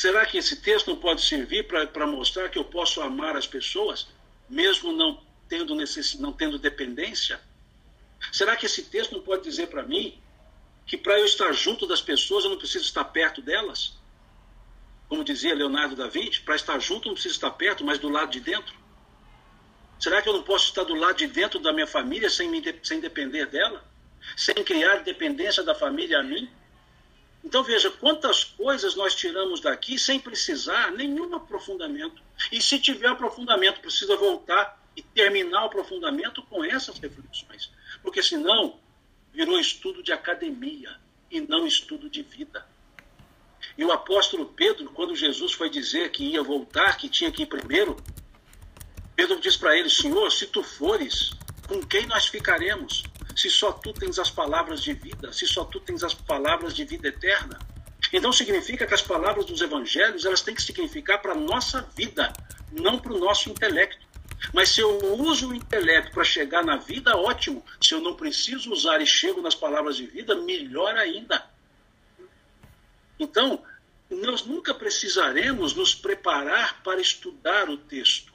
[SPEAKER 3] Será que esse texto não pode servir para mostrar que eu posso amar as pessoas, mesmo não tendo, necess... não tendo dependência? Será que esse texto não pode dizer para mim que para eu estar junto das pessoas eu não preciso estar perto delas? Como dizia Leonardo da Vinci, para estar junto não preciso estar perto, mas do lado de dentro? Será que eu não posso estar do lado de dentro da minha família sem, me, sem depender dela? Sem criar dependência da família a mim? Então veja quantas coisas nós tiramos daqui sem precisar nenhum aprofundamento. E se tiver aprofundamento, precisa voltar e terminar o aprofundamento com essas reflexões. Porque senão virou estudo de academia e não estudo de vida. E o apóstolo Pedro, quando Jesus foi dizer que ia voltar, que tinha que ir primeiro, Pedro diz para ele: Senhor, se tu fores, com quem nós ficaremos? Se só tu tens as palavras de vida, se só tu tens as palavras de vida eterna. Então significa que as palavras dos evangelhos elas têm que significar para a nossa vida, não para o nosso intelecto. Mas se eu uso o intelecto para chegar na vida, ótimo. Se eu não preciso usar e chego nas palavras de vida, melhor ainda. Então, nós nunca precisaremos nos preparar para estudar o texto.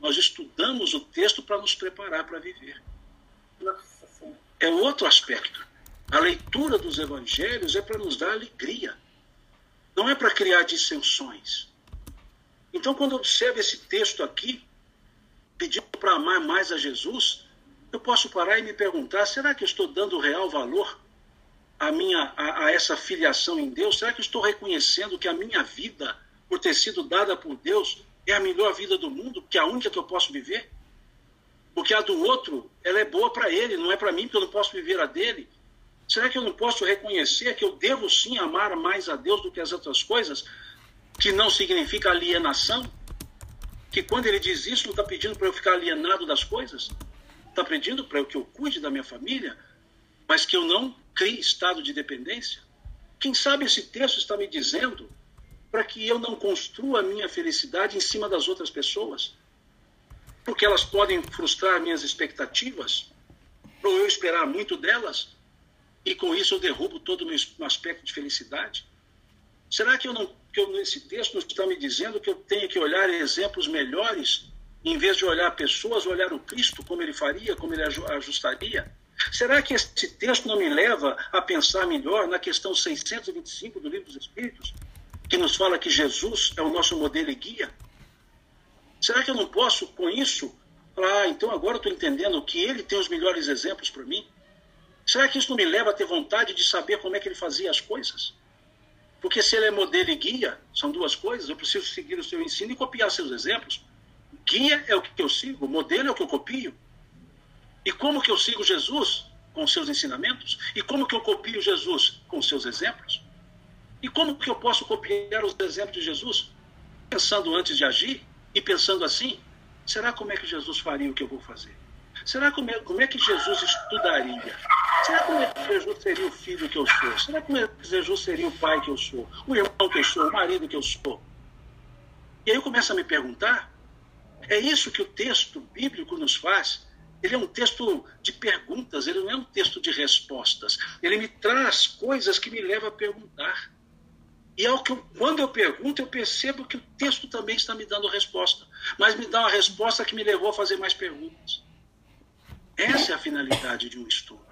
[SPEAKER 3] Nós estudamos o texto para nos preparar para viver. É outro aspecto. A leitura dos evangelhos é para nos dar alegria. Não é para criar dissensões. Então, quando observo esse texto aqui, pedindo para amar mais a Jesus, eu posso parar e me perguntar: será que eu estou dando real valor a, minha, a, a essa filiação em Deus? Será que eu estou reconhecendo que a minha vida, por ter sido dada por Deus, é a melhor vida do mundo, que é a única que eu posso viver? Porque a do outro, ela é boa para ele, não é para mim, porque eu não posso viver a dele. Será que eu não posso reconhecer que eu devo sim amar mais a Deus do que as outras coisas, que não significa alienação? que quando ele diz isso, não está pedindo para eu ficar alienado das coisas, está pedindo para que eu cuide da minha família, mas que eu não crie estado de dependência. Quem sabe esse texto está me dizendo para que eu não construa a minha felicidade em cima das outras pessoas. Porque elas podem frustrar minhas expectativas, ou eu esperar muito delas, e com isso eu derrubo todo o meu aspecto de felicidade? Será que eu não, que eu, esse texto está me dizendo que eu tenho que olhar exemplos melhores, em vez de olhar pessoas, olhar o Cristo, como ele faria, como ele ajustaria? Será que esse texto não me leva a pensar melhor na questão 625 do Livro dos Espíritos, que nos fala que Jesus é o nosso modelo e guia? Será que eu não posso, com isso, falar, ah, então agora eu estou entendendo que ele tem os melhores exemplos para mim? Será que isso não me leva a ter vontade de saber como é que ele fazia as coisas? Porque se ele é modelo e guia, são duas coisas, eu preciso seguir o seu ensino e copiar seus exemplos. Guia é o que eu sigo, modelo é o que eu copio. E como que eu sigo Jesus? Com seus ensinamentos? E como que eu copio Jesus? Com seus exemplos? E como que eu posso copiar os exemplos de Jesus? Pensando antes de agir e pensando assim, será como é que Jesus faria o que eu vou fazer? Será como é, como é que Jesus estudaria? Será como é que Jesus seria o filho que eu sou? Será como é que Jesus seria o pai que eu sou? O irmão que eu sou? O marido que eu sou? E aí eu começo a me perguntar, é isso que o texto bíblico nos faz? Ele é um texto de perguntas, ele não é um texto de respostas. Ele me traz coisas que me levam a perguntar. E ao que eu, quando eu pergunto, eu percebo que o texto também está me dando resposta. Mas me dá uma resposta que me levou a fazer mais perguntas. Essa é a finalidade de um estudo.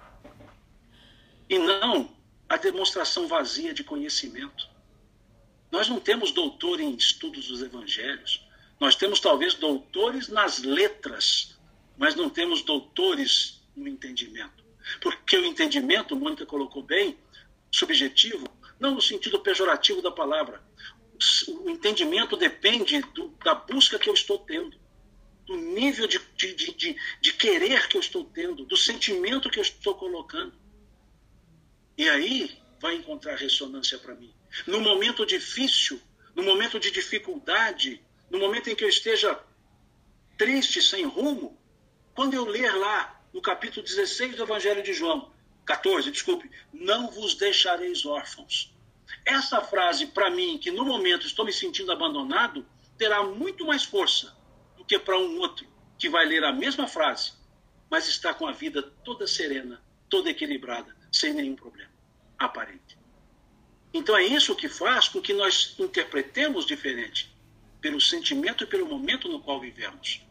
[SPEAKER 3] E não a demonstração vazia de conhecimento. Nós não temos doutor em estudos dos evangelhos. Nós temos talvez doutores nas letras, mas não temos doutores no entendimento. Porque o entendimento, Mônica colocou bem, subjetivo, não no sentido pejorativo da palavra. O entendimento depende do, da busca que eu estou tendo, do nível de, de, de, de querer que eu estou tendo, do sentimento que eu estou colocando. E aí vai encontrar ressonância para mim. No momento difícil, no momento de dificuldade, no momento em que eu esteja triste, sem rumo, quando eu ler lá no capítulo 16 do Evangelho de João, 14, desculpe, não vos deixareis órfãos. Essa frase, para mim, que no momento estou me sentindo abandonado, terá muito mais força do que para um outro que vai ler a mesma frase, mas está com a vida toda serena, toda equilibrada, sem nenhum problema aparente. Então é isso que faz com que nós interpretemos diferente, pelo sentimento e pelo momento no qual vivemos.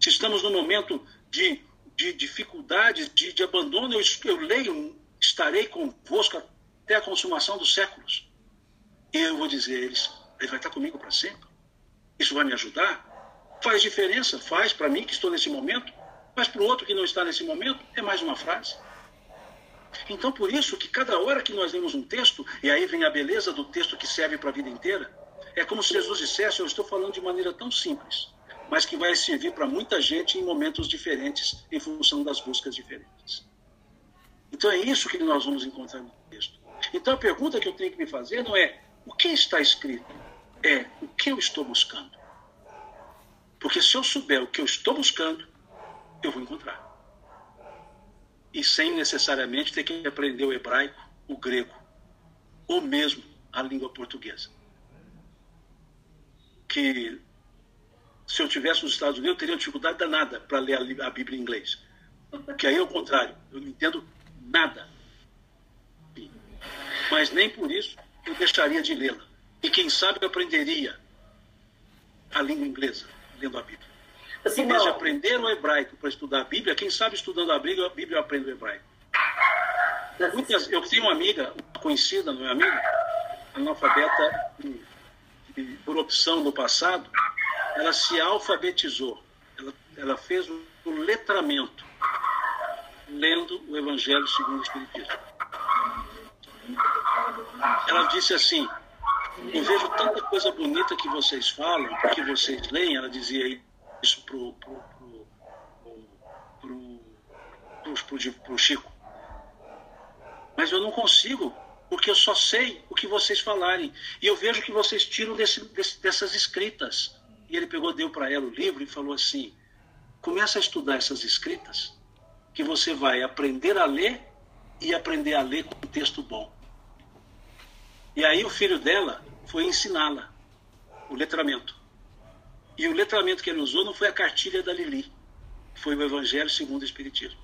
[SPEAKER 3] Se estamos num momento de, de dificuldade, de, de abandono, eu, eu leio, estarei convosco até a consumação dos séculos. Eu vou dizer a eles, ele vai estar comigo para sempre. Isso vai me ajudar? Faz diferença, faz para mim que estou nesse momento, mas para o outro que não está nesse momento, é mais uma frase. Então, por isso que cada hora que nós lemos um texto, e aí vem a beleza do texto que serve para a vida inteira, é como se Jesus dissesse: Eu estou falando de maneira tão simples, mas que vai servir para muita gente em momentos diferentes, em função das buscas diferentes. Então é isso que nós vamos encontrar no texto. Então a pergunta que eu tenho que me fazer não é o que está escrito, é o que eu estou buscando. Porque se eu souber o que eu estou buscando, eu vou encontrar. E sem necessariamente ter que aprender o hebraico, o grego, ou mesmo a língua portuguesa. Que se eu tivesse nos Estados Unidos, eu teria dificuldade danada para ler a Bíblia em inglês. Que aí é o contrário, eu não entendo nada. Mas nem por isso eu deixaria de lê-la. E quem sabe eu aprenderia a língua inglesa lendo a Bíblia. Assim, em vez de aprender o hebraico para estudar a Bíblia, quem sabe estudando a Bíblia, a Bíblia eu aprendo o hebraico. Muitas, eu tenho uma amiga, uma conhecida, não é amiga? Analfabeta por opção no passado, ela se alfabetizou. Ela, ela fez o, o letramento, lendo o Evangelho segundo o Espiritismo. Ela disse assim: Eu vejo tanta coisa bonita que vocês falam, que vocês leem. Ela dizia isso para o pro, pro, pro, pro Chico. Mas eu não consigo, porque eu só sei o que vocês falarem. E eu vejo que vocês tiram desse, desse, dessas escritas. E ele pegou, deu para ela o livro e falou assim: começa a estudar essas escritas, que você vai aprender a ler e aprender a ler com texto bom. E aí o filho dela foi ensiná-la o letramento. E o letramento que ele usou não foi a cartilha da Lili, foi o Evangelho segundo o Espiritismo.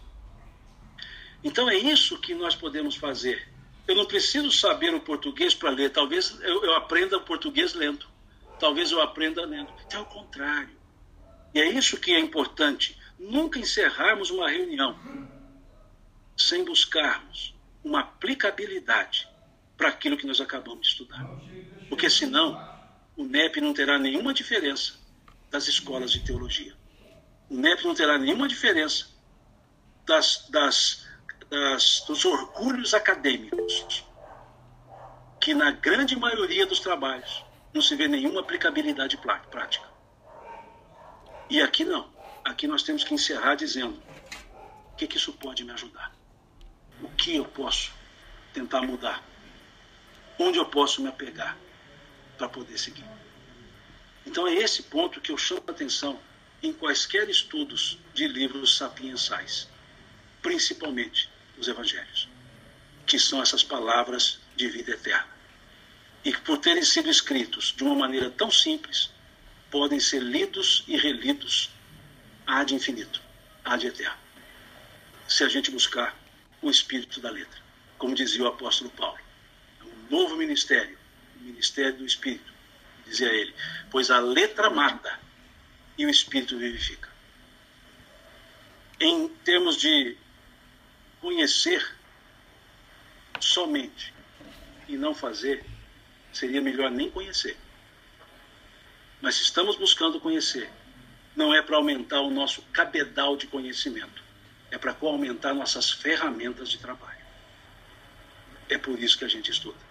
[SPEAKER 3] Então é isso que nós podemos fazer. Eu não preciso saber o português para ler, talvez eu, eu aprenda o português lendo, talvez eu aprenda lendo. É o contrário. E é isso que é importante. Nunca encerrarmos uma reunião sem buscarmos uma aplicabilidade para aquilo que nós acabamos de estudar. Porque senão o NEP não terá nenhuma diferença das escolas de teologia. O NEP não terá nenhuma diferença das, das, das, dos orgulhos acadêmicos, que na grande maioria dos trabalhos não se vê nenhuma aplicabilidade prática. E aqui não. Aqui nós temos que encerrar dizendo: o que, que isso pode me ajudar? O que eu posso tentar mudar? Onde eu posso me apegar para poder seguir? Então é esse ponto que eu chamo a atenção em quaisquer estudos de livros sapiensais, principalmente os evangelhos, que são essas palavras de vida eterna. E que por terem sido escritos de uma maneira tão simples, podem ser lidos e relidos ad infinito, ad eterno. Se a gente buscar o espírito da letra, como dizia o apóstolo Paulo. Novo ministério, o ministério do espírito dizia ele, pois a letra mata e o espírito vivifica. Em termos de conhecer somente e não fazer, seria melhor nem conhecer. Mas se estamos buscando conhecer, não é para aumentar o nosso cabedal de conhecimento, é para aumentar nossas ferramentas de trabalho. É por isso que a gente estuda.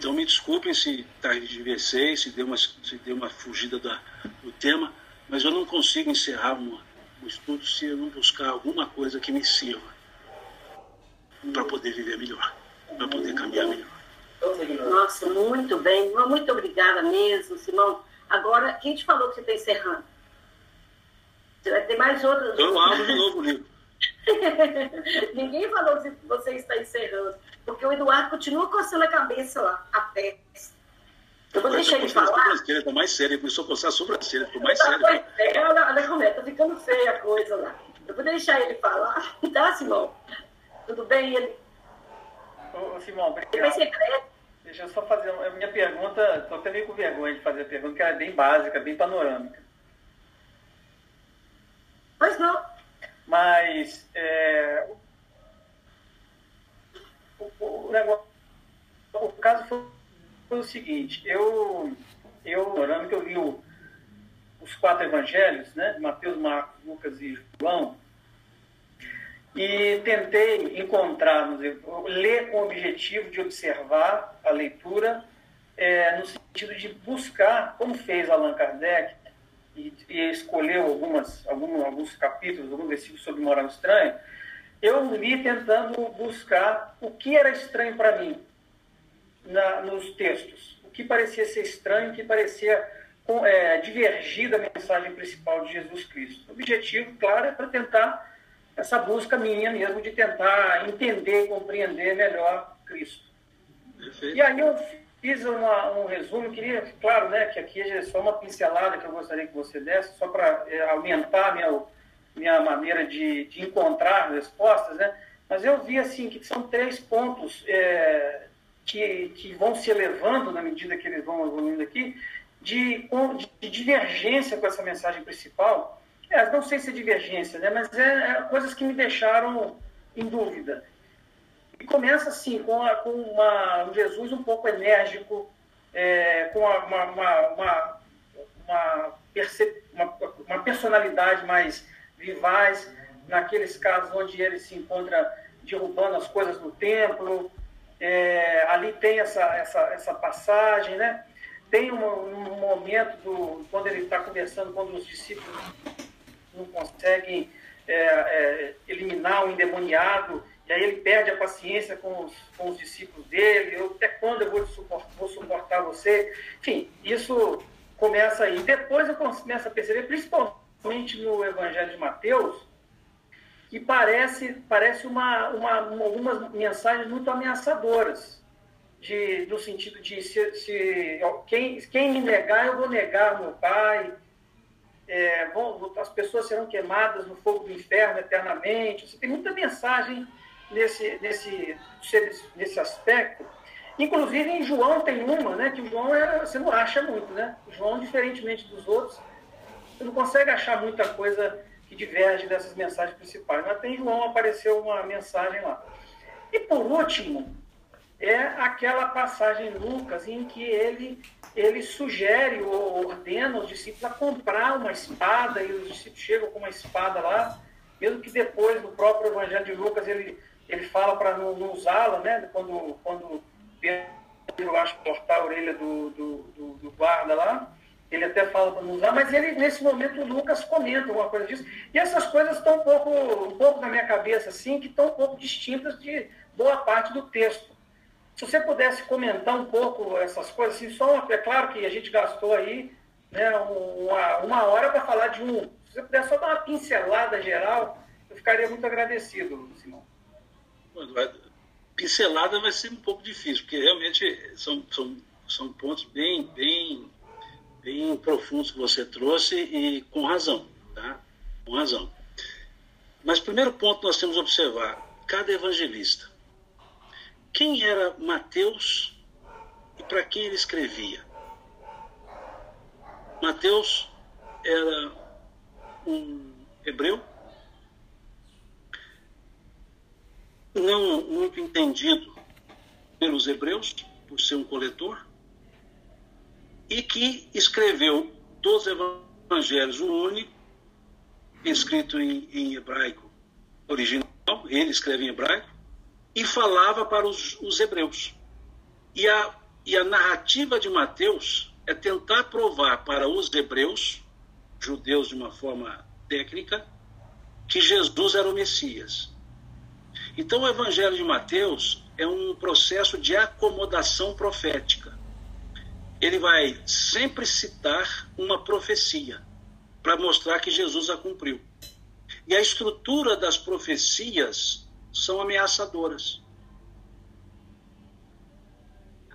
[SPEAKER 3] Então me desculpem se diversei, se deu uma, se deu uma fugida da, do tema, mas eu não consigo encerrar uma, um estudo se eu não buscar alguma coisa que me sirva para poder viver melhor, para poder caminhar melhor.
[SPEAKER 2] Nossa, muito bem. Muito obrigada mesmo, Simão. Agora, quem te falou que você está encerrando? Você vai ter mais outras.
[SPEAKER 3] Eu abro de novo o livro.
[SPEAKER 2] Ninguém falou que você está encerrando. Porque o Eduardo continua coçando a cabeça lá, a testa. Eu vou deixar ele falar.
[SPEAKER 3] Ele tá mais sério, ele começou a coçar a sobrancelha, ficou mais sério.
[SPEAKER 2] É, olha, olha como é, tá ficando feia a coisa lá. Eu vou deixar ele falar, tá, Simão? Tudo bem? Ele...
[SPEAKER 7] Ô, Simão, obrigado. Deixa eu só fazer a minha pergunta, estou até meio com vergonha de fazer a pergunta, que ela é bem básica, bem panorâmica.
[SPEAKER 2] Pois não.
[SPEAKER 7] Mas é, o, o, negócio, o caso foi, foi, o seguinte, eu, eu, que eu li o, os quatro evangelhos, né, Mateus, Marcos, Lucas e João, e tentei encontrar, ler com o objetivo de observar a leitura, é, no sentido de buscar, como fez Allan Kardec, e, e escolheu algumas, alguns, alguns capítulos, alguns versículos sobre moral estranha, eu li tentando buscar o que era estranho para mim na, nos textos, o que parecia ser estranho, o que parecia é, divergir da mensagem principal de Jesus Cristo. O objetivo, claro, é para tentar essa busca minha mesmo de tentar entender, compreender melhor Cristo. Perfeito. E aí eu fiz uma, um resumo, queria, claro, né, que aqui é só uma pincelada que eu gostaria que você desse, só para é, aumentar minha minha maneira de, de encontrar respostas, né? Mas eu vi assim que são três pontos é, que, que vão se elevando na medida que eles vão evoluindo aqui, de, de divergência com essa mensagem principal. É, não sei se é divergência, né? Mas é, é coisas que me deixaram em dúvida. E começa assim com, a, com uma, um Jesus um pouco enérgico, é, com uma, uma, uma, uma, uma personalidade mais vivaz, naqueles casos onde ele se encontra derrubando as coisas no templo. É, ali tem essa, essa, essa passagem, né? Tem um, um momento do, quando ele está conversando, quando os discípulos não conseguem é, é, eliminar o endemoniado, e aí ele perde a paciência com os, com os discípulos dele, eu, até quando eu vou, suportar, vou suportar você? Enfim, isso começa aí. Depois eu começo a perceber, principalmente no Evangelho de Mateus, que parece, parece uma, uma, algumas mensagens muito ameaçadoras. de, no sentido de se, se quem, quem me negar, eu vou negar meu Pai. É, vão, as pessoas serão queimadas no fogo do inferno eternamente. Você tem muita mensagem nesse, nesse, nesse aspecto. Inclusive em João tem uma, né? Que João é, você não acha muito, né? João, diferentemente dos outros, você não consegue achar muita coisa que diverge dessas mensagens principais. Mas tem João apareceu uma mensagem lá. E por último, é aquela passagem em Lucas em que ele, ele sugere ou ordena os discípulos a comprar uma espada, e os discípulos chegam com uma espada lá, mesmo que depois, no próprio Evangelho de Lucas, ele, ele fala para não, não usá-la, né? quando, quando Pedro acha cortar a orelha do, do, do, do guarda lá, ele até fala para não usar, mas ele, nesse momento, o Lucas comenta alguma coisa disso. E essas coisas estão um pouco, um pouco na minha cabeça, assim, que estão um pouco distintas de boa parte do texto. Se você pudesse comentar um pouco essas coisas, assim, só uma, é claro que a gente gastou aí né, uma, uma hora para falar de um. Se você pudesse só dar uma pincelada geral, eu ficaria muito agradecido, Simão.
[SPEAKER 3] Pincelada vai ser um pouco difícil, porque realmente são, são, são pontos bem, bem bem profundos que você trouxe e com razão, tá? Com razão. Mas primeiro ponto nós temos que observar, cada evangelista. Quem era Mateus e para quem ele escrevia? Mateus era um hebreu, não muito entendido pelos hebreus, por ser um coletor, e que escreveu dos evangelhos, o único, escrito em, em hebraico original, ele escreve em hebraico, e falava para os, os hebreus. E a, e a narrativa de Mateus é tentar provar para os hebreus, judeus de uma forma técnica, que Jesus era o Messias. Então o Evangelho de Mateus é um processo de acomodação profética ele vai sempre citar uma profecia para mostrar que Jesus a cumpriu. E a estrutura das profecias são ameaçadoras.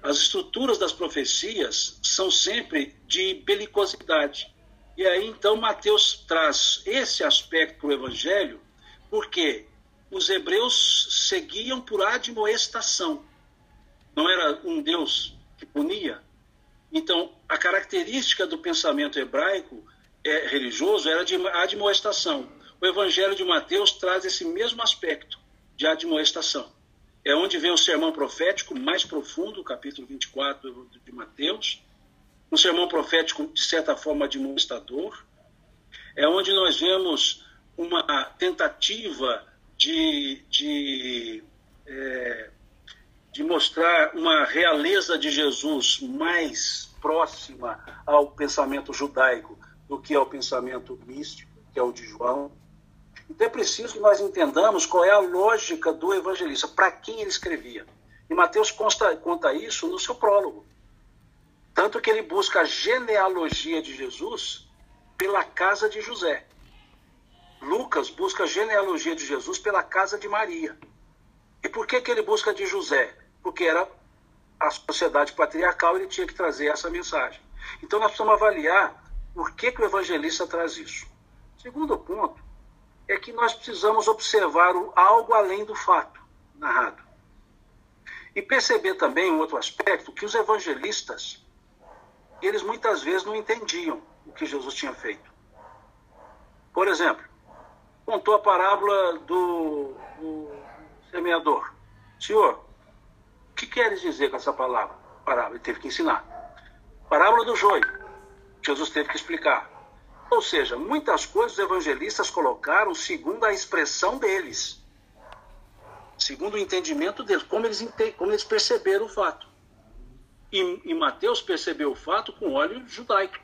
[SPEAKER 3] As estruturas das profecias são sempre de belicosidade. E aí então Mateus traz esse aspecto para o Evangelho, porque os hebreus seguiam por admoestação. Não era um Deus que punia, então, a característica do pensamento hebraico é, religioso era de admoestação. O Evangelho de Mateus traz esse mesmo aspecto de admoestação. É onde vem o sermão profético mais profundo, capítulo 24 de Mateus. Um sermão profético, de certa forma, admoestador. É onde nós vemos uma tentativa de, de é, de mostrar uma realeza de Jesus mais próxima ao pensamento judaico do que ao pensamento místico, que é o de João. Então é preciso que nós entendamos qual é a lógica do evangelista, para quem ele escrevia. E Mateus consta, conta isso no seu prólogo. Tanto que ele busca a genealogia de Jesus pela casa de José. Lucas busca a genealogia de Jesus pela casa de Maria. E por que, que ele busca de José? porque era a sociedade patriarcal, ele tinha que trazer essa mensagem. Então nós precisamos avaliar por que, que o evangelista traz isso. Segundo ponto é que nós precisamos observar algo além do fato narrado. E perceber também um outro aspecto, que os evangelistas, eles muitas vezes não entendiam o que Jesus tinha feito. Por exemplo, contou a parábola do, do semeador. Senhor, o que queres dizer com essa palavra? Parábola, ele teve que ensinar. Parábola do joio, Jesus teve que explicar. Ou seja, muitas coisas os evangelistas colocaram segundo a expressão deles, segundo o entendimento deles, como eles, como eles perceberam o fato. E, e Mateus percebeu o fato com óleo judaico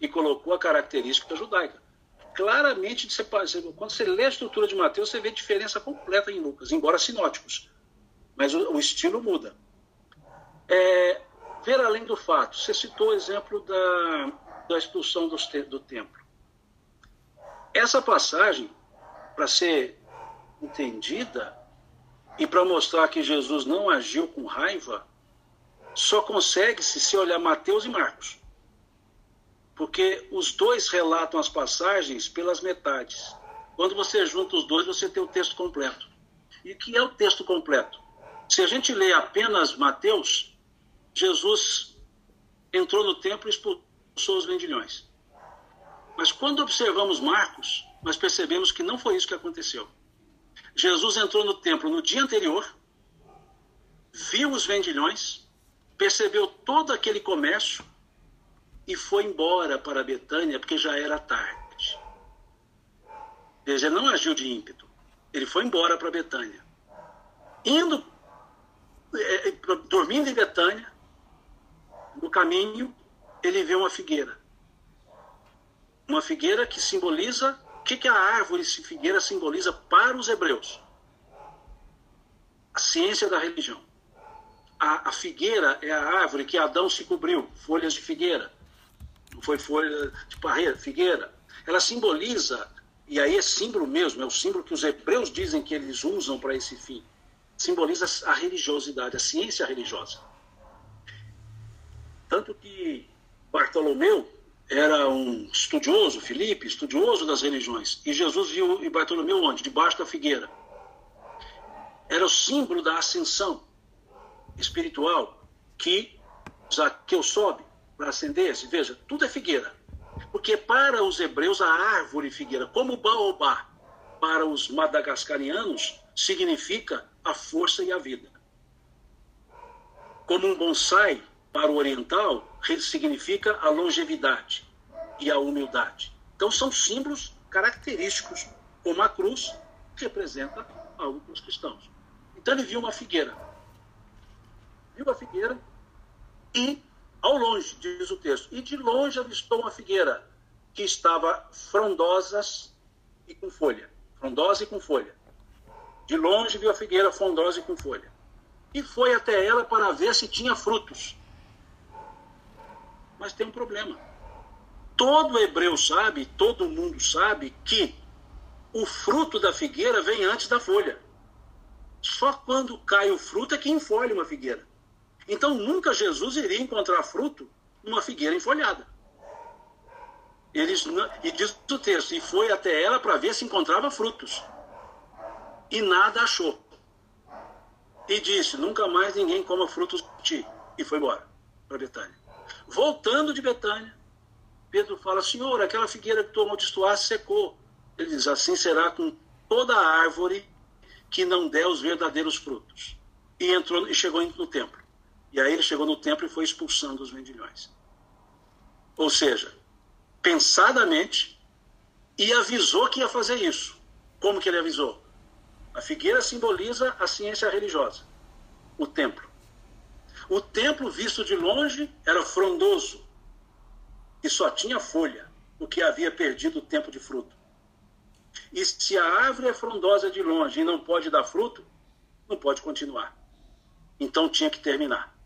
[SPEAKER 3] e colocou a característica judaica. Claramente, quando você lê a estrutura de Mateus, você vê diferença completa em Lucas, embora sinóticos mas o, o estilo muda. É, ver além do fato, você citou o exemplo da, da expulsão do, do templo. Essa passagem, para ser entendida e para mostrar que Jesus não agiu com raiva, só consegue-se se olhar Mateus e Marcos. Porque os dois relatam as passagens pelas metades. Quando você junta os dois, você tem o texto completo. E o que é o texto completo? Se a gente lê apenas Mateus, Jesus entrou no templo e expulsou os vendilhões. Mas quando observamos Marcos, nós percebemos que não foi isso que aconteceu. Jesus entrou no templo no dia anterior, viu os vendilhões, percebeu todo aquele comércio e foi embora para Betânia porque já era tarde. Veja, não agiu de ímpeto. Ele foi embora para Betânia. Indo, é, é, dormindo em Betânia, no caminho, ele vê uma figueira. Uma figueira que simboliza. O que, que a árvore figueira simboliza para os hebreus? A ciência da religião. A, a figueira é a árvore que Adão se cobriu, folhas de figueira. Foi folha de parreira, figueira. Ela simboliza, e aí é símbolo mesmo, é o símbolo que os hebreus dizem que eles usam para esse fim. Simboliza a religiosidade, a ciência religiosa. Tanto que Bartolomeu era um estudioso, Filipe, estudioso das religiões. E Jesus viu e Bartolomeu onde? Debaixo da figueira. Era o símbolo da ascensão espiritual que Zaqueu sobe para acender-se. Veja, tudo é figueira. Porque para os hebreus a árvore figueira, como baobá, para os madagascarianos, significa a força e a vida. Como um bonsai, para o oriental, significa a longevidade e a humildade. Então, são símbolos característicos, como a cruz representa algo para os cristãos. Então, ele viu uma figueira. Viu a figueira e, ao longe, diz o texto, e de longe avistou uma figueira que estava frondosas e com folha. Frondosa e com folha. De longe viu a figueira frondosa e com folha. E foi até ela para ver se tinha frutos. Mas tem um problema. Todo hebreu sabe, todo mundo sabe que o fruto da figueira vem antes da folha. Só quando cai o fruto é que enfolhe uma figueira. Então nunca Jesus iria encontrar fruto numa figueira enfolhada. Eles, e diz o texto, e foi até ela para ver se encontrava frutos. E nada achou. E disse: Nunca mais ninguém coma frutos de ti. E foi embora para Betânia. Voltando de Betânia, Pedro fala: Senhor, aquela figueira que tu amaldiçoaste secou. Ele diz: Assim será com toda árvore que não der os verdadeiros frutos. E entrou e chegou no templo. E aí ele chegou no templo e foi expulsando os vendilhões. Ou seja, pensadamente, e avisou que ia fazer isso. Como que ele avisou? A figueira simboliza a ciência religiosa, o templo. O templo, visto de longe, era frondoso e só tinha folha, o que havia perdido o tempo de fruto. E se a árvore é frondosa de longe e não pode dar fruto, não pode continuar. Então tinha que terminar.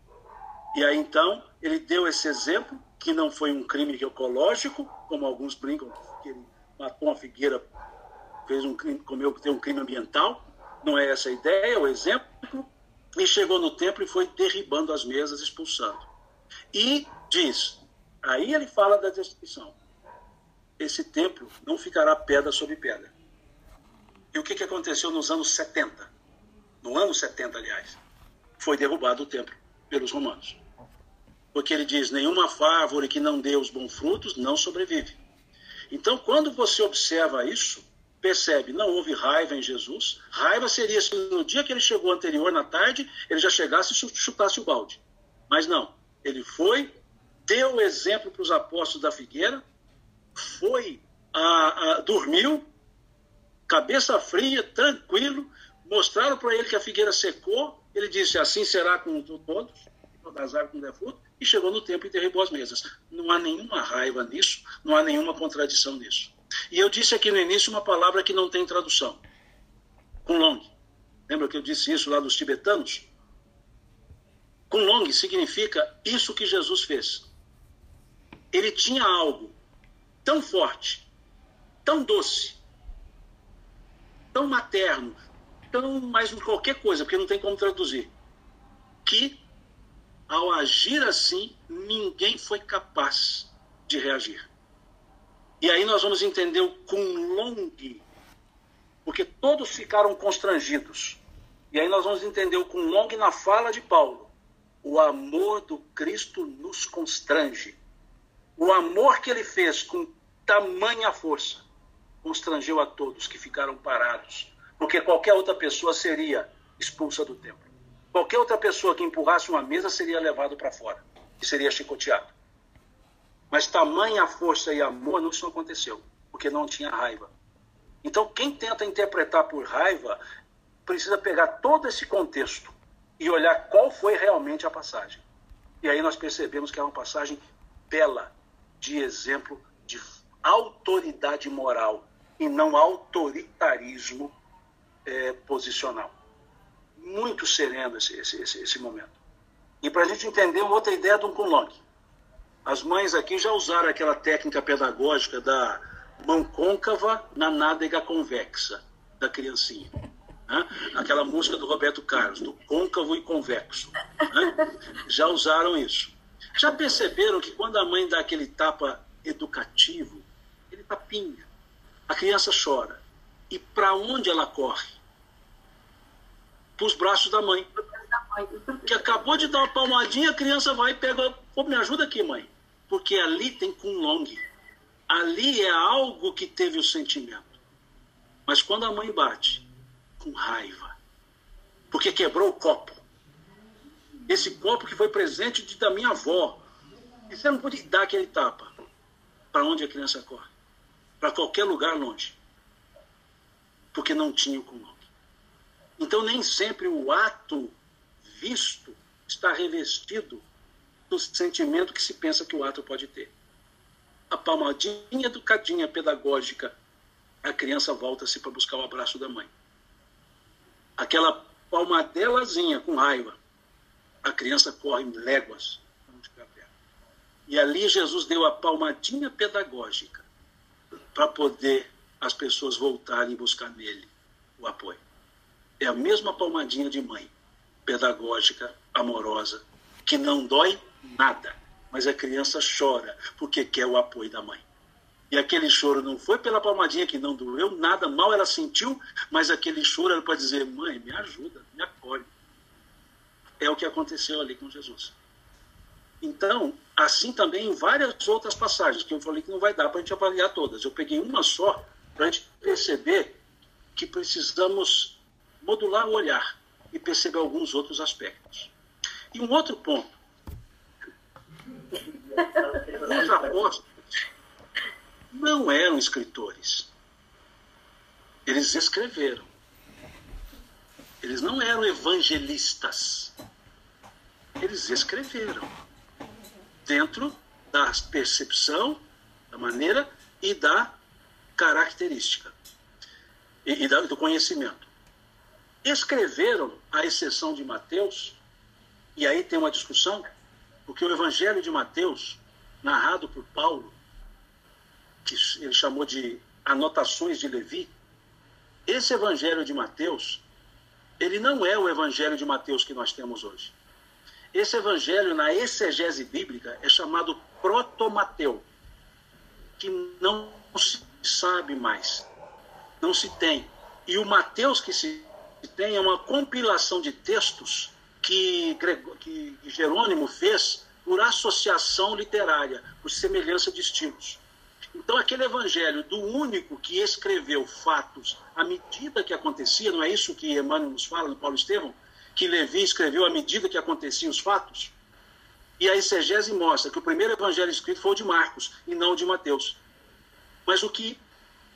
[SPEAKER 3] E aí então ele deu esse exemplo, que não foi um crime ecológico, como alguns brincam, que ele matou uma figueira, fez um crime, comeu, tem um crime ambiental. Não é essa a ideia, é o exemplo e chegou no templo e foi derribando as mesas, expulsando. E diz, aí ele fala da destruição. Esse templo não ficará pedra sobre pedra. E o que, que aconteceu nos anos 70? No ano 70, aliás, foi derrubado o templo pelos romanos. Porque ele diz: nenhuma árvore que não dê os bons frutos não sobrevive. Então, quando você observa isso, percebe, não houve raiva em Jesus. Raiva seria se no dia que ele chegou anterior, na tarde, ele já chegasse e chutasse o balde. Mas não, ele foi, deu o exemplo para os apóstolos da figueira, foi, a, a, dormiu, cabeça fria, tranquilo, mostraram para ele que a figueira secou, ele disse, assim será com todos, das árvores com der fruto, e chegou no tempo e derribou as mesas. Não há nenhuma raiva nisso, não há nenhuma contradição nisso. E eu disse aqui no início uma palavra que não tem tradução. Kunlong. Lembra que eu disse isso lá dos tibetanos? Kunlong significa isso que Jesus fez. Ele tinha algo tão forte, tão doce, tão materno, tão mais qualquer coisa, porque não tem como traduzir, que ao agir assim, ninguém foi capaz de reagir. E aí nós vamos entender o Kunlong, porque todos ficaram constrangidos. E aí nós vamos entender o Kunlong na fala de Paulo. O amor do Cristo nos constrange. O amor que ele fez com tamanha força constrangeu a todos que ficaram parados, porque qualquer outra pessoa seria expulsa do templo. Qualquer outra pessoa que empurrasse uma mesa seria levado para fora e seria chicoteado. Mas tamanha força e amor não isso aconteceu, porque não tinha raiva. Então, quem tenta interpretar por raiva precisa pegar todo esse contexto e olhar qual foi realmente a passagem. E aí nós percebemos que é uma passagem bela, de exemplo de autoridade moral e não autoritarismo é, posicional. Muito sereno esse, esse, esse, esse momento. E para a gente entender outra ideia do Kunlong. As mães aqui já usaram aquela técnica pedagógica da mão côncava na nádega convexa da criancinha. Né? Aquela música do Roberto Carlos, do côncavo e convexo. Né? Já usaram isso. Já perceberam que quando a mãe dá aquele tapa educativo, ele tapinha, a criança chora. E para onde ela corre? Para os braços da mãe. Que acabou de dar uma palmadinha, a criança vai e pega. Pô, me ajuda aqui, mãe. Porque ali tem Kunlong ali é algo que teve o sentimento. Mas quando a mãe bate, com raiva, porque quebrou o copo, esse copo que foi presente de, da minha avó, e você não pode dar aquele tapa. Para onde a criança corre? Para qualquer lugar longe. Porque não tinha o comando. Então, nem sempre o ato visto está revestido do sentimento que se pensa que o ato pode ter a palmadinha educadinha pedagógica, a criança volta-se para buscar o abraço da mãe. Aquela palmadelazinha com raiva, a criança corre léguas E ali Jesus deu a palmadinha pedagógica para poder as pessoas voltarem e buscar nele o apoio. É a mesma palmadinha de mãe, pedagógica, amorosa, que não dói nada mas a criança chora porque quer o apoio da mãe. E aquele choro não foi pela palmadinha que não doeu nada, mal ela sentiu, mas aquele choro era para dizer: mãe, me ajuda, me acolhe. É o que aconteceu ali com Jesus. Então, assim também em várias outras passagens, que eu falei que não vai dar para a gente avaliar todas. Eu peguei uma só para a gente perceber que precisamos modular o olhar e perceber alguns outros aspectos. E um outro ponto os apóstolos não eram escritores. Eles escreveram. Eles não eram evangelistas. Eles escreveram. Dentro da percepção, da maneira e da característica. E, e do conhecimento. Escreveram, à exceção de Mateus, e aí tem uma discussão porque o Evangelho de Mateus, narrado por Paulo, que ele chamou de anotações de Levi, esse Evangelho de Mateus, ele não é o Evangelho de Mateus que nós temos hoje. Esse Evangelho, na exegese bíblica, é chamado Protomateu, que não se sabe mais, não se tem. E o Mateus que se tem é uma compilação de textos que, que Jerônimo fez por associação literária, por semelhança de estilos. Então, aquele evangelho do único que escreveu fatos à medida que acontecia, não é isso que Emmanuel nos fala no Paulo Estevão? Que Levi escreveu à medida que aconteciam os fatos? E a exegese mostra que o primeiro evangelho escrito foi o de Marcos e não o de Mateus. Mas o que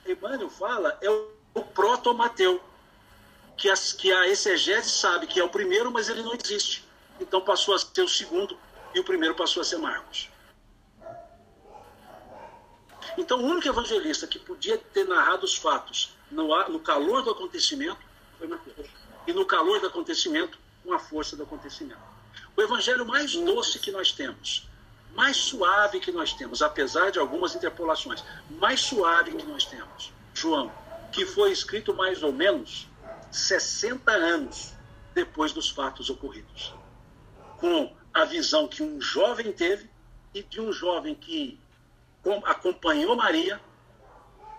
[SPEAKER 3] Emmanuel fala é o proto-Mateu, que, que a exegese sabe que é o primeiro, mas ele não existe. Então passou a ser o segundo e o primeiro passou a ser Marcos. Então, o único evangelista que podia ter narrado os fatos no, no calor do acontecimento foi Mateus. E no calor do acontecimento, com a força do acontecimento. O evangelho mais doce que nós temos, mais suave que nós temos, apesar de algumas interpolações, mais suave que nós temos, João, que foi escrito mais ou menos 60 anos depois dos fatos ocorridos, com a visão que um jovem teve e de um jovem que acompanhou Maria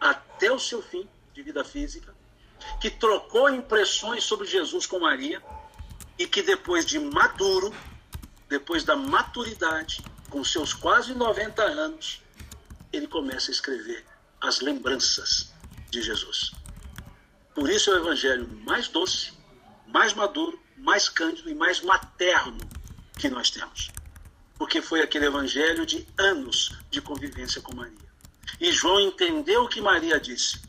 [SPEAKER 3] até o seu fim de vida física, que trocou impressões sobre Jesus com Maria e que depois de maduro, depois da maturidade, com seus quase 90 anos, ele começa a escrever as lembranças de Jesus. Por isso é o evangelho mais doce, mais maduro, mais cândido e mais materno que nós temos. Porque foi aquele evangelho de anos de convivência com Maria. E João entendeu o que Maria disse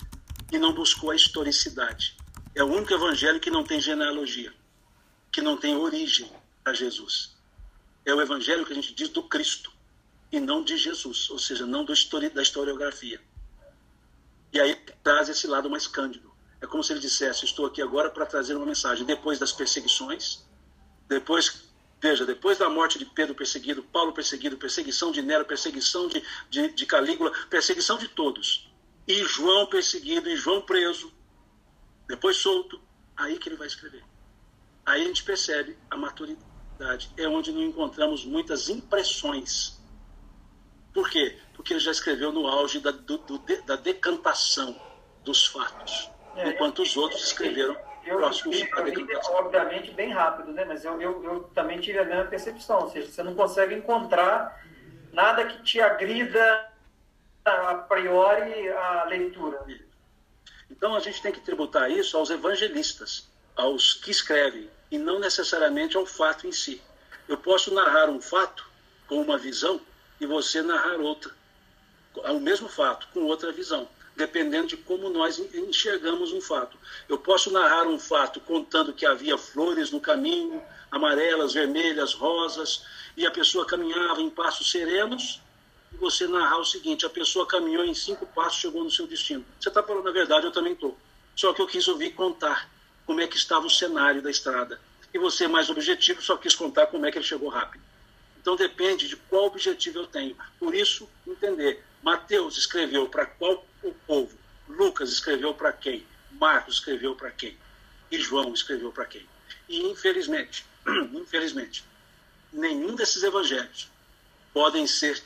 [SPEAKER 3] e não buscou a historicidade. É o único evangelho que não tem genealogia, que não tem origem a Jesus. É o evangelho que a gente diz do Cristo e não de Jesus, ou seja, não do histori da historiografia. E aí traz esse lado mais cândido. É como se ele dissesse: Estou aqui agora para trazer uma mensagem. Depois das perseguições, depois, veja, depois da morte de Pedro perseguido, Paulo perseguido, perseguição de Nero, perseguição de, de, de Calígula, perseguição de todos. E João perseguido, e João preso, depois solto. Aí que ele vai escrever. Aí a gente percebe a maturidade. É onde não encontramos muitas impressões. Por quê? Porque ele já escreveu no auge da, do, do, da decantação dos fatos enquanto os outros escreveram
[SPEAKER 7] eu, próximos eu, obviamente bem rápido, né? Mas eu, eu, eu, também tive a mesma percepção, ou seja, você não consegue encontrar nada que te agrida a priori a leitura.
[SPEAKER 3] Então a gente tem que tributar isso aos evangelistas, aos que escrevem, e não necessariamente ao fato em si. Eu posso narrar um fato com uma visão e você narrar outra, o mesmo fato com outra visão dependendo de como nós enxergamos um fato. Eu posso narrar um fato contando que havia flores no caminho, amarelas, vermelhas, rosas, e a pessoa caminhava em passos serenos, e você narrar o seguinte: a pessoa caminhou em cinco passos, chegou no seu destino. Você está falando a verdade, eu também estou. Só que eu quis ouvir contar como é que estava o cenário da estrada. E você, mais objetivo, só quis contar como é que ele chegou rápido. Então depende de qual objetivo eu tenho. Por isso, entender. Mateus escreveu para qual o povo. Lucas escreveu para quem? Marcos escreveu para quem? E João escreveu para quem? E infelizmente, infelizmente, nenhum desses evangelhos podem ser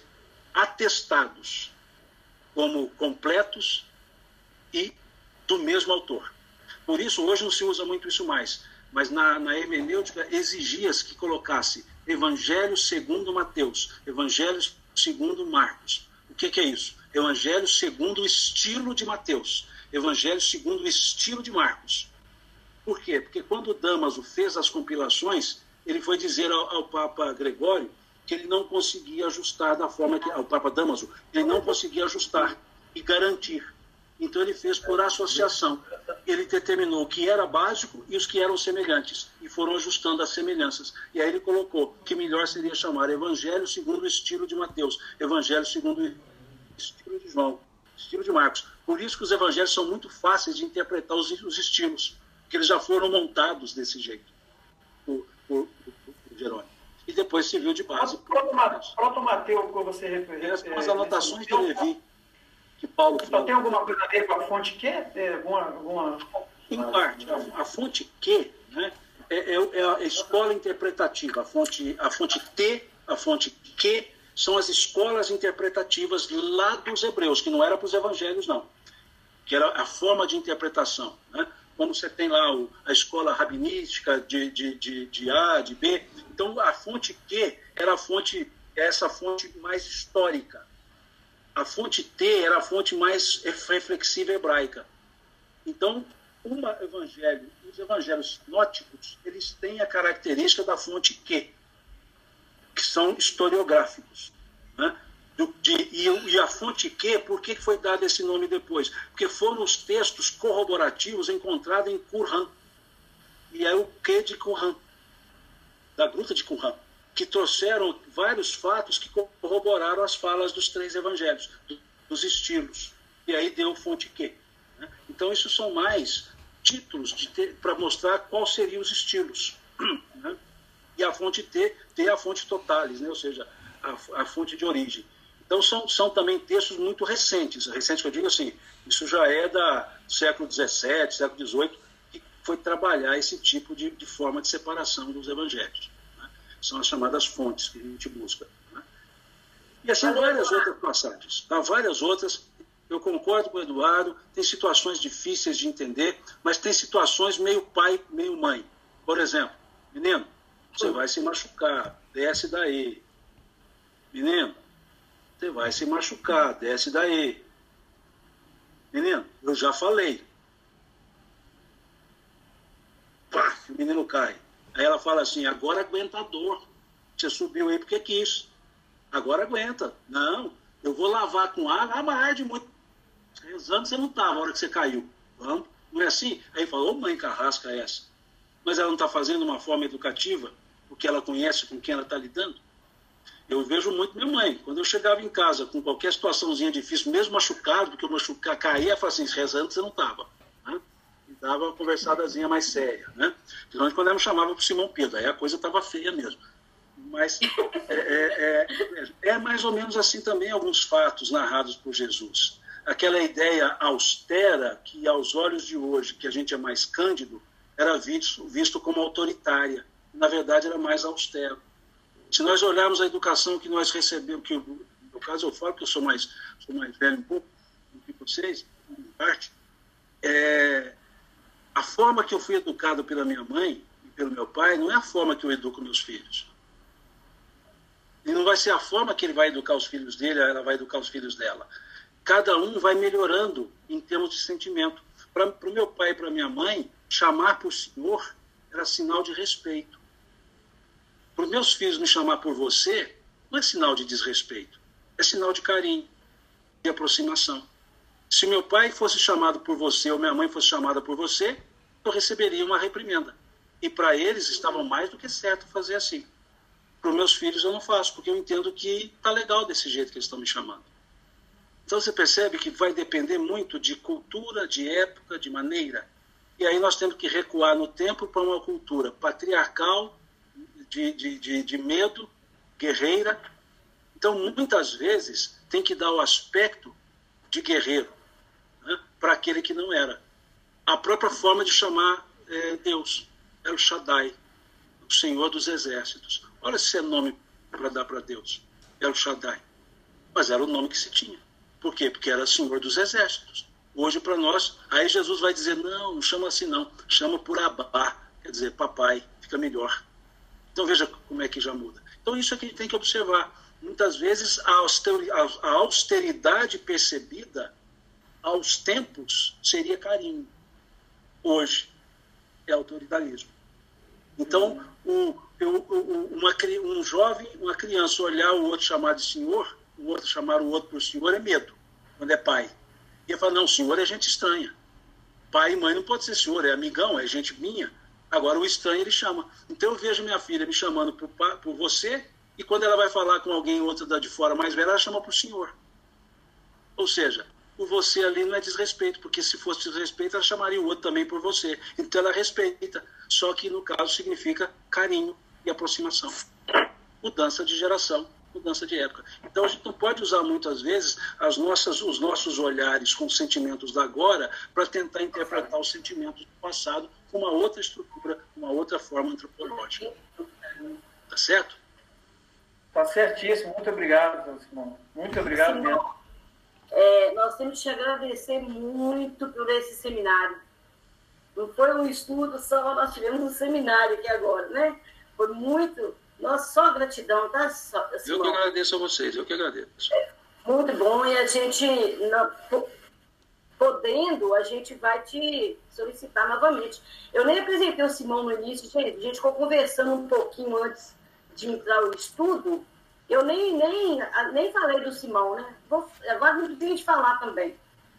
[SPEAKER 3] atestados como completos e do mesmo autor. Por isso, hoje não se usa muito isso mais, mas na, na hermenêutica exigia-se que colocasse Evangelho segundo Mateus, Evangelho segundo Marcos. O que, que é isso? Evangelho segundo o estilo de Mateus, Evangelho segundo o estilo de Marcos. Por quê? Porque quando Damaso fez as compilações, ele foi dizer ao, ao Papa Gregório que ele não conseguia ajustar da forma que. ao Papa Damaso, ele não conseguia ajustar e garantir. Então ele fez por associação. Ele determinou o que era básico e os que eram semelhantes, e foram ajustando as semelhanças. E aí ele colocou que melhor seria chamar Evangelho segundo o estilo de Mateus, Evangelho segundo o estilo de João, estilo de Marcos. Por isso que os evangelhos são muito fáceis de interpretar os, os estilos, porque eles já foram montados desse jeito por, por, por, por Jerônimo. E depois se viu de base.
[SPEAKER 7] Proto Mateus, como você referiu.
[SPEAKER 3] As anotações de Levi, que Paulo
[SPEAKER 7] Só tem alguma coisa a ver com a fonte Q? Alguma, alguma...
[SPEAKER 3] Em parte. A, a fonte Q né, é, é, é, a escola interpretativa. A fonte, a fonte T, a fonte Q são as escolas interpretativas lá dos hebreus, que não era para os evangelhos, não. Que era a forma de interpretação. Né? Como você tem lá o, a escola rabinística de, de, de, de, A, de B. Então, a fonte Q era a fonte, essa fonte mais histórica. A fonte T era a fonte mais reflexiva hebraica. Então, uma evangelho, os evangelhos nóticos, eles têm a característica da fonte Q que são historiográficos. Né? De, e, e, a fonte Q, por que foi dado esse nome depois? Porque foram os textos corroborativos encontrados em Qumran. E é o Q de Qumran, da gruta de Qumran, que trouxeram vários fatos que corroboraram as falas dos três evangelhos, dos estilos. E aí deu fonte Q. Né? Então, isso são mais títulos para mostrar quais seriam os estilos. Né? e a fonte T tem a fonte totalis, né? ou seja, a, a, fonte de origem. Então são, são também textos muito recentes, recentes que eu digo assim, isso já é da século XVII, século XVIII, que foi trabalhar esse tipo de, de forma de separação dos evangelhos. São as chamadas fontes que a gente busca. Né? E assim várias outras passagens. Há várias outras. Eu concordo com o Eduardo, tem situações difíceis de entender, mas tem situações meio pai, meio mãe. Por exemplo, menino, você vai se machucar, desce daí. Menino, você vai se machucar, desce daí. Menino, eu já falei. Pá, o menino cai. Aí ela fala assim: agora aguenta a dor. Você subiu aí porque quis. Agora aguenta. Não, eu vou lavar com água. Ah, mas arde muito. Rezando você não estava na hora que você caiu. Vamos. Não é assim? Aí falou: mãe carrasca é essa. Mas ela não está fazendo uma forma educativa, porque ela conhece com quem ela está lidando. Eu vejo muito minha mãe. Quando eu chegava em casa com qualquer situaçãozinha difícil, mesmo machucado, porque eu machucar, caía, ela falava assim: rezando você não estava dava uma conversadazinha mais séria, né? Principalmente quando ela me chamava para o Simão Pedro, aí a coisa estava feia mesmo. Mas é, é, é, é, mais ou menos assim também alguns fatos narrados por Jesus. Aquela ideia austera que, aos olhos de hoje, que a gente é mais cândido, era visto, visto como autoritária. Na verdade, era mais austero. Se nós olharmos a educação que nós recebemos, que no caso eu falo que eu sou mais, sou mais velho um pouco do que vocês, em parte, é, a forma que eu fui educado pela minha mãe e pelo meu pai não é a forma que eu educo meus filhos. E não vai ser a forma que ele vai educar os filhos dele, ela vai educar os filhos dela. Cada um vai melhorando em termos de sentimento. Para o meu pai e para minha mãe, chamar por senhor era sinal de respeito. Para os meus filhos me chamar por você não é sinal de desrespeito, é sinal de carinho, de aproximação. Se meu pai fosse chamado por você ou minha mãe fosse chamada por você, eu receberia uma reprimenda. E para eles estava mais do que certo fazer assim. Para os meus filhos eu não faço, porque eu entendo que tá legal desse jeito que eles estão me chamando. Então você percebe que vai depender muito de cultura, de época, de maneira. E aí nós temos que recuar no tempo para uma cultura patriarcal, de, de, de, de medo, guerreira. Então, muitas vezes, tem que dar o aspecto de guerreiro né, para aquele que não era. A própria forma de chamar é, Deus é o Shaddai, o Senhor dos Exércitos. Olha se é nome para dar para Deus. É o Shaddai. Mas era o nome que se tinha. Por quê? Porque era Senhor dos Exércitos. Hoje, para nós, aí Jesus vai dizer: não, não chama assim, não. Chama por Abá, quer dizer, papai, fica melhor. Então veja como é que já muda. Então isso é que a gente tem que observar. Muitas vezes a austeridade percebida aos tempos seria carinho. Hoje é autoritarismo. Então, um, uma, um jovem, uma criança olhar o outro chamar de senhor, o outro chamar o outro por senhor é medo, quando é pai. E ele fala, não, senhor é gente estranha. Pai e mãe não pode ser senhor, é amigão, é gente minha. Agora o estranho ele chama. Então eu vejo minha filha me chamando por, por você, e quando ela vai falar com alguém, outra da de fora mais velha, ela chama por senhor. Ou seja, o você ali não é desrespeito, porque se fosse desrespeito, ela chamaria o outro também por você. Então ela respeita, só que no caso significa carinho e aproximação. Mudança de geração, mudança de época. Então a gente não pode usar muitas vezes as nossas, os nossos olhares com os sentimentos da agora para tentar interpretar os sentimentos do passado com uma outra estrutura, uma outra forma antropológica. Tá certo?
[SPEAKER 7] Tá certíssimo. Muito obrigado, Simão. Muito obrigado mesmo.
[SPEAKER 2] É, nós temos que agradecer muito por esse seminário. Não foi um estudo só, nós tivemos um seminário aqui agora, né? Foi muito. Nossa, só gratidão, tá? Só,
[SPEAKER 3] eu que agradeço a vocês, eu que agradeço.
[SPEAKER 2] É, muito bom, e a gente, podendo, a gente vai te solicitar novamente. Eu nem apresentei o Simão no início, gente, a gente ficou conversando um pouquinho antes de entrar o estudo, eu nem, nem, nem falei do Simão, né? Vou, agora não tem de falar também,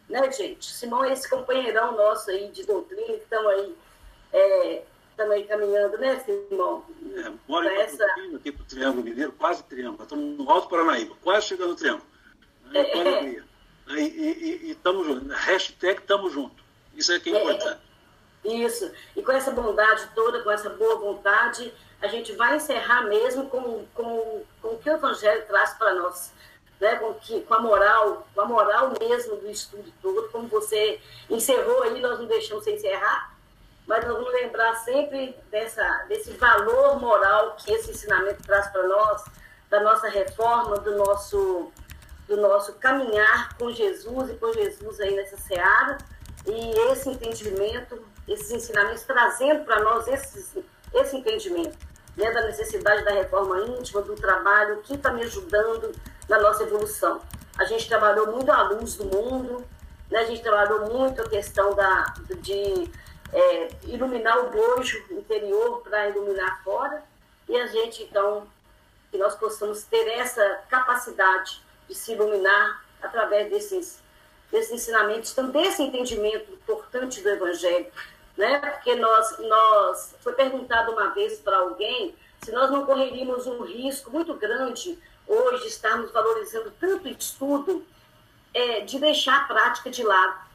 [SPEAKER 2] né, gente? Simão é esse companheirão nosso aí de doutrina, que estamos aí, é, também caminhando, né, Simão?
[SPEAKER 3] É, mora em essa... aqui para o Triângulo Mineiro, quase Triângulo. Estamos no Alto Paranaíba, quase chegando no Triângulo. É, é. E estamos juntos. Hashtag estamos juntos. Isso é que é, é importante.
[SPEAKER 2] Isso. E com essa bondade toda, com essa boa vontade, a gente vai encerrar mesmo com, com, com o que o Evangelho traz para nós. Né, com, que, com a moral, com a moral mesmo do estudo todo, como você encerrou aí, nós não deixamos você encerrar, mas nós vamos lembrar sempre dessa, desse valor moral que esse ensinamento traz para nós, da nossa reforma, do nosso, do nosso caminhar com Jesus e com Jesus aí nessa seara, e esse entendimento, esses ensinamentos trazendo para nós esses, esse entendimento né, da necessidade da reforma íntima, do trabalho, que está me ajudando na nossa evolução. A gente trabalhou muito a luz do mundo, né, a gente trabalhou muito a questão da, de é, iluminar o bojo interior para iluminar fora, e a gente, então, que nós possamos ter essa capacidade de se iluminar através desses, desses ensinamentos, então, desse entendimento importante do Evangelho, né? Porque nós, nós foi perguntado uma vez para alguém se nós não correríamos um risco muito grande hoje de estarmos valorizando tanto estudo é, de deixar a prática de lado.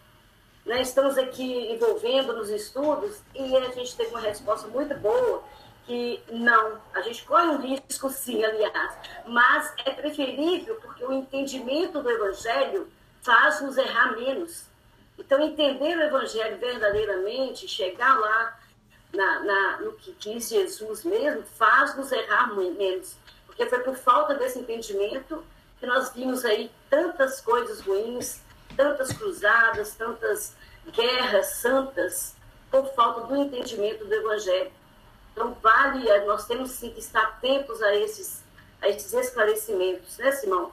[SPEAKER 2] Né? Estamos aqui envolvendo nos estudos e a gente teve uma resposta muito boa que não, a gente corre um risco sim, aliás, mas é preferível porque o entendimento do evangelho faz nos errar menos. Então, entender o Evangelho verdadeiramente, chegar lá na, na, no que diz Jesus mesmo, faz nos errar menos. Porque foi por falta desse entendimento que nós vimos aí tantas coisas ruins, tantas cruzadas, tantas guerras santas, por falta do entendimento do Evangelho. Então, vale, nós temos sim que estar atentos a esses, a esses esclarecimentos, né, Simão?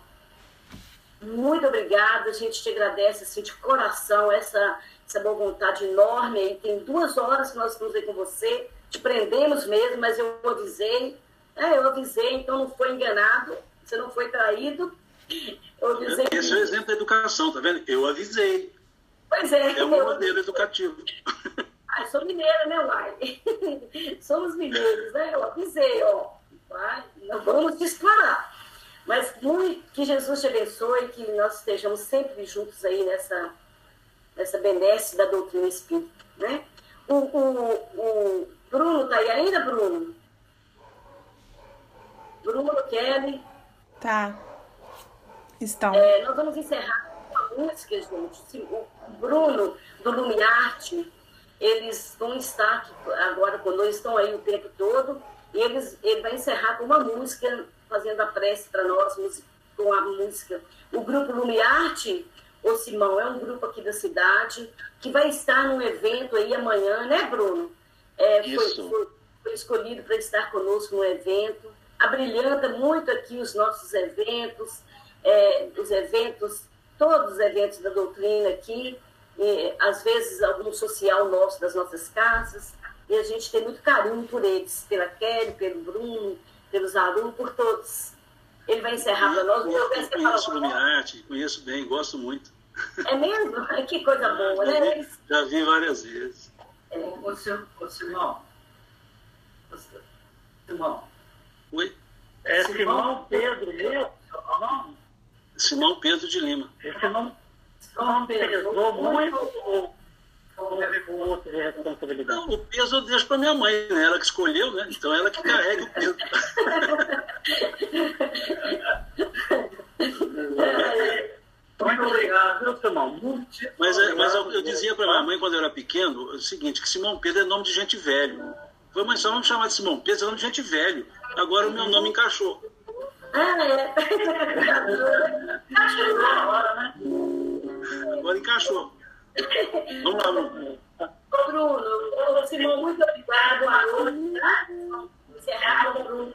[SPEAKER 2] Muito obrigada, a gente te agradece assim, de coração essa, essa boa vontade enorme. Aí tem duas horas que nós estamos aí com você, te prendemos mesmo, mas eu avisei. É, eu avisei, então não foi enganado, você não foi traído.
[SPEAKER 3] Eu avisei. Esse é o exemplo da educação, tá vendo? Eu avisei.
[SPEAKER 2] Pois é.
[SPEAKER 3] É um modelo educativo.
[SPEAKER 2] Ah, sou mineira, né, Uai? Somos mineiros, né? Eu avisei, ó. Vai, não vamos explorar. Mas muito, que Jesus te abençoe, que nós estejamos sempre juntos aí nessa, nessa benesse da doutrina espírita, né? O, o, o Bruno está aí ainda, Bruno? Bruno, Kelly.
[SPEAKER 1] Tá. Estão.
[SPEAKER 2] É, nós vamos encerrar com a música, gente. O Bruno, do Lumiarte, eles vão estar aqui agora conosco, estão aí o tempo todo, e eles, ele vai encerrar com uma música fazendo a prece para nós com a música. O grupo Lumiarte, ô Simão, é um grupo aqui da cidade que vai estar num evento aí amanhã, né, Bruno? É, foi, foi, foi, escolhido para estar conosco no evento. Abrilhanta muito aqui os nossos eventos, é, os eventos, todos os eventos da doutrina aqui, e, às vezes algum social nosso das nossas casas, e a gente tem muito carinho por eles, pela Kelly, pelo Bruno, pelos alunos, por todos. Ele vai encerrar para nós.
[SPEAKER 3] Eu, eu conheço o arte, conheço bem, gosto muito.
[SPEAKER 2] É mesmo? Que coisa boa, já né?
[SPEAKER 3] Vi, já vi várias vezes.
[SPEAKER 7] É. Ô, ô, Simão. Simão.
[SPEAKER 3] Oi?
[SPEAKER 7] É Simão Pedro mesmo?
[SPEAKER 3] Simão Pedro de Lima.
[SPEAKER 7] É Simão, Simão Pedro. muito
[SPEAKER 3] não, o peso eu deixo para minha mãe, né? Ela que escolheu, né? Então ela que carrega o peso.
[SPEAKER 7] Muito obrigado, viu, Simão?
[SPEAKER 3] Mas, é, mas eu, eu dizia para minha mãe quando eu era pequeno o seguinte, que Simão Pedro é nome de gente velho. Foi, mas só vamos chamar de Simão Pedro, é nome de gente velho. Agora o meu nome encaixou.
[SPEAKER 2] Ah, é.
[SPEAKER 3] Agora encaixou. Lá, Bruno.
[SPEAKER 2] Simão, muito obrigado. Noite. Tá? Encerrar o Bruno.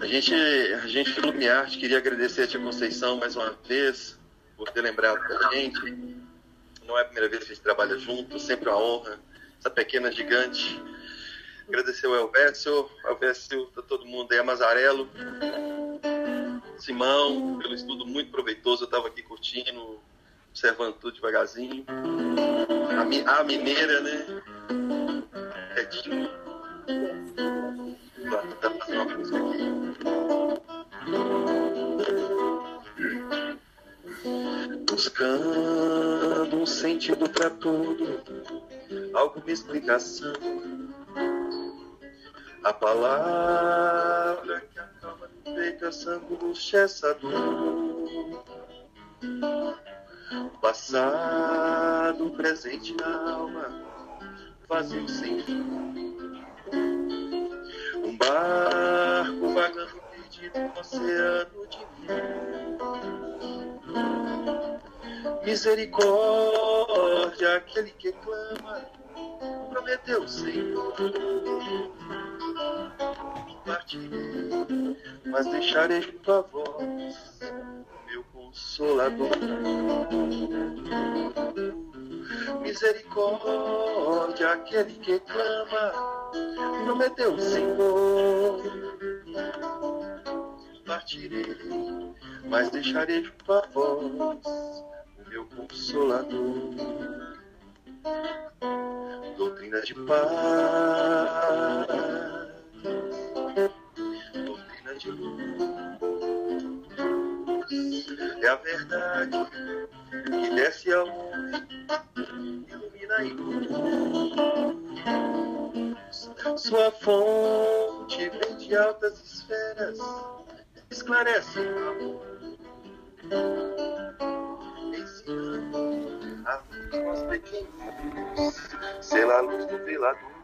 [SPEAKER 8] A gente, a gente do Lumiarte queria agradecer a Tia Conceição mais uma vez por ter lembrado da gente. Não é a primeira vez que a gente trabalha junto, sempre uma honra. Essa pequena gigante. Agradecer ao Elvésio, Elvésio, tá todo mundo aí, a Mazarelo. Simão, pelo estudo muito proveitoso. Eu estava aqui curtindo, observando tudo devagarzinho. A, a mineira, né? Tentar fazer uma música aqui. Buscando um sentido para tudo, alguma explicação. A palavra que acalma feita essa angústia, essa dor. Passado, presente na alma, vazio sem fim. Um barco vagando perdido no oceano de mim. Misericórdia, aquele que clama, prometeu o Senhor. Partirei, mas deixarei junto a voz meu consolador. Misericórdia, aquele que clama, prometeu o Senhor. Partirei, mas deixarei junto a voz o meu consolador. Doutrina de paz, doutrina de luz é a verdade que desce ao homem, ilumina em luz. Sua fonte vem de altas esferas, esclarece o amor. A luz aos pequenos, sela a luz do velador.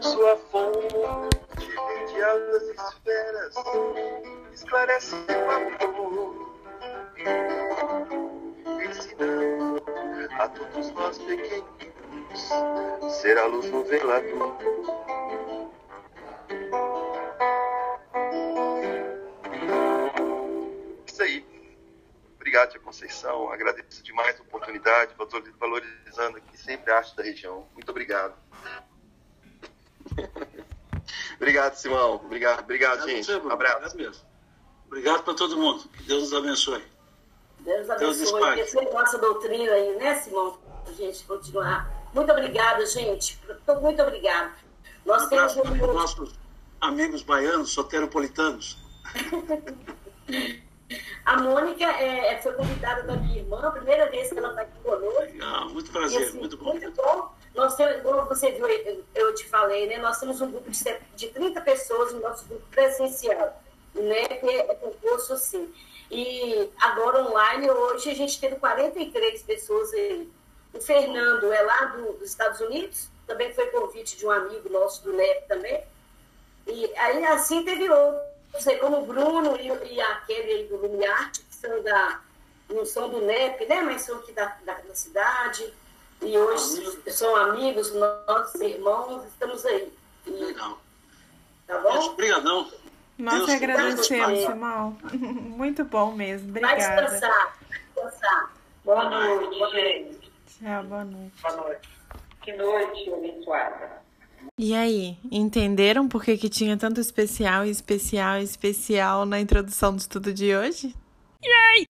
[SPEAKER 8] Sua fonte de altas esferas, esclarece o amor, ensinando a todos nós pequeninos ser a luz no velador. Isso aí. Obrigado, Tia Conceição. Agradeço demais a oportunidade, valorizando aqui sempre a arte da região. Muito obrigado. obrigado, Simão. Obrigado, obrigado, gente. Você, um abraço.
[SPEAKER 3] Obrigado mesmo. Obrigado para todo mundo. Que Deus nos abençoe.
[SPEAKER 2] Deus abençoe. Deus Esse nossa doutrina aí, né, Simão? A gente continuar. Muito obrigada, gente. Muito obrigada.
[SPEAKER 3] Nós um temos um... nossos amigos baianos, soteropolitanos.
[SPEAKER 2] A Mônica é, é, foi convidada da minha irmã, a primeira vez que ela está aqui conosco.
[SPEAKER 3] Legal, muito prazer, assim, muito bom.
[SPEAKER 2] Muito bom. Nós temos, como você viu, eu te falei, né? Nós temos um grupo de, de 30 pessoas no nosso grupo presencial, né? Que é concurso, sim. E agora online, hoje, a gente teve 43 pessoas aí. O Fernando é lá do, dos Estados Unidos, também foi convite de um amigo nosso do NEP também. E aí, assim, teve outro sei, como o Bruno e, e aquele aí do Lumiarte, que são da, não são do NEP, né, mas são aqui da, da, da cidade, e hoje são amigos, nossos irmãos, estamos aí.
[SPEAKER 3] E, Legal.
[SPEAKER 2] Tá bom?
[SPEAKER 3] Obrigadão.
[SPEAKER 1] Nós Deus agradecemos, Simão. Muito bom mesmo. Obrigada.
[SPEAKER 2] Vai descansar. descansar.
[SPEAKER 4] Boa noite, gente.
[SPEAKER 1] Tchau, boa noite.
[SPEAKER 4] Boa noite. Que noite abençoada.
[SPEAKER 1] E aí, entenderam por que, que tinha tanto especial, especial, especial na introdução do estudo de hoje? Yay!